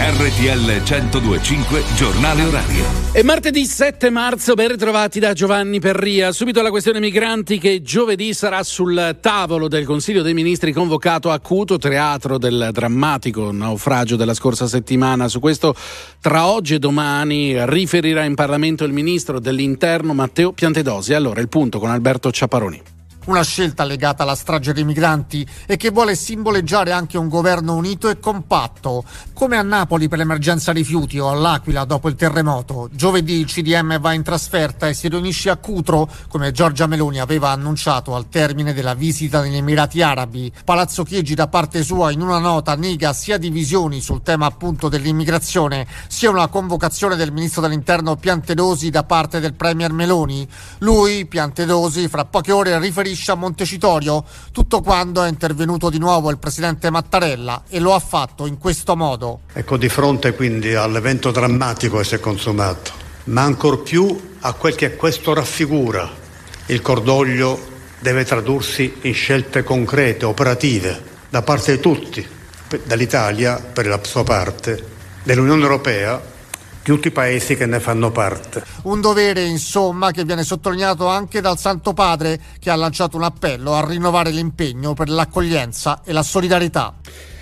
Speaker 21: RTL 1025 Giornale Orario.
Speaker 18: E martedì 7 marzo, ben ritrovati da Giovanni Perria. Subito la questione migranti che giovedì sarà sul tavolo del Consiglio dei Ministri convocato a Cuto, teatro del drammatico naufragio della scorsa settimana. Su questo tra oggi e domani riferirà in Parlamento il Ministro dell'Interno Matteo Piantedosi. Allora il punto con Alberto Ciaparoni.
Speaker 19: Una scelta legata alla strage dei migranti e che vuole simboleggiare anche un governo unito e compatto, come a Napoli per l'emergenza rifiuti o all'Aquila dopo il terremoto. Giovedì il CDM va in trasferta e si riunisce a Cutro, come Giorgia Meloni aveva annunciato al termine della visita negli Emirati Arabi. Palazzo Chiegi da parte sua in una nota nega sia divisioni sul tema appunto dell'immigrazione, sia una convocazione del ministro dell'Interno Piantedosi da parte del premier Meloni. Lui, Piantedosi, fra poche ore riferisce a Montecitorio, tutto quando è intervenuto di nuovo il presidente Mattarella e lo ha fatto in questo modo.
Speaker 30: Ecco, di fronte quindi all'evento drammatico che si è consumato, ma ancor più a quel che questo raffigura, il cordoglio deve tradursi in scelte concrete, operative, da parte di tutti, dall'Italia per la sua parte, dell'Unione Europea tutti i paesi che ne fanno parte.
Speaker 19: Un dovere, insomma, che viene sottolineato anche dal Santo Padre, che ha lanciato un appello a rinnovare l'impegno per l'accoglienza e la solidarietà.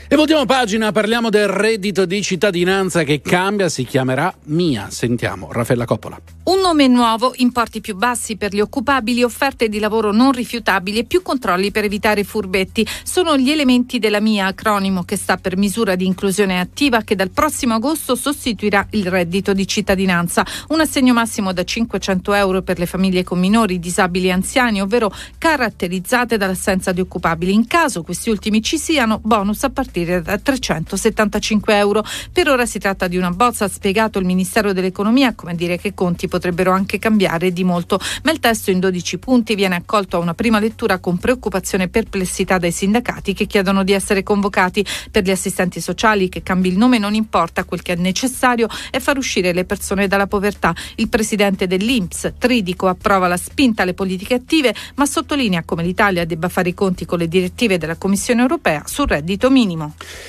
Speaker 18: E voltiamo pagina, parliamo del reddito di cittadinanza che cambia, si chiamerà Mia. Sentiamo, Raffaella Coppola.
Speaker 31: Un nome nuovo, importi più bassi per gli occupabili, offerte di lavoro non rifiutabili e più controlli per evitare furbetti. Sono gli elementi della MIA, acronimo che sta per misura di inclusione attiva che dal prossimo agosto sostituirà il reddito di cittadinanza. Un assegno massimo da 500 euro per le famiglie con minori, disabili e anziani, ovvero caratterizzate dall'assenza di occupabili. In caso questi ultimi ci siano, bonus a partire da 375 euro. Per ora si tratta di una bozza, ha spiegato il Ministero dell'Economia, come dire che conti potrebbero anche cambiare di molto, ma il testo in 12 punti viene accolto a una prima lettura con preoccupazione e perplessità dai sindacati che chiedono di essere convocati per gli assistenti sociali che cambi il nome non importa, quel che è necessario è far uscire le persone dalla povertà. Il presidente dell'Inps, Tridico, approva la spinta alle politiche attive, ma sottolinea come l'Italia debba fare i conti con le direttive della Commissione europea sul reddito minimo.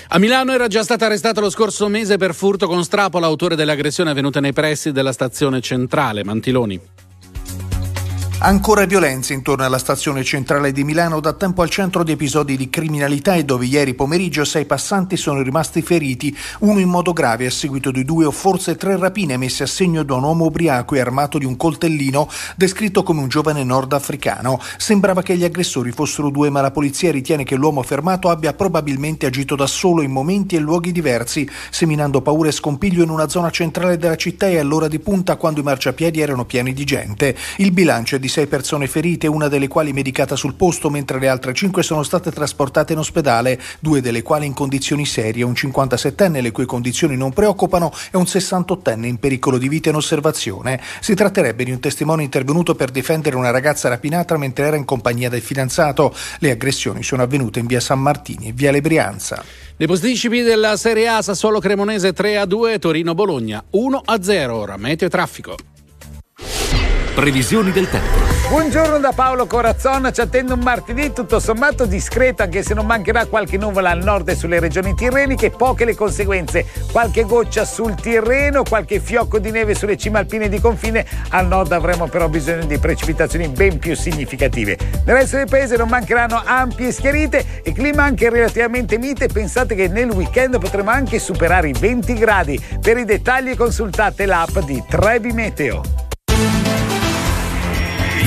Speaker 18: A Milano era già stato arrestato lo scorso mese per furto con strappo l'autore dell'aggressione avvenuta nei pressi della stazione centrale Mantiloni.
Speaker 20: Ancora violenze intorno alla stazione centrale di Milano, da tempo al centro di episodi di criminalità e dove ieri pomeriggio sei passanti sono rimasti feriti, uno in modo grave a seguito di due o forse tre rapine messe a segno da un uomo ubriaco e armato di un coltellino descritto come un giovane nordafricano. Sembrava che gli aggressori fossero due, ma la polizia ritiene che l'uomo fermato abbia probabilmente agito da solo in momenti e luoghi diversi, seminando paura e scompiglio in una zona centrale della città e all'ora di punta quando i marciapiedi erano pieni di gente. Il bilancio è di sei persone ferite, una delle quali medicata sul posto, mentre le altre cinque sono state trasportate in ospedale, due delle quali in condizioni serie, un 57enne le cui condizioni non preoccupano e un 68enne in pericolo di vita in osservazione. Si tratterebbe di un testimone intervenuto per difendere una ragazza rapinata mentre era in compagnia del fidanzato. Le aggressioni sono avvenute in via San Martini e via Lebrianza.
Speaker 18: Le posticipi della Serie A Sassuolo Cremonese 3 a 2, Torino Bologna 1 a 0. Ora meteo e traffico.
Speaker 21: Previsioni del tempo.
Speaker 32: Buongiorno da Paolo Corazzona, ci attende un martedì tutto sommato discreto anche se non mancherà qualche nuvola al nord e sulle regioni tirreniche, poche le conseguenze, qualche goccia sul Tirreno, qualche fiocco di neve sulle cime alpine di confine, al nord avremo però bisogno di precipitazioni ben più significative. Nel resto del paese non mancheranno ampie schiarite e clima anche relativamente mite, pensate che nel weekend potremo anche superare i 20 gradi. Per i dettagli consultate l'app di Trevi Meteo.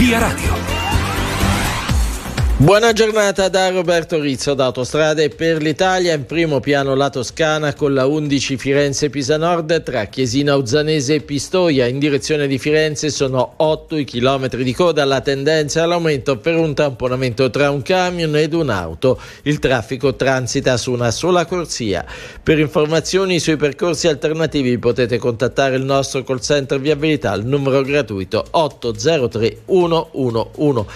Speaker 21: Via Radio.
Speaker 8: Buona giornata da Roberto Rizzo da Autostrade per l'Italia, in primo piano la Toscana con la 11 Firenze-Pisa Nord tra Chiesina Uzzanese e Pistoia. In direzione di Firenze sono 8 i chilometri di coda, la tendenza all'aumento per un tamponamento tra un camion ed un'auto, il traffico transita su una sola corsia. Per informazioni sui percorsi alternativi potete contattare il nostro call center viabilità al numero gratuito 803 111.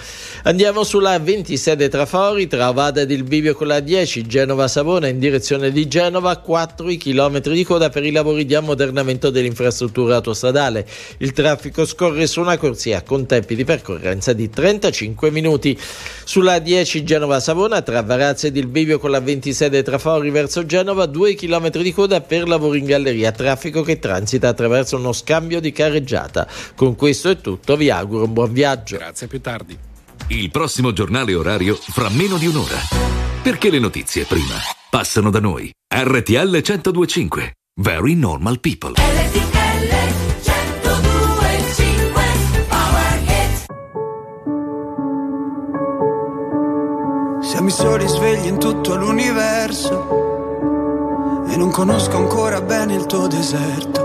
Speaker 8: Andiamo sulla 27 Trafori tra Ovada ed il Bivio con la 10 Genova Savona in direzione di Genova 4 i chilometri di coda per i lavori di ammodernamento dell'infrastruttura autostradale. Il traffico scorre su una corsia con tempi di percorrenza di 35 minuti. Sulla 10 Genova Savona tra Varazze ed il Bivio con la 26 Trafori verso Genova 2 chilometri di coda per lavori in galleria, traffico che transita attraverso uno scambio di carreggiata. Con questo è tutto, vi auguro un buon viaggio.
Speaker 18: Grazie, più tardi.
Speaker 21: Il prossimo giornale orario fra meno di un'ora. Perché le notizie prima passano da noi. RTL 1025. Very normal people.
Speaker 13: Siamo i soli svegli in tutto l'universo e non conosco ancora bene il tuo deserto.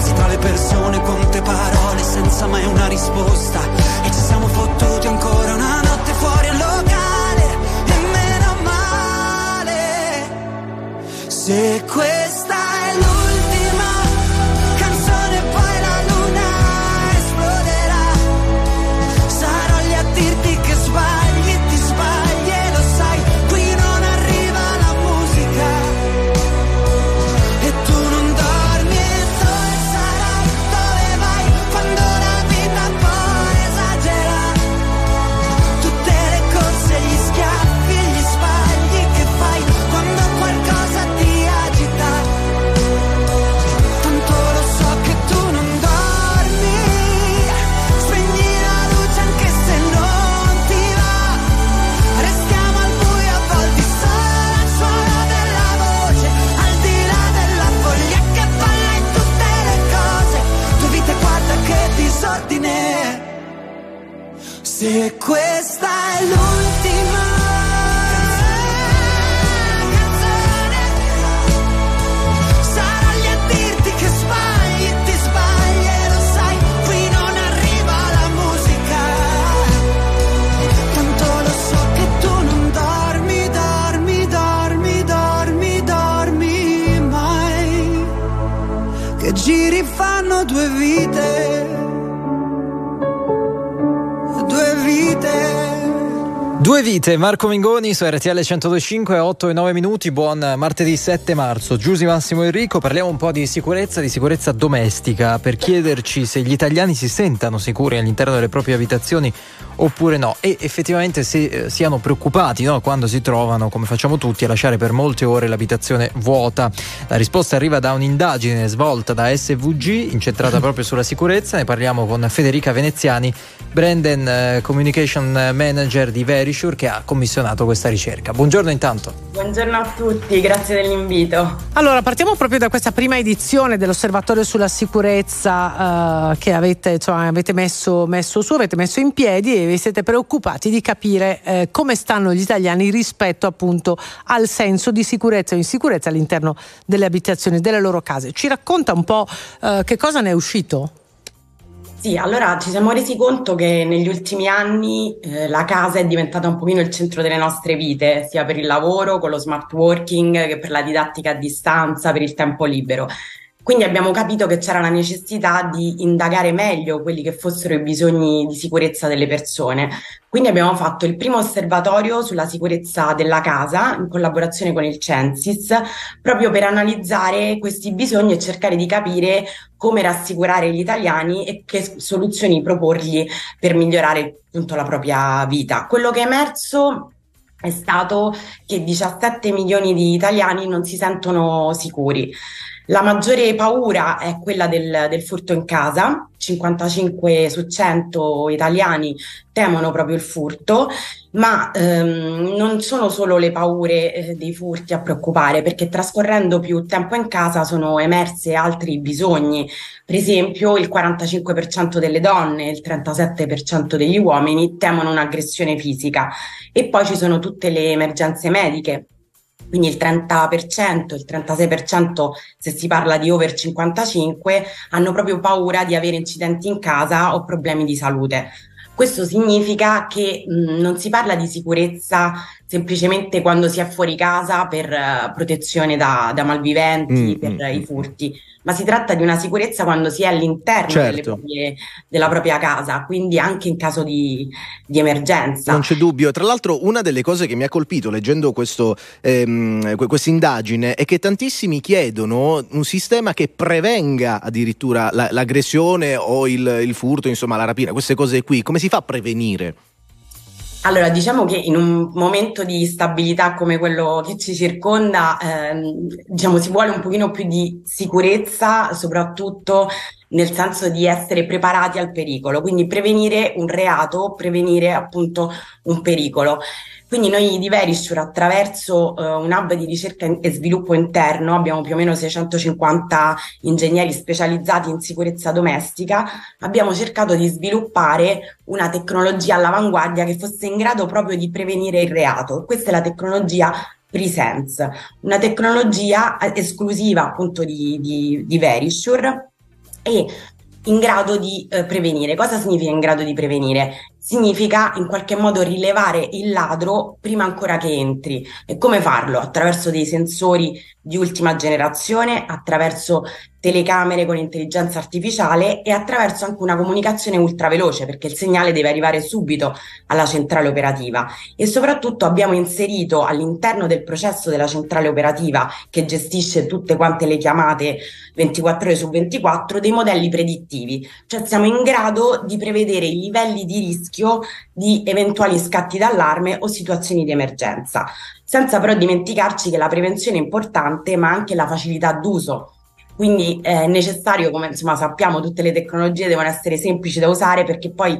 Speaker 13: Persi tra le persone, quante parole senza mai una risposta. E ci siamo fottuti ancora una notte fuori al locale. E meno male. Se questa
Speaker 1: Due vite, Marco Mingoni su RTL 1025, 8 e 9 minuti, buon martedì 7 marzo. Giusy Massimo Enrico, parliamo un po' di sicurezza, di sicurezza domestica, per chiederci se gli italiani si sentano sicuri all'interno delle proprie abitazioni oppure no e effettivamente se eh, siano preoccupati no, quando si trovano, come facciamo tutti, a lasciare per molte ore l'abitazione vuota. La risposta arriva da un'indagine svolta da SVG, incentrata (laughs) proprio sulla sicurezza, ne parliamo con Federica Veneziani, Brandon eh, Communication Manager di Verisure che ha commissionato questa ricerca. Buongiorno intanto.
Speaker 33: Buongiorno a tutti, grazie dell'invito.
Speaker 2: Allora, partiamo proprio da questa prima edizione dell'Osservatorio sulla sicurezza eh, che avete, insomma, avete messo, messo su, avete messo in piedi e vi siete preoccupati di capire eh, come stanno gli italiani rispetto appunto al senso di sicurezza o insicurezza all'interno delle abitazioni, delle loro case. Ci racconta un po' eh, che cosa ne è uscito?
Speaker 33: Sì, allora ci siamo resi conto che negli ultimi anni eh, la casa è diventata un pochino il centro delle nostre vite, sia per il lavoro, con lo smart working, che per la didattica a distanza, per il tempo libero. Quindi abbiamo capito che c'era la necessità di indagare meglio quelli che fossero i bisogni di sicurezza delle persone. Quindi abbiamo fatto il primo osservatorio sulla sicurezza della casa in collaborazione con il Censis, proprio per analizzare questi bisogni e cercare di capire come rassicurare gli italiani e che soluzioni proporgli per migliorare appunto la propria vita. Quello che è emerso è stato che 17 milioni di italiani non si sentono sicuri. La maggiore paura è quella del, del furto in casa, 55 su 100 italiani temono proprio il furto, ma ehm, non sono solo le paure eh, dei furti a preoccupare, perché trascorrendo più tempo in casa sono emerse altri bisogni. Per esempio, il 45% delle donne e il 37% degli uomini temono un'aggressione fisica. E poi ci sono tutte le emergenze mediche quindi il 30%, il 36% se si parla di over 55 hanno proprio paura di avere incidenti in casa o problemi di salute. Questo significa che mh, non si parla di sicurezza semplicemente quando si è fuori casa per eh, protezione da, da malviventi,
Speaker 3: Mm,
Speaker 33: per
Speaker 3: mm,
Speaker 33: i furti, ma si tratta di una sicurezza quando si è all'interno
Speaker 3: Certo.
Speaker 33: proprie- della propria casa, quindi anche in caso di, di emergenza.
Speaker 3: Non c'è dubbio. Tra l'altro, una delle cose che mi ha colpito leggendo ehm, que- questa indagine è che tantissimi chiedono un sistema che prevenga addirittura la- l'aggressione o il, il furto, insomma, la rapina, queste cose qui. Come si fa a prevenire?
Speaker 33: Allora, diciamo che in un momento di stabilità come quello che ci circonda, ehm, diciamo, si vuole un pochino più di sicurezza, soprattutto nel senso di essere preparati al pericolo, quindi prevenire un reato, prevenire appunto un pericolo. Quindi noi di Verisure attraverso eh, un hub di ricerca e sviluppo interno abbiamo più o meno 650 ingegneri specializzati in sicurezza domestica, abbiamo cercato di sviluppare una tecnologia all'avanguardia che fosse in grado proprio di prevenire il reato. Questa è la tecnologia Presence, una tecnologia eh, esclusiva appunto di, di, di Verisure e in grado di eh, prevenire. Cosa significa in grado di prevenire? Significa in qualche modo rilevare il ladro prima ancora che entri. E come farlo? Attraverso dei sensori di ultima generazione, attraverso telecamere con intelligenza artificiale e attraverso anche una comunicazione ultraveloce, perché il segnale deve arrivare subito alla centrale operativa. E soprattutto abbiamo inserito all'interno del processo della centrale operativa che gestisce tutte quante le chiamate 24 ore su 24 dei modelli predittivi, cioè siamo in grado di prevedere i livelli di rischio di eventuali scatti d'allarme o situazioni di emergenza, senza però dimenticarci che la prevenzione è importante, ma anche la facilità d'uso. Quindi è necessario, come insomma sappiamo, tutte le tecnologie devono essere semplici da usare perché poi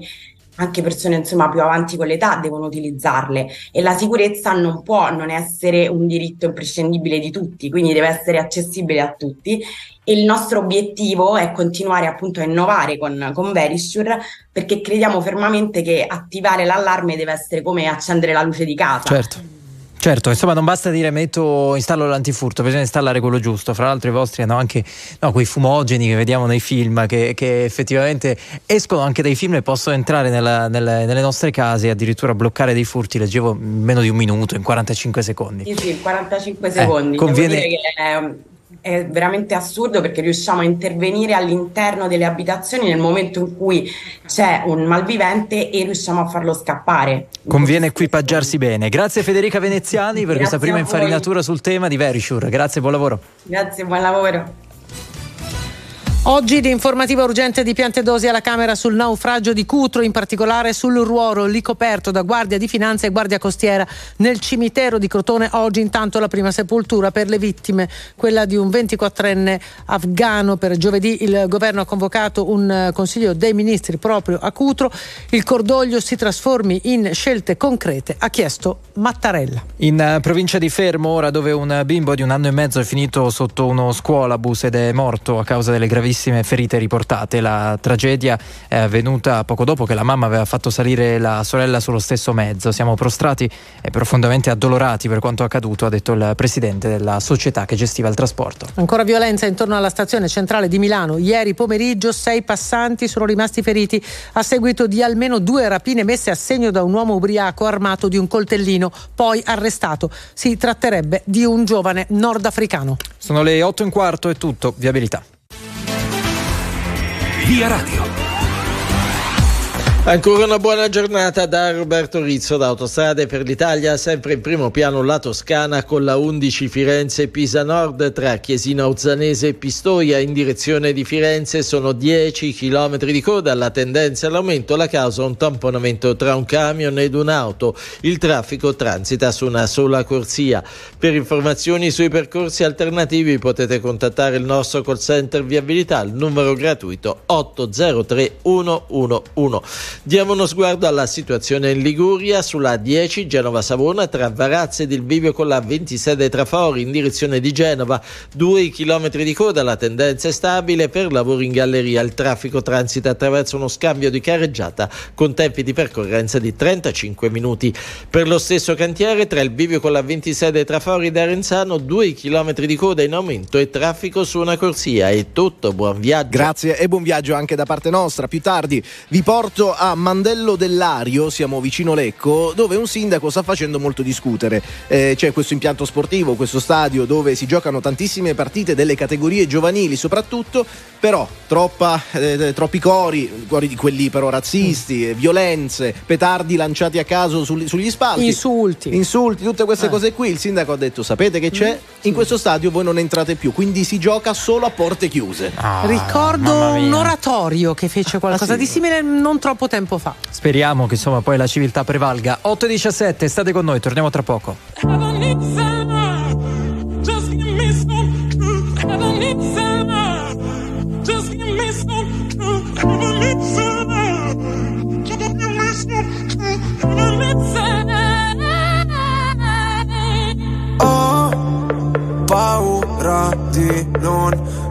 Speaker 33: anche persone insomma più avanti con l'età devono utilizzarle e la sicurezza non può non essere un diritto imprescindibile di tutti, quindi deve essere accessibile a tutti e il nostro obiettivo è continuare appunto a innovare con, con Verisure perché crediamo fermamente che attivare l'allarme deve essere come accendere la luce di casa.
Speaker 1: Certo. Certo, insomma non basta dire metto, installo l'antifurto, bisogna installare quello giusto. Fra l'altro i vostri hanno anche no, quei fumogeni che vediamo nei film che, che effettivamente escono anche dai film e possono entrare nella- nelle, nelle nostre case e addirittura bloccare dei furti, leggevo in meno di un minuto, in 45 secondi.
Speaker 33: Sì, sì, 45 secondi. Devo
Speaker 1: conviene-
Speaker 33: dire che è è veramente assurdo perché riusciamo a intervenire all'interno delle abitazioni nel momento in cui c'è un malvivente e riusciamo a farlo scappare.
Speaker 1: Conviene equipaggiarsi bene. Grazie Federica Veneziani per questa
Speaker 33: Grazie
Speaker 1: prima
Speaker 33: a voi.
Speaker 1: infarinatura sul tema di Verisure. Grazie, buon lavoro.
Speaker 33: Grazie, buon lavoro.
Speaker 2: Oggi di informativa urgente di Piantedosi alla Camera sul naufragio di Cutro, in particolare sul ruolo lì coperto da Guardia di Finanza e Guardia Costiera nel cimitero di Crotone. Oggi intanto la prima sepoltura per le vittime, quella di un 24enne afgano. Per giovedì il governo ha convocato un eh, consiglio dei ministri proprio a Cutro. Il cordoglio si trasformi in scelte concrete, ha chiesto Mattarella.
Speaker 1: In eh, provincia di Fermo, ora dove un bimbo di un anno e mezzo è finito sotto uno scuolabus ed è morto a causa delle gravissime ferite riportate. La tragedia è avvenuta poco dopo che la mamma aveva fatto salire la sorella sullo stesso mezzo. Siamo prostrati e profondamente addolorati per quanto accaduto, ha detto il presidente della società che gestiva il trasporto.
Speaker 2: Ancora violenza intorno alla stazione centrale di Milano. Ieri pomeriggio sei passanti sono rimasti feriti a seguito di almeno due rapine messe a segno da un uomo ubriaco armato di un coltellino, poi arrestato. Si tratterebbe di un giovane nordafricano.
Speaker 1: Sono le 8 e un quarto e tutto, viabilità.
Speaker 21: Via Radio.
Speaker 8: Ancora una buona giornata da Roberto Rizzo da Autostrade per l'Italia, sempre in primo piano la Toscana con la 11 Firenze-Pisa Nord tra Chiesina Ozzanese e Pistoia in direzione di Firenze sono 10 km di coda, la tendenza all'aumento, la causa un tamponamento tra un camion ed un'auto, il traffico transita su una sola corsia. Per informazioni sui percorsi alternativi potete contattare il nostro call center viabilità al numero gratuito 803 111. Diamo uno sguardo alla situazione in Liguria sulla 10 Genova-Savona tra Varazze ed il bivio con la 26 Trafori in direzione di Genova, 2 km di coda, la tendenza è stabile per lavori in galleria, il traffico transita attraverso uno scambio di carreggiata con tempi di percorrenza di 35 minuti. Per lo stesso cantiere tra il bivio con la 26 dei Trafori ed Arenzano 2 km di coda in aumento e traffico su una corsia. È tutto, buon viaggio.
Speaker 3: Grazie e buon viaggio anche da parte nostra. Più tardi vi porto a Mandello dell'Ario, siamo vicino Lecco, dove un sindaco sta facendo molto discutere. Eh, c'è questo impianto sportivo, questo stadio dove si giocano tantissime partite delle categorie giovanili soprattutto, però troppa, eh, troppi cori, cori di quelli però razzisti, eh, violenze, petardi lanciati a caso sul- sugli spalti.
Speaker 2: Insulti.
Speaker 3: Insulti, tutte queste
Speaker 2: Eh.
Speaker 3: cose qui. Il sindaco ha detto, sapete che c'è? In questo stadio voi non entrate più, quindi si gioca solo a porte chiuse.
Speaker 2: Ricordo un oratorio che fece qualcosa
Speaker 3: Ah, sì?
Speaker 2: di simile non troppo tempo fa.
Speaker 1: Speriamo che insomma poi la civiltà prevalga. 8 e 17, state con noi, torniamo tra poco.
Speaker 4: Ho paura di non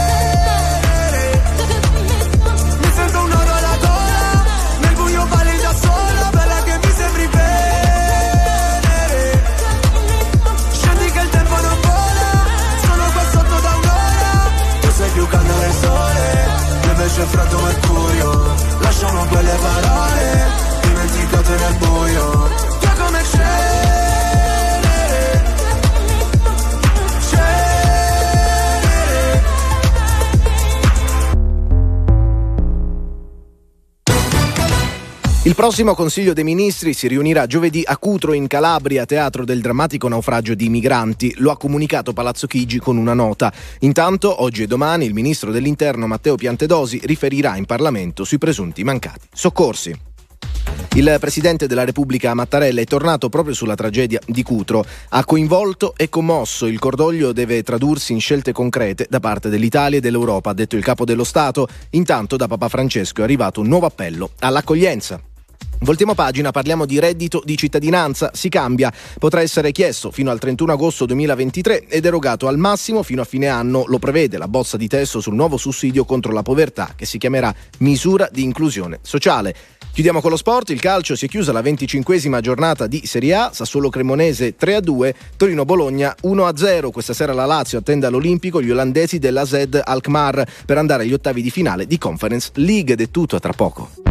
Speaker 4: Invece freddo mercurio Lasciamo quelle parole Dimenticate nel buio
Speaker 3: Il prossimo Consiglio dei Ministri si riunirà giovedì a Cutro in Calabria, teatro del drammatico naufragio di migranti. Lo ha comunicato Palazzo Chigi con una nota. Intanto, oggi e domani, il ministro dell'Interno Matteo Piantedosi riferirà in Parlamento sui presunti mancati soccorsi. Il presidente della Repubblica Mattarella è tornato proprio sulla tragedia di Cutro. Ha coinvolto e commosso. Il cordoglio deve tradursi in scelte concrete da parte dell'Italia e dell'Europa, ha detto il capo dello Stato. Intanto da Papa Francesco è arrivato un nuovo appello all'accoglienza. Voltiamo pagina, parliamo di reddito di cittadinanza. Si cambia, potrà essere chiesto fino al 31 agosto 2023 ed erogato al massimo fino a fine anno. Lo prevede la bozza di testo sul nuovo sussidio contro la povertà che si chiamerà misura di inclusione sociale. Chiudiamo con lo sport, il calcio si è chiusa la 25esima giornata di Serie A, Sassuolo Cremonese 3-2, Torino Bologna 1-0. Questa sera la Lazio attende all'Olimpico gli olandesi della Zed Alkmaar per andare agli ottavi di finale di Conference League ed è tutto a tra poco.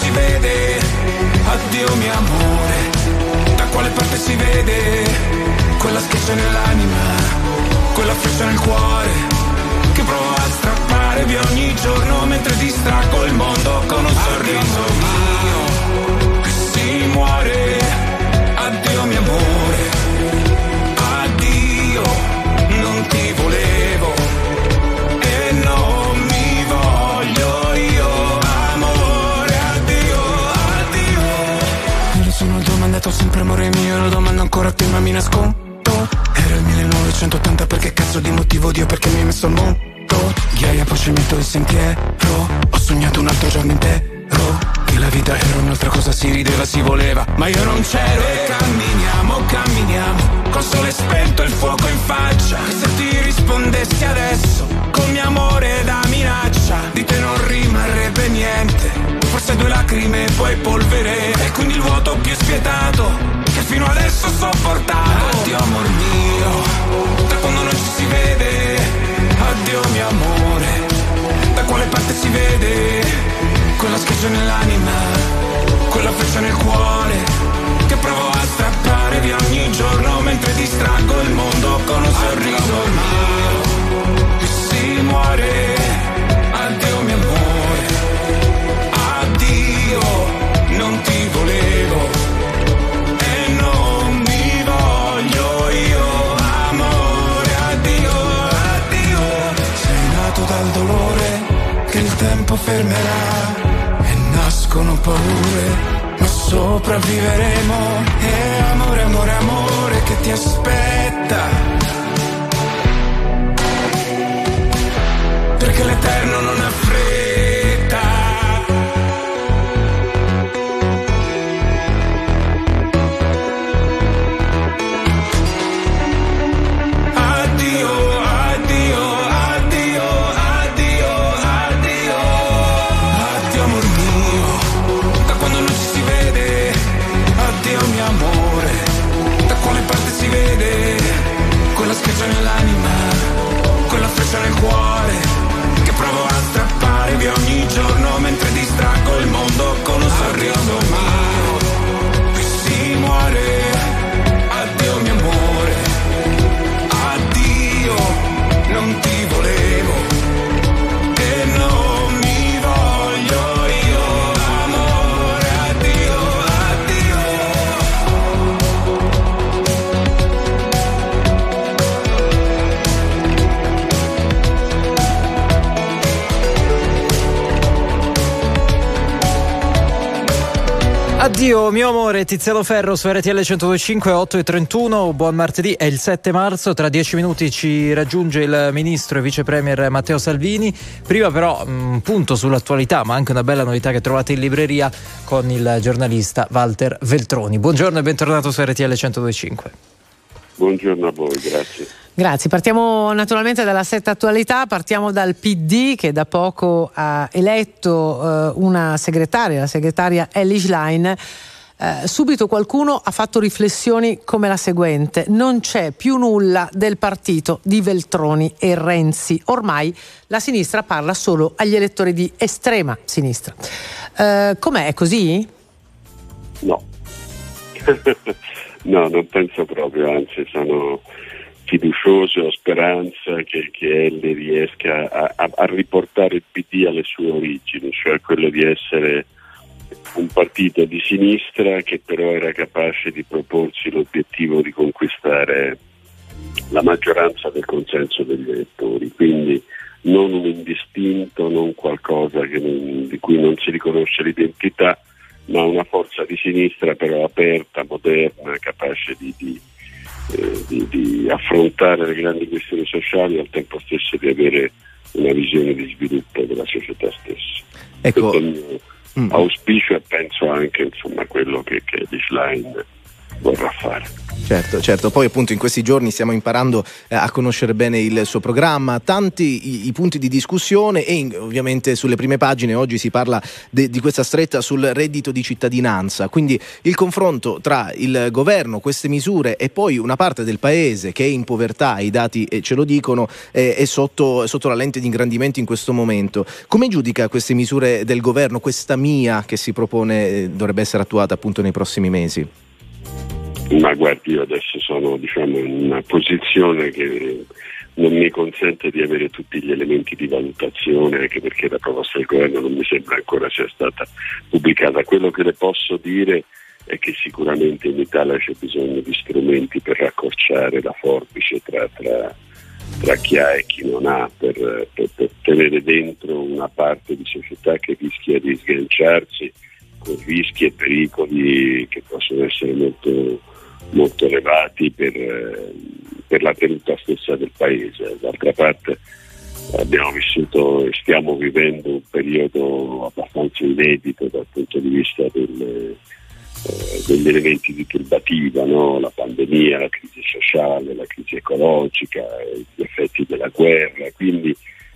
Speaker 34: si vede. Addio mio amore. Da quale parte si vede? Quella schiaccia nell'anima Quella freccia nel cuore Che provo a strappare via ogni giorno Mentre distraggo il mondo con un sorriso mio Che si muore amore mio, lo domando ancora a te ma mi nascondo. Era il 1980 perché cazzo di motivo Dio perché mi hai messo al mondo. Ghiaia poi metto il sentiero, ho sognato un altro giorno intero. Che la vita era un'altra cosa, si rideva, si voleva, ma io non c'ero e camminiamo, camminiamo, col sole spento e il fuoco in faccia. Che se ti rispondessi adesso, con mio amore da minaccia, di te non rimarrebbe niente, forse due lacrime e poi polvere, e quindi il vuoto più spietato, che fino adesso ho sopportato. Addio amor mio, da quando non ci si vede, addio mio amore, da quale parte si vede quella schiaccia nell'anima, quella freccia nel cuore, che provo a strappare via ogni giorno mentre distraggo il mondo con un sorriso mio. E si muore, dal dolore che il tempo fermerà e nascono paure, ma sopravviveremo. E amore, amore, amore che ti aspetta. Perché l'eterno non ha fretta. Con un Addio mio amore,
Speaker 1: Tiziano Ferro su RTL 125 8 e 31, buon martedì, è il 7 marzo, tra dieci minuti ci raggiunge il ministro e vice premier Matteo Salvini, prima però un punto sull'attualità ma anche una bella novità che trovate in libreria con il giornalista Walter Veltroni. Buongiorno e bentornato su RTL 125.
Speaker 35: Buongiorno a voi, grazie.
Speaker 2: Grazie, partiamo naturalmente dalla setta attualità, partiamo dal PD che da poco ha eletto eh, una segretaria, la segretaria Ellie Schlein. Eh, subito qualcuno ha fatto riflessioni come la seguente: non c'è più nulla del partito di Veltroni e Renzi. Ormai la sinistra parla solo agli elettori di estrema sinistra. Eh, com'è? È così?
Speaker 35: No. (laughs) no, non penso proprio, anzi sono fiducioso, speranza che, che Elli riesca a, a- a riportare il PD alle sue origini, cioè quello di essere un partito di sinistra che però era capace di proporsi l'obiettivo di conquistare la maggioranza del consenso degli elettori, quindi non un indistinto, non qualcosa non- di cui non si riconosce l'identità, ma una forza di sinistra però aperta, moderna, capace di, di, eh, di- di affrontare le grandi questioni sociali e al tempo stesso di avere una visione di sviluppo della società stessa.
Speaker 3: Ecco.
Speaker 35: Questo è il mio auspicio e penso anche insomma, quello che, che di Schlein vorrà fare.
Speaker 3: Certo, certo, poi appunto in questi giorni stiamo imparando eh, a conoscere bene il suo programma, tanti i, i punti di discussione e in- ovviamente sulle prime pagine oggi si parla de- di questa stretta sul reddito di cittadinanza, quindi il confronto tra il governo, queste misure e poi una parte del paese che è in povertà, i dati eh, ce lo dicono, eh, è sotto, sotto la lente di ingrandimento in questo momento. Come giudica queste misure del governo, questa mia che si propone eh, dovrebbe essere attuata appunto nei prossimi mesi?
Speaker 35: Ma guardi, io adesso sono diciamo, in una posizione che non mi consente di avere tutti gli elementi di valutazione, anche perché la proposta del governo non mi sembra ancora sia stata pubblicata. Quello che le posso dire è che sicuramente in Italia c'è bisogno di strumenti per raccorciare la forbice tra, tra- tra chi ha e chi non ha, per, per- per tenere dentro una parte di società che rischia di sganciarsi con rischi e pericoli che possono essere molto, molto elevati per, eh, per la tenuta stessa del paese. D'altra parte abbiamo vissuto e stiamo vivendo un periodo abbastanza inedito dal punto di vista del, eh, degli elementi di turbativa, no? la pandemia, la crisi sociale, la crisi ecologica, eh, gli effetti della guerra, quindi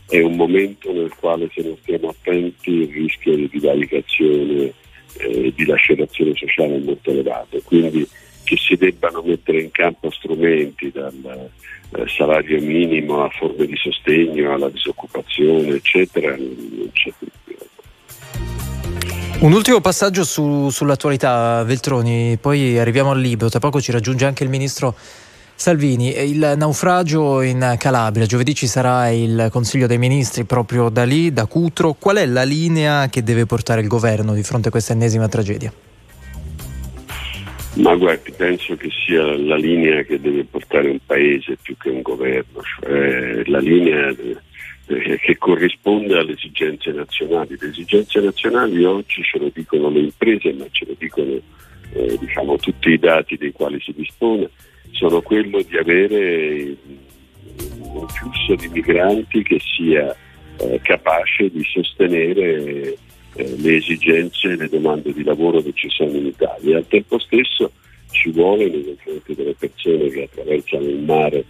Speaker 35: è un momento nel quale se non stiamo attenti il rischio di divaricazione e di lacerazione sociale è molto elevato, quindi che si debbano mettere in campo strumenti dal eh, salario minimo a forme di sostegno alla disoccupazione, eccetera, non c'è dubbio.
Speaker 1: Un ultimo passaggio su- sull'attualità, Veltroni, poi arriviamo al libro. Tra poco ci raggiunge anche il ministro Salvini. Il naufragio in Calabria, giovedì ci sarà il Consiglio dei Ministri proprio da lì, da Cutro. Qual è la linea che deve portare il governo di fronte a questa ennesima tragedia?
Speaker 35: Ma guardi, penso che sia la linea che deve portare un paese più che un governo, cioè la linea eh, che corrisponde alle esigenze nazionali. Le esigenze nazionali oggi ce lo dicono le imprese, ma ce lo dicono eh, diciamo, tutti i dati dei quali si dispone, sono quello di avere un flusso di migranti che sia eh, capace di sostenere eh, le esigenze e le domande di lavoro che ci sono in Italia. Al tempo stesso ci vuole nei confronti delle persone che attraversano il mare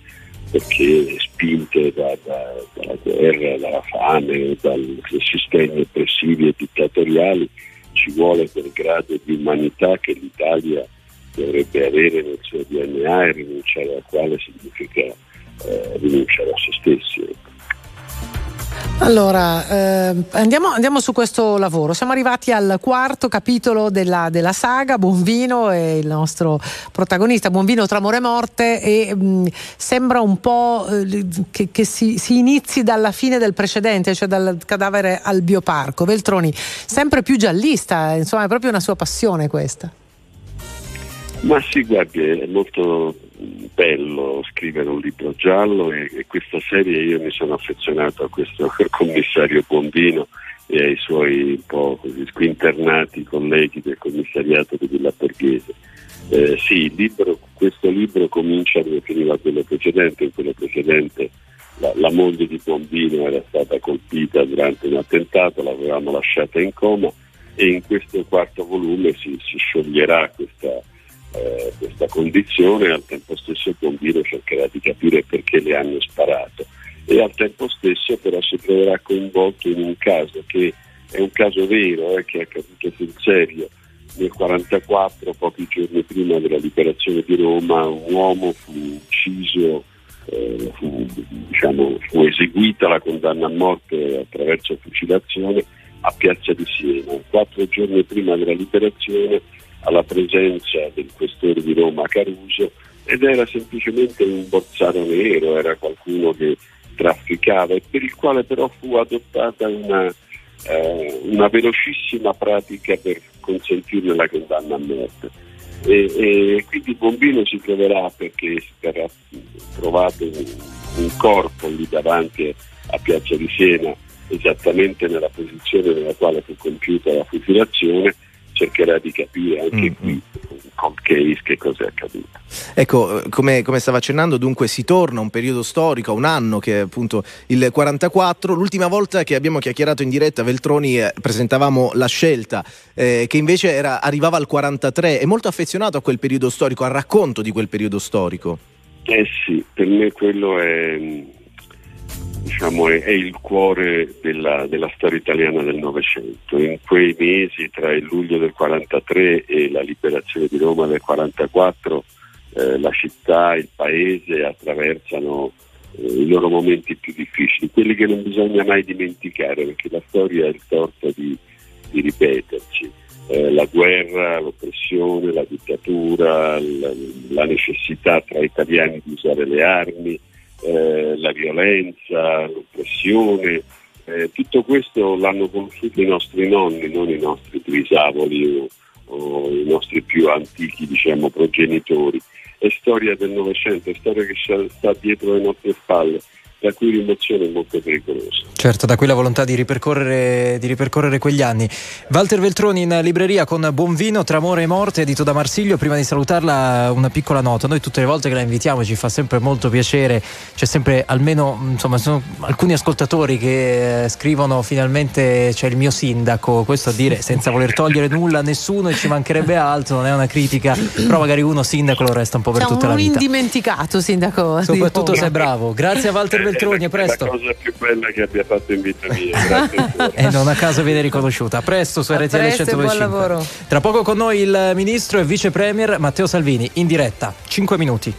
Speaker 35: perché spinte da- da- dalla guerra, dalla fame, dai sistemi oppressivi e dittatoriali, ci vuole quel grado di umanità che l'Italia dovrebbe avere nel suo DNA e rinunciare al quale significa eh, rinunciare a se stessi.
Speaker 2: Allora, eh, andiamo, andiamo su questo lavoro. Siamo arrivati al quarto capitolo della, della saga. Buonvino è il nostro protagonista. Buonvino tra amore e morte. E mh, sembra un po' eh, che, che si, si inizi dalla fine del precedente, cioè dal cadavere al bioparco. Veltroni, sempre più giallista, insomma, è proprio una sua passione questa.
Speaker 35: Ma sì, guardi, è molto bello scrivere un libro giallo e, e questa serie io mi sono affezionato a questo (laughs) commissario Bombino e ai suoi un po' così squinternati colleghi del commissariato di Villa Borghese. Eh, sì, libro- questo libro comincia dove finiva quello precedente, in quello precedente la, la moglie di Bombino era stata colpita durante un attentato, l'avevamo lasciata in coma e in questo quarto volume si, si scioglierà questa, eh, questa condizione e al tempo stesso Bombino cercherà di capire perché le hanno sparato e al tempo stesso però si troverà coinvolto in un caso che è un caso vero eh, che è accaduto sul serio nel 1944, pochi giorni prima della liberazione di Roma, un uomo fu ucciso, eh, fu, diciamo, fu eseguita la condanna a morte attraverso fucilazione a Piazza di Siena. Quattro giorni prima della liberazione, alla presenza del questore di Roma Caruso, ed era semplicemente un borsaro nero, era qualcuno che trafficava e per il quale però fu adottata una, eh, una velocissima pratica per consentirne la condanna a morte. E, e quindi Bombino si troverà perché verrà trovato un, un corpo lì davanti a Piazza di Siena, esattamente nella posizione nella quale fu compiuta la fucilazione, cercherà di capire anche qui con case che cosa è accaduto.
Speaker 3: Ecco, eh, come, come stava accennando, dunque si torna a un periodo storico, a un anno che è appunto il 44. L'ultima volta che abbiamo chiacchierato in diretta, Veltroni, eh, presentavamo la scelta, eh, che invece era- arrivava al 43. È molto affezionato a quel periodo storico, al racconto di quel periodo storico.
Speaker 35: Eh sì, per me quello è, diciamo, è, è il cuore della, della storia italiana del Novecento. In quei mesi tra il luglio del 43 e la liberazione di Roma del 44, eh, la città, il paese attraversano eh, i loro momenti più difficili, quelli che non bisogna mai dimenticare, perché la storia ha il torto di, di ripeterci. Eh, la guerra, l'oppressione, la dittatura, la, la necessità tra italiani di usare le armi, eh, la violenza, l'oppressione, eh, tutto questo l'hanno conosciuto i nostri nonni, non i nostri trisavoli o, o i nostri più antichi diciamo, progenitori. È storia del Novecento, è storia che sta- sta dietro le nostre spalle, la cui rimozione è molto pericolosa.
Speaker 1: Certo, da qui la volontà di ripercorrere, di ripercorrere quegli anni. Walter Veltroni in libreria con Buon Vino, Tra amore e morte, edito da Marsiglio. Prima di salutarla una piccola nota. Noi tutte le volte che la invitiamo ci fa sempre molto piacere. C'è sempre almeno, insomma, sono alcuni ascoltatori che eh, scrivono finalmente c'è il mio sindaco. Questo a dire senza voler togliere nulla a nessuno e ci mancherebbe altro, non è una critica. Però magari uno sindaco lo resta un po' per
Speaker 2: C'è
Speaker 1: tutta
Speaker 2: un
Speaker 1: la vita.
Speaker 2: indimenticato, sindaco.
Speaker 1: Soprattutto sei bravo. Grazie a Walter Veltroni, a presto.
Speaker 35: È la cosa più bella che abbia fatto in vita mia. (laughs)
Speaker 1: E non a caso viene riconosciuta. A presto su
Speaker 2: A
Speaker 1: RTL
Speaker 2: presto e buon
Speaker 1: 125.
Speaker 2: lavoro.
Speaker 1: Tra poco con noi il ministro e vice premier Matteo Salvini in diretta. 5 minuti.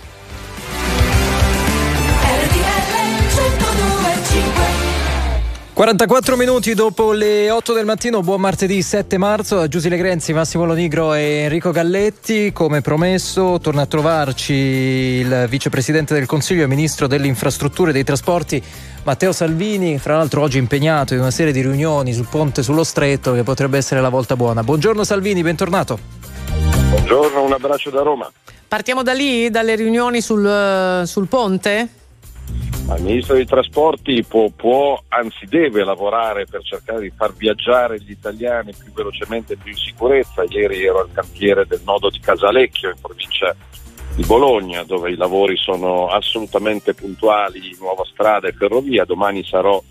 Speaker 1: 44 minuti dopo le 8 del mattino, buon martedì 7 marzo, da Giusile Grenzi, Massimo Lonigro e Enrico Galletti. Come promesso, torna a trovarci il vicepresidente del Consiglio e ministro delle infrastrutture e dei trasporti Matteo Salvini, fra l'altro oggi impegnato in una serie di riunioni sul ponte sullo stretto che potrebbe essere la volta buona. Buongiorno Salvini, bentornato.
Speaker 36: Buongiorno, un abbraccio da Roma.
Speaker 2: Partiamo da lì, dalle riunioni sul, sul ponte?
Speaker 36: Ma il ministro dei trasporti può, può, anzi deve lavorare per cercare di far viaggiare gli italiani più velocemente e più in sicurezza. Ieri ero al cantiere del nodo di Casalecchio in provincia di Bologna dove i lavori sono assolutamente puntuali, nuova strada e ferrovia. Domani sarò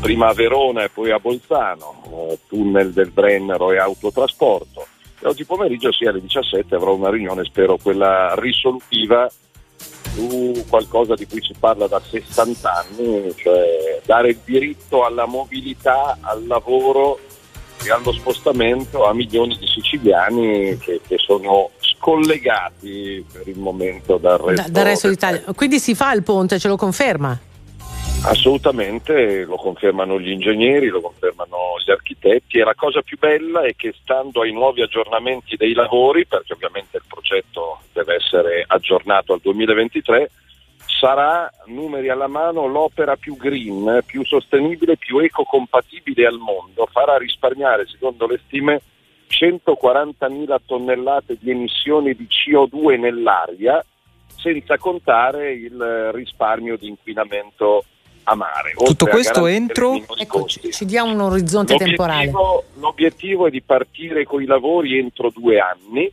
Speaker 36: prima a Verona e poi a Bolzano, eh, tunnel del Brennero e autotrasporto. E oggi pomeriggio sì alle 17 avrò una riunione, spero quella risolutiva su qualcosa di cui si parla da 60 anni, cioè dare il diritto alla mobilità, al lavoro e allo spostamento a milioni di siciliani che, che sono scollegati per il momento dal resto.
Speaker 2: Da- dal resto d'Italia. Quindi si fa il ponte, ce lo conferma?
Speaker 36: Assolutamente, lo confermano gli ingegneri, lo confermano gli architetti e la cosa più bella è che stando ai nuovi aggiornamenti dei lavori, perché ovviamente il progetto deve essere aggiornato al 2023, sarà, numeri alla mano, l'opera più green, più sostenibile, più ecocompatibile al mondo, farà risparmiare, secondo le stime, 140.000 tonnellate di emissioni di CO2 nell'aria, senza contare il risparmio di inquinamento a mare.
Speaker 2: Tutto questo entro? Ecco, ci, ci dia un orizzonte temporale.
Speaker 36: L'obiettivo, l'obiettivo è di partire con i lavori entro due anni.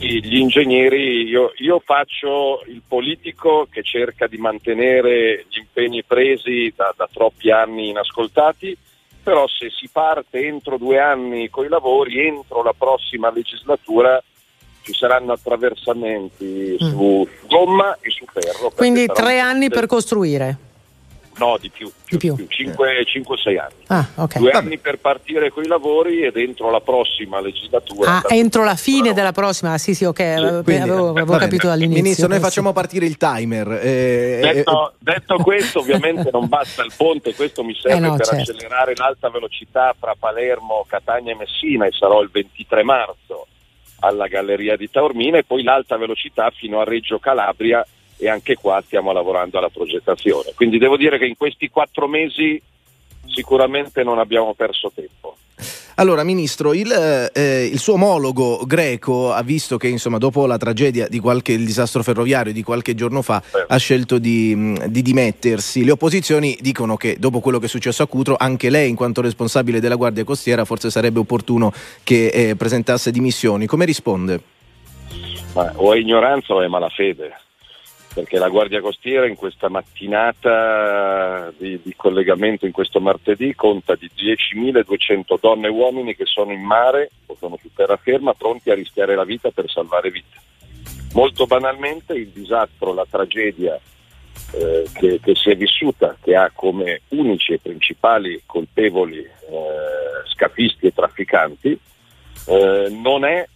Speaker 36: E Gli ingegneri, io, io faccio il politico che cerca di mantenere gli impegni presi da, da troppi anni inascoltati, però se si parte entro due anni con i lavori, entro la prossima legislatura ci saranno attraversamenti su gomma e su ferro.
Speaker 2: Quindi tre anni per costruire.
Speaker 36: No, di più,
Speaker 2: Di più.
Speaker 36: 5-6 anni.
Speaker 2: Ah, ok.
Speaker 36: Due anni per partire con i lavori e dentro la prossima legislatura.
Speaker 2: Ah, entro la fine della prossima. Ah, Sì, sì, ok, avevo,
Speaker 3: Quindi-
Speaker 2: avevo- avevo capito dall'inizio.
Speaker 3: Ministro, noi
Speaker 2: Eh, sì.
Speaker 3: facciamo partire il timer. eh,
Speaker 36: Detto, detto (laughs) questo, ovviamente non basta il ponte, questo mi serve
Speaker 2: Eh no,
Speaker 36: per
Speaker 2: certo.
Speaker 36: accelerare l'alta velocità fra Palermo, Catania e Messina e sarò il 23 marzo alla Galleria di Taormina e poi l'alta velocità fino a Reggio Calabria e anche qua stiamo lavorando alla progettazione. Quindi devo dire che in questi quattro mesi sicuramente non abbiamo perso tempo.
Speaker 3: Allora, Ministro, il, eh, il suo omologo greco ha visto che insomma, dopo la tragedia di qualche il disastro ferroviario di qualche giorno fa ha scelto di, di dimettersi. Le opposizioni dicono che dopo quello che è successo a Cutro, anche lei, in quanto responsabile della Guardia Costiera, forse sarebbe opportuno che eh, presentasse dimissioni. Come risponde?
Speaker 36: Ma o è ignoranza o è malafede, perché la Guardia Costiera in questa mattinata di, di collegamento, in questo martedì, conta di 10.200 donne e uomini che sono in mare o sono su terraferma pronti a rischiare la vita per salvare vite. Molto banalmente il disastro, la tragedia eh, che, che si è vissuta, che ha come unici e principali colpevoli eh, scafisti e trafficanti, eh, non è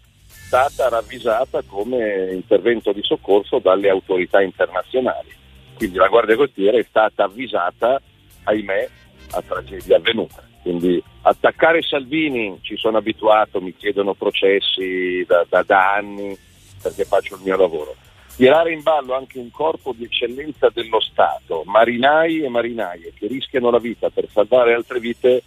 Speaker 36: stata ravvisata come intervento di soccorso dalle autorità internazionali. Quindi la Guardia Costiera è stata avvisata, ahimè, a tragedia avvenuta. Quindi attaccare Salvini, ci sono abituato, mi chiedono processi da, da- da anni perché faccio il mio lavoro. Tirare in ballo anche un corpo di eccellenza dello Stato, marinai e marinaie che rischiano la vita per salvare altre vite,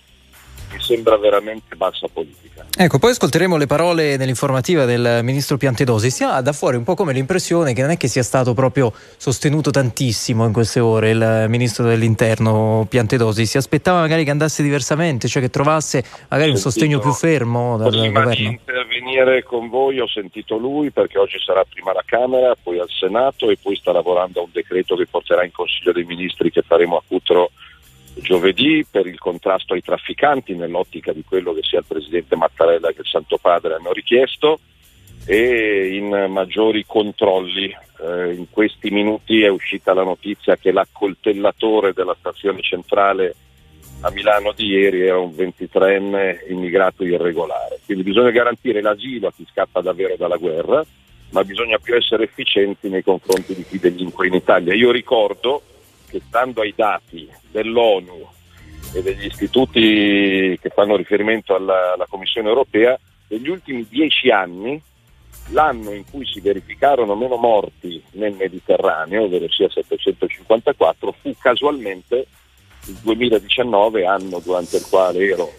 Speaker 36: mi sembra veramente bassa politica.
Speaker 1: Ecco, poi ascolteremo le parole nell'informativa del ministro Piantedosi. Si ha da fuori un po' come l'impressione che non è che sia stato proprio sostenuto tantissimo in queste ore il ministro dell'interno Piantedosi. Si aspettava magari che andasse diversamente, cioè che trovasse magari un sostegno più fermo dal
Speaker 36: Prima di
Speaker 1: governo.
Speaker 36: intervenire con voi ho sentito lui perché oggi sarà prima alla Camera, poi al Senato e poi sta lavorando a un decreto che porterà in Consiglio dei Ministri che faremo a Cutro giovedì per il contrasto ai trafficanti nell'ottica di quello che sia il Presidente Mattarella che il Santo Padre hanno richiesto e in maggiori controlli. Eh, in questi minuti è uscita la notizia che l'accoltellatore della stazione centrale a Milano di ieri era un 23enne immigrato irregolare. Quindi bisogna garantire l'asilo a chi scappa davvero dalla guerra, ma bisogna più essere efficienti nei confronti di chi delinque in Italia. Io ricordo che stando ai dati dell'ONU e degli istituti che fanno riferimento alla, alla Commissione europea, negli ultimi dieci anni l'anno in cui si verificarono meno morti nel Mediterraneo, ovvero sia 754, fu casualmente il 2019, anno durante il quale ero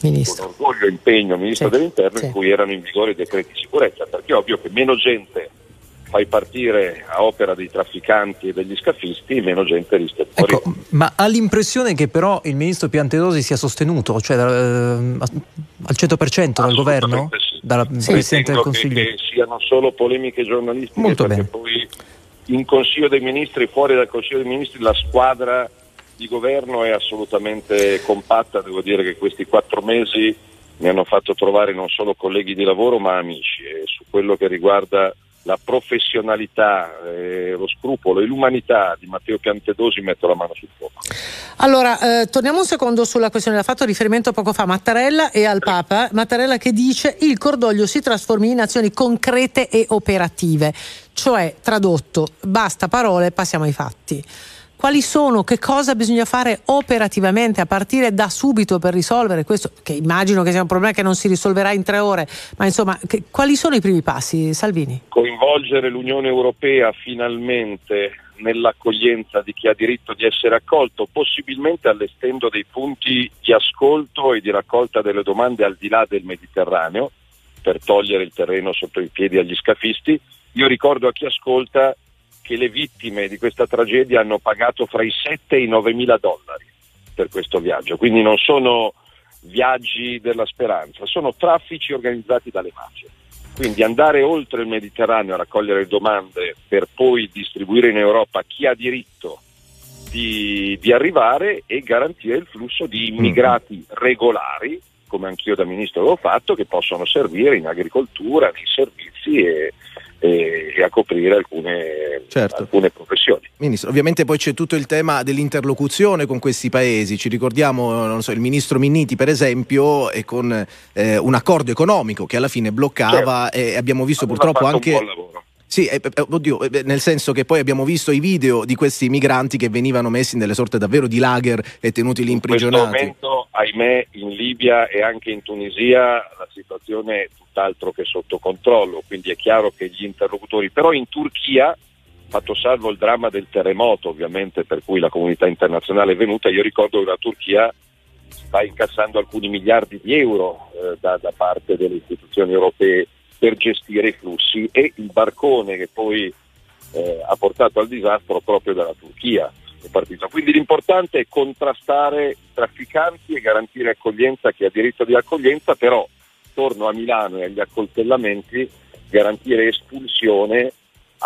Speaker 36: con orgoglio e impegno ministro dell'interno in cui erano in vigore i decreti di sicurezza, perché è ovvio che meno gente fai partire a opera dei trafficanti e degli scafisti, meno gente rischia morire.
Speaker 1: Ecco, ma ha l'impressione che però il ministro Piantedosi sia sostenuto, cioè eh, al 100% dal governo? Dalla Presidente del Consiglio?
Speaker 36: Che, che siano solo polemiche giornalistiche
Speaker 1: Molto
Speaker 36: perché
Speaker 1: bene.
Speaker 36: poi in Consiglio dei Ministri, fuori dal Consiglio dei Ministri, la squadra di governo è assolutamente compatta. Devo dire che questi quattro mesi mi hanno fatto trovare non solo colleghi di lavoro ma amici e su quello che riguarda la professionalità, eh, lo scrupolo e l'umanità di Matteo Piantedosi metto la mano sul fuoco.
Speaker 2: Allora, eh, torniamo un secondo sulla questione. Ha fatto riferimento poco fa a Mattarella e al Papa. Mattarella che dice il cordoglio si trasformi in azioni concrete e operative. Cioè, tradotto, basta parole, passiamo ai fatti. Quali sono, che cosa bisogna fare operativamente a partire da subito per risolvere questo? Che immagino che sia un problema che non si risolverà in tre ore, ma insomma, che- quali sono i primi passi, Salvini?
Speaker 36: coinvolgere l'Unione Europea finalmente nell'accoglienza di chi ha diritto di essere accolto, possibilmente allestendo dei punti di ascolto e di raccolta delle domande al di là del Mediterraneo per togliere il terreno sotto i piedi agli scafisti. Io ricordo a chi ascolta che le vittime di questa tragedia hanno pagato fra i 7 e i 9 mila dollari per questo viaggio, quindi non sono viaggi della speranza, sono traffici organizzati dalle mafie. Quindi andare oltre il Mediterraneo a raccogliere domande per poi distribuire in Europa chi ha diritto di, di arrivare e garantire il flusso di immigrati regolari, come anch'io da ministro avevo fatto, che possono servire in agricoltura, nei servizi e, e- e a coprire alcune,
Speaker 3: Certo.
Speaker 36: alcune professioni.
Speaker 3: Ministro, ovviamente poi c'è tutto il tema dell'interlocuzione con questi paesi. Ci ricordiamo, non so, il ministro Minniti, per esempio, e con eh, un accordo economico che alla fine bloccava e abbiamo visto
Speaker 36: Aveva
Speaker 3: purtroppo anche.
Speaker 36: un buon lavoro.
Speaker 3: Sì, eh, eh, oddio, eh, nel senso che poi abbiamo visto i video di questi migranti che venivano messi nelle sorte davvero di lager e tenuti lì
Speaker 36: In questo
Speaker 3: imprigionati.
Speaker 36: momento, ahimè, in Libia e anche in Tunisia la situazione tutt'altro che sotto controllo, quindi è chiaro che gli interlocutori, però in Turchia, fatto salvo il dramma del terremoto ovviamente per cui la comunità internazionale è venuta, io ricordo che la Turchia sta incassando alcuni miliardi di euro eh, da, da parte delle istituzioni europee per gestire i flussi e il barcone che poi eh, ha portato al disastro proprio dalla Turchia è partito. Quindi l'importante è contrastare i trafficanti e garantire accoglienza a chi ha diritto di accoglienza, però torno a Milano e agli accoltellamenti, garantire espulsione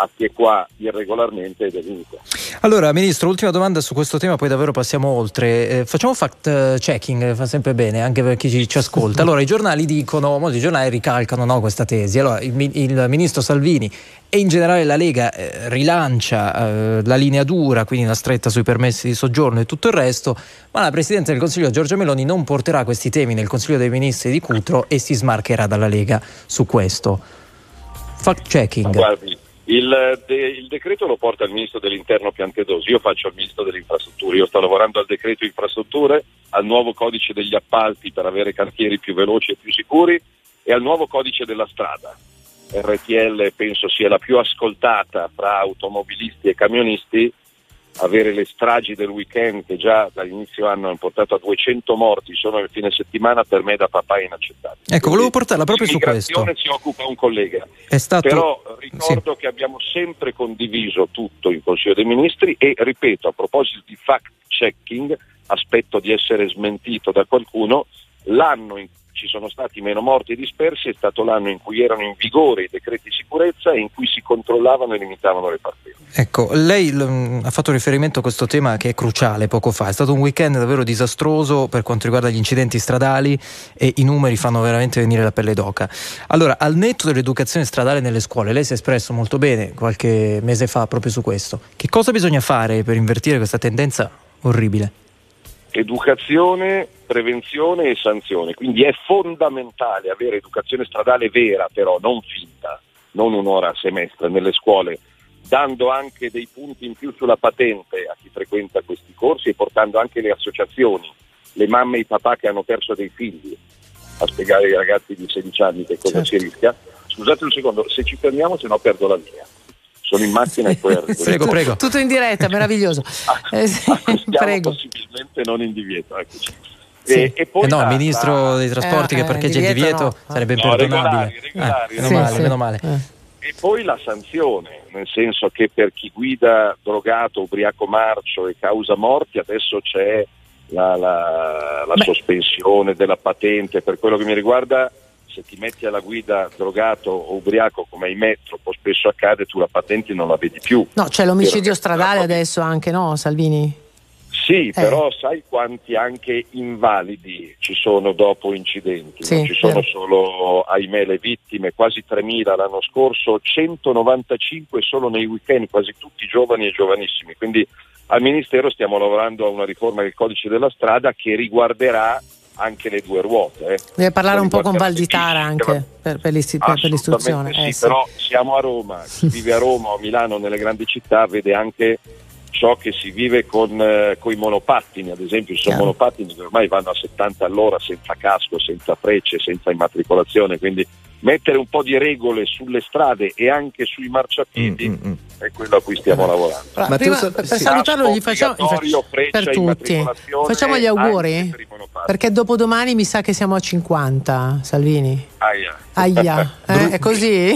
Speaker 36: a chi è qua irregolarmente ed è venuto.
Speaker 1: Allora, Ministro, ultima domanda su questo tema, poi davvero passiamo oltre. Eh, facciamo fact eh, checking, eh, fa sempre bene anche per chi ci, ci ascolta. Allora, i giornali dicono, molti giornali ricalcano no, questa tesi. Allora, il, il Ministro Salvini e in generale la Lega eh, rilancia eh, la linea dura, quindi la stretta sui permessi di soggiorno e tutto il resto, ma la Presidente del Consiglio Giorgia Meloni non porterà questi temi nel Consiglio dei Ministri di Cutro e si smarcherà dalla Lega su questo. Fact checking.
Speaker 36: Guardi, il, de- il decreto lo porta il ministro dell'interno Piantedosi, io faccio il ministro delle infrastrutture, io sto lavorando al decreto infrastrutture, al nuovo codice degli appalti per avere cantieri più veloci e più sicuri e al nuovo codice della strada. RTL penso sia la più ascoltata fra automobilisti e camionisti, avere le stragi del weekend che già dall'inizio anno hanno portato a 200 morti solo nel fine settimana per me da papà è inaccettabile.
Speaker 1: Ecco, volevo portarla proprio su questo.
Speaker 36: L'immigrazione si occupa un collega.
Speaker 1: È stato-
Speaker 36: Però ricordo che abbiamo sempre condiviso tutto in Consiglio dei Ministri e ripeto, a proposito di fact checking, aspetto di essere smentito da qualcuno, l'anno in ci sono stati meno morti e dispersi è stato l'anno in cui erano in vigore i decreti di sicurezza e in cui si controllavano e limitavano le partenze.
Speaker 1: Ecco, lei l- ha fatto riferimento a questo tema che è cruciale poco fa. È stato un weekend davvero disastroso per quanto riguarda gli incidenti stradali e i numeri fanno veramente venire la pelle d'oca. Allora, al netto dell'educazione stradale nelle scuole, lei si è espresso molto bene qualche mese fa proprio su questo. Che cosa bisogna fare per invertire questa tendenza orribile?
Speaker 36: Educazione, prevenzione e sanzione, quindi è fondamentale avere educazione stradale vera però, non finta, non un'ora a semestre nelle scuole, dando anche dei punti in più sulla patente a chi frequenta questi corsi e portando anche le associazioni, le mamme e i papà che hanno perso dei figli a spiegare ai ragazzi di 16 anni che cosa si rischia. Scusate un secondo, se ci fermiamo se no perdo la linea. Sono in macchina e (laughs) poi arrivo.
Speaker 2: Tutto in diretta, meraviglioso. Eh, sì, prego.
Speaker 36: possibilmente non in divieto. eccoci.
Speaker 1: Sì.
Speaker 36: E, e poi
Speaker 1: Eh no, il ministro dei trasporti
Speaker 2: Eh,
Speaker 1: che
Speaker 2: eh,
Speaker 1: parcheggia in
Speaker 2: divieto
Speaker 1: divieto
Speaker 2: no.
Speaker 1: sarebbe
Speaker 36: No,
Speaker 1: imperdonabile.
Speaker 36: regolari, regolari,
Speaker 1: Eh, meno
Speaker 36: sì,
Speaker 1: male,
Speaker 36: sì.
Speaker 1: meno male.
Speaker 2: Eh.
Speaker 36: E poi la sanzione, nel senso che per chi guida drogato, ubriaco marcio e causa morti adesso c'è la, la- la sospensione della patente. Per quello che mi riguarda, se ti metti alla guida drogato o ubriaco, come ahimè troppo spesso accade, tu la patente non la vedi più.
Speaker 2: No, c'è l'omicidio stradale adesso anche, no, Salvini?
Speaker 36: Sì, però sai quanti anche invalidi ci sono dopo incidenti?
Speaker 2: Sì,
Speaker 36: non ci sono
Speaker 2: vero.
Speaker 36: solo, ahimè, le vittime, quasi 3.000 l'anno scorso, 195 solo nei weekend, quasi tutti giovani e giovanissimi. Quindi al Ministero stiamo lavorando a una riforma del codice della strada che riguarderà anche le due ruote. eh.
Speaker 2: Deve parlare un po' con Valditara anche per, per l'isti- per- l'istruzione.
Speaker 36: Assolutamente
Speaker 2: eh,
Speaker 36: sì, però siamo a Roma, chi (laughs) vive a Roma o a Milano nelle grandi città vede anche ciò che si vive con, i monopattini, ad esempio ci sono monopattini che ormai vanno a 70 all'ora senza casco, senza frecce, senza immatricolazione, quindi mettere un po' di regole sulle strade e anche sui marciapiedi è quello a cui stiamo lavorando.
Speaker 2: Allora, prima, per, per salutarlo gli facciamo, per tutti. Facciamo gli auguri? Perché dopodomani mi sa che siamo a 50, Salvini.
Speaker 36: Aia.
Speaker 2: Aia, (laughs) eh? è così?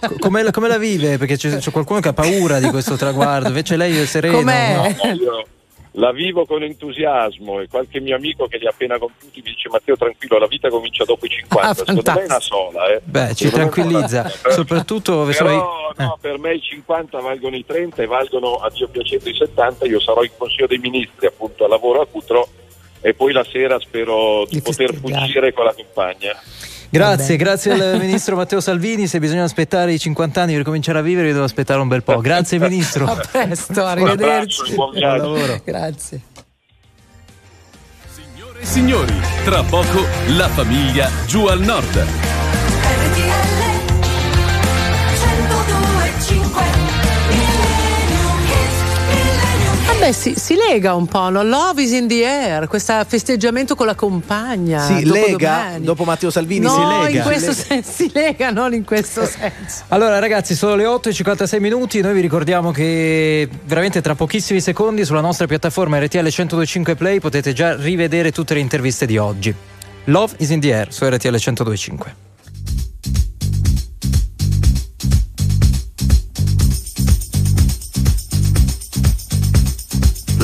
Speaker 1: Co- (laughs) Come, la- come la vive? Perché c'è, c'è qualcuno che ha paura di questo traguardo, invece lei è sereno.
Speaker 2: Com'è?
Speaker 1: no?
Speaker 36: No, io la vivo con entusiasmo e qualche mio amico che li ha appena compiuti mi dice Matteo tranquillo la vita comincia dopo i (laughs) 50
Speaker 1: Ah,
Speaker 36: secondo me è una sola eh.
Speaker 1: Beh, ci tranquillizza,
Speaker 36: sola.
Speaker 1: soprattutto
Speaker 36: però
Speaker 1: insomma,
Speaker 36: no, per me i 50 valgono i 30 e valgono a Dio piacendo i 70 io sarò in Consiglio dei Ministri appunto a lavoro a Cutro e poi la sera spero di, poter fuggire con la compagna
Speaker 1: Grazie, grazie al (laughs) ministro Matteo Salvini. Se bisogna aspettare i 50 anni per cominciare a vivere, io devo aspettare un bel po'. Grazie, (laughs) ministro.
Speaker 2: A presto, (laughs) arrivederci.
Speaker 36: e buon.
Speaker 1: Buon lavoro.
Speaker 2: Grazie.
Speaker 37: E signori, tra poco la famiglia giù al nord.
Speaker 2: Vabbè, si, si lega un po', no? Love is in the air, questo festeggiamento con la compagna.
Speaker 3: Si
Speaker 2: dopo
Speaker 3: lega,
Speaker 2: domani.
Speaker 3: dopo Matteo Salvini
Speaker 2: no,
Speaker 3: si lega.
Speaker 2: in questo
Speaker 3: Si
Speaker 2: senso si lega, non in questo (laughs) senso.
Speaker 1: Allora ragazzi, sono le 8 e 56 minuti, noi vi ricordiamo che veramente tra pochissimi secondi sulla nostra piattaforma RTL 1025 Play potete già rivedere tutte le interviste di oggi. Love is in the air su RTL 1025.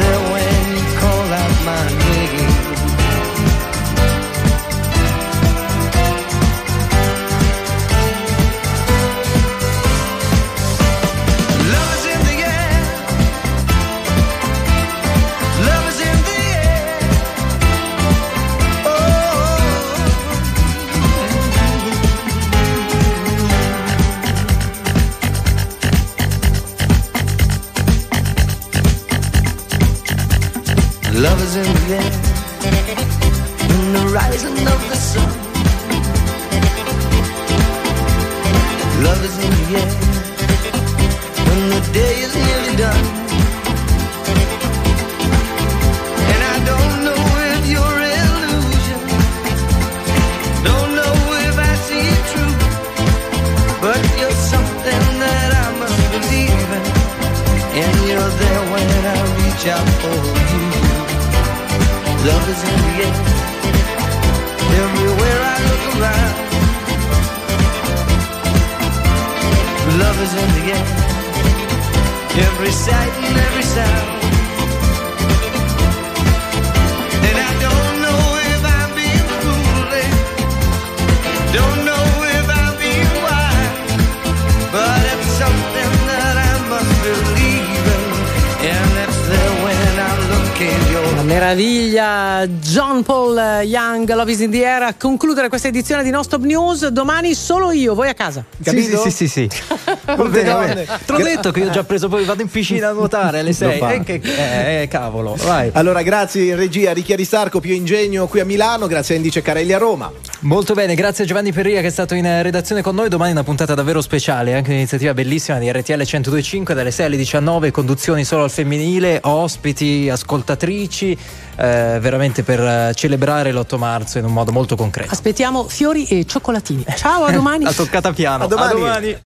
Speaker 25: There.
Speaker 2: way. Concludere questa edizione di Non Stop News. Domani solo io, voi a casa. Capito?
Speaker 1: Sì, sì, sì, sì. (laughs) Va bene, va bene. Te l'ho detto che io ho già preso, poi vado in piscina a nuotare alle (laughs) 6.
Speaker 3: fa.
Speaker 1: Eh, che, eh, eh, cavolo, vai.
Speaker 3: Allora, grazie in regia a Ricchi Aristarco, Pio Ingegno qui a Milano, grazie a Indice Carelli a Roma.
Speaker 1: Molto bene, grazie a Giovanni Perria che è stato in redazione con noi. Domani una puntata davvero speciale, anche un'iniziativa bellissima di RTL 1025 dalle 6 alle 19, conduzioni solo al femminile, ospiti, ascoltatrici, eh, veramente per celebrare l'8 marzo in un modo molto concreto.
Speaker 2: Aspettiamo fiori e cioccolatini. Ciao, a domani. (laughs)
Speaker 1: La toccata piano.
Speaker 3: A domani.
Speaker 1: A domani.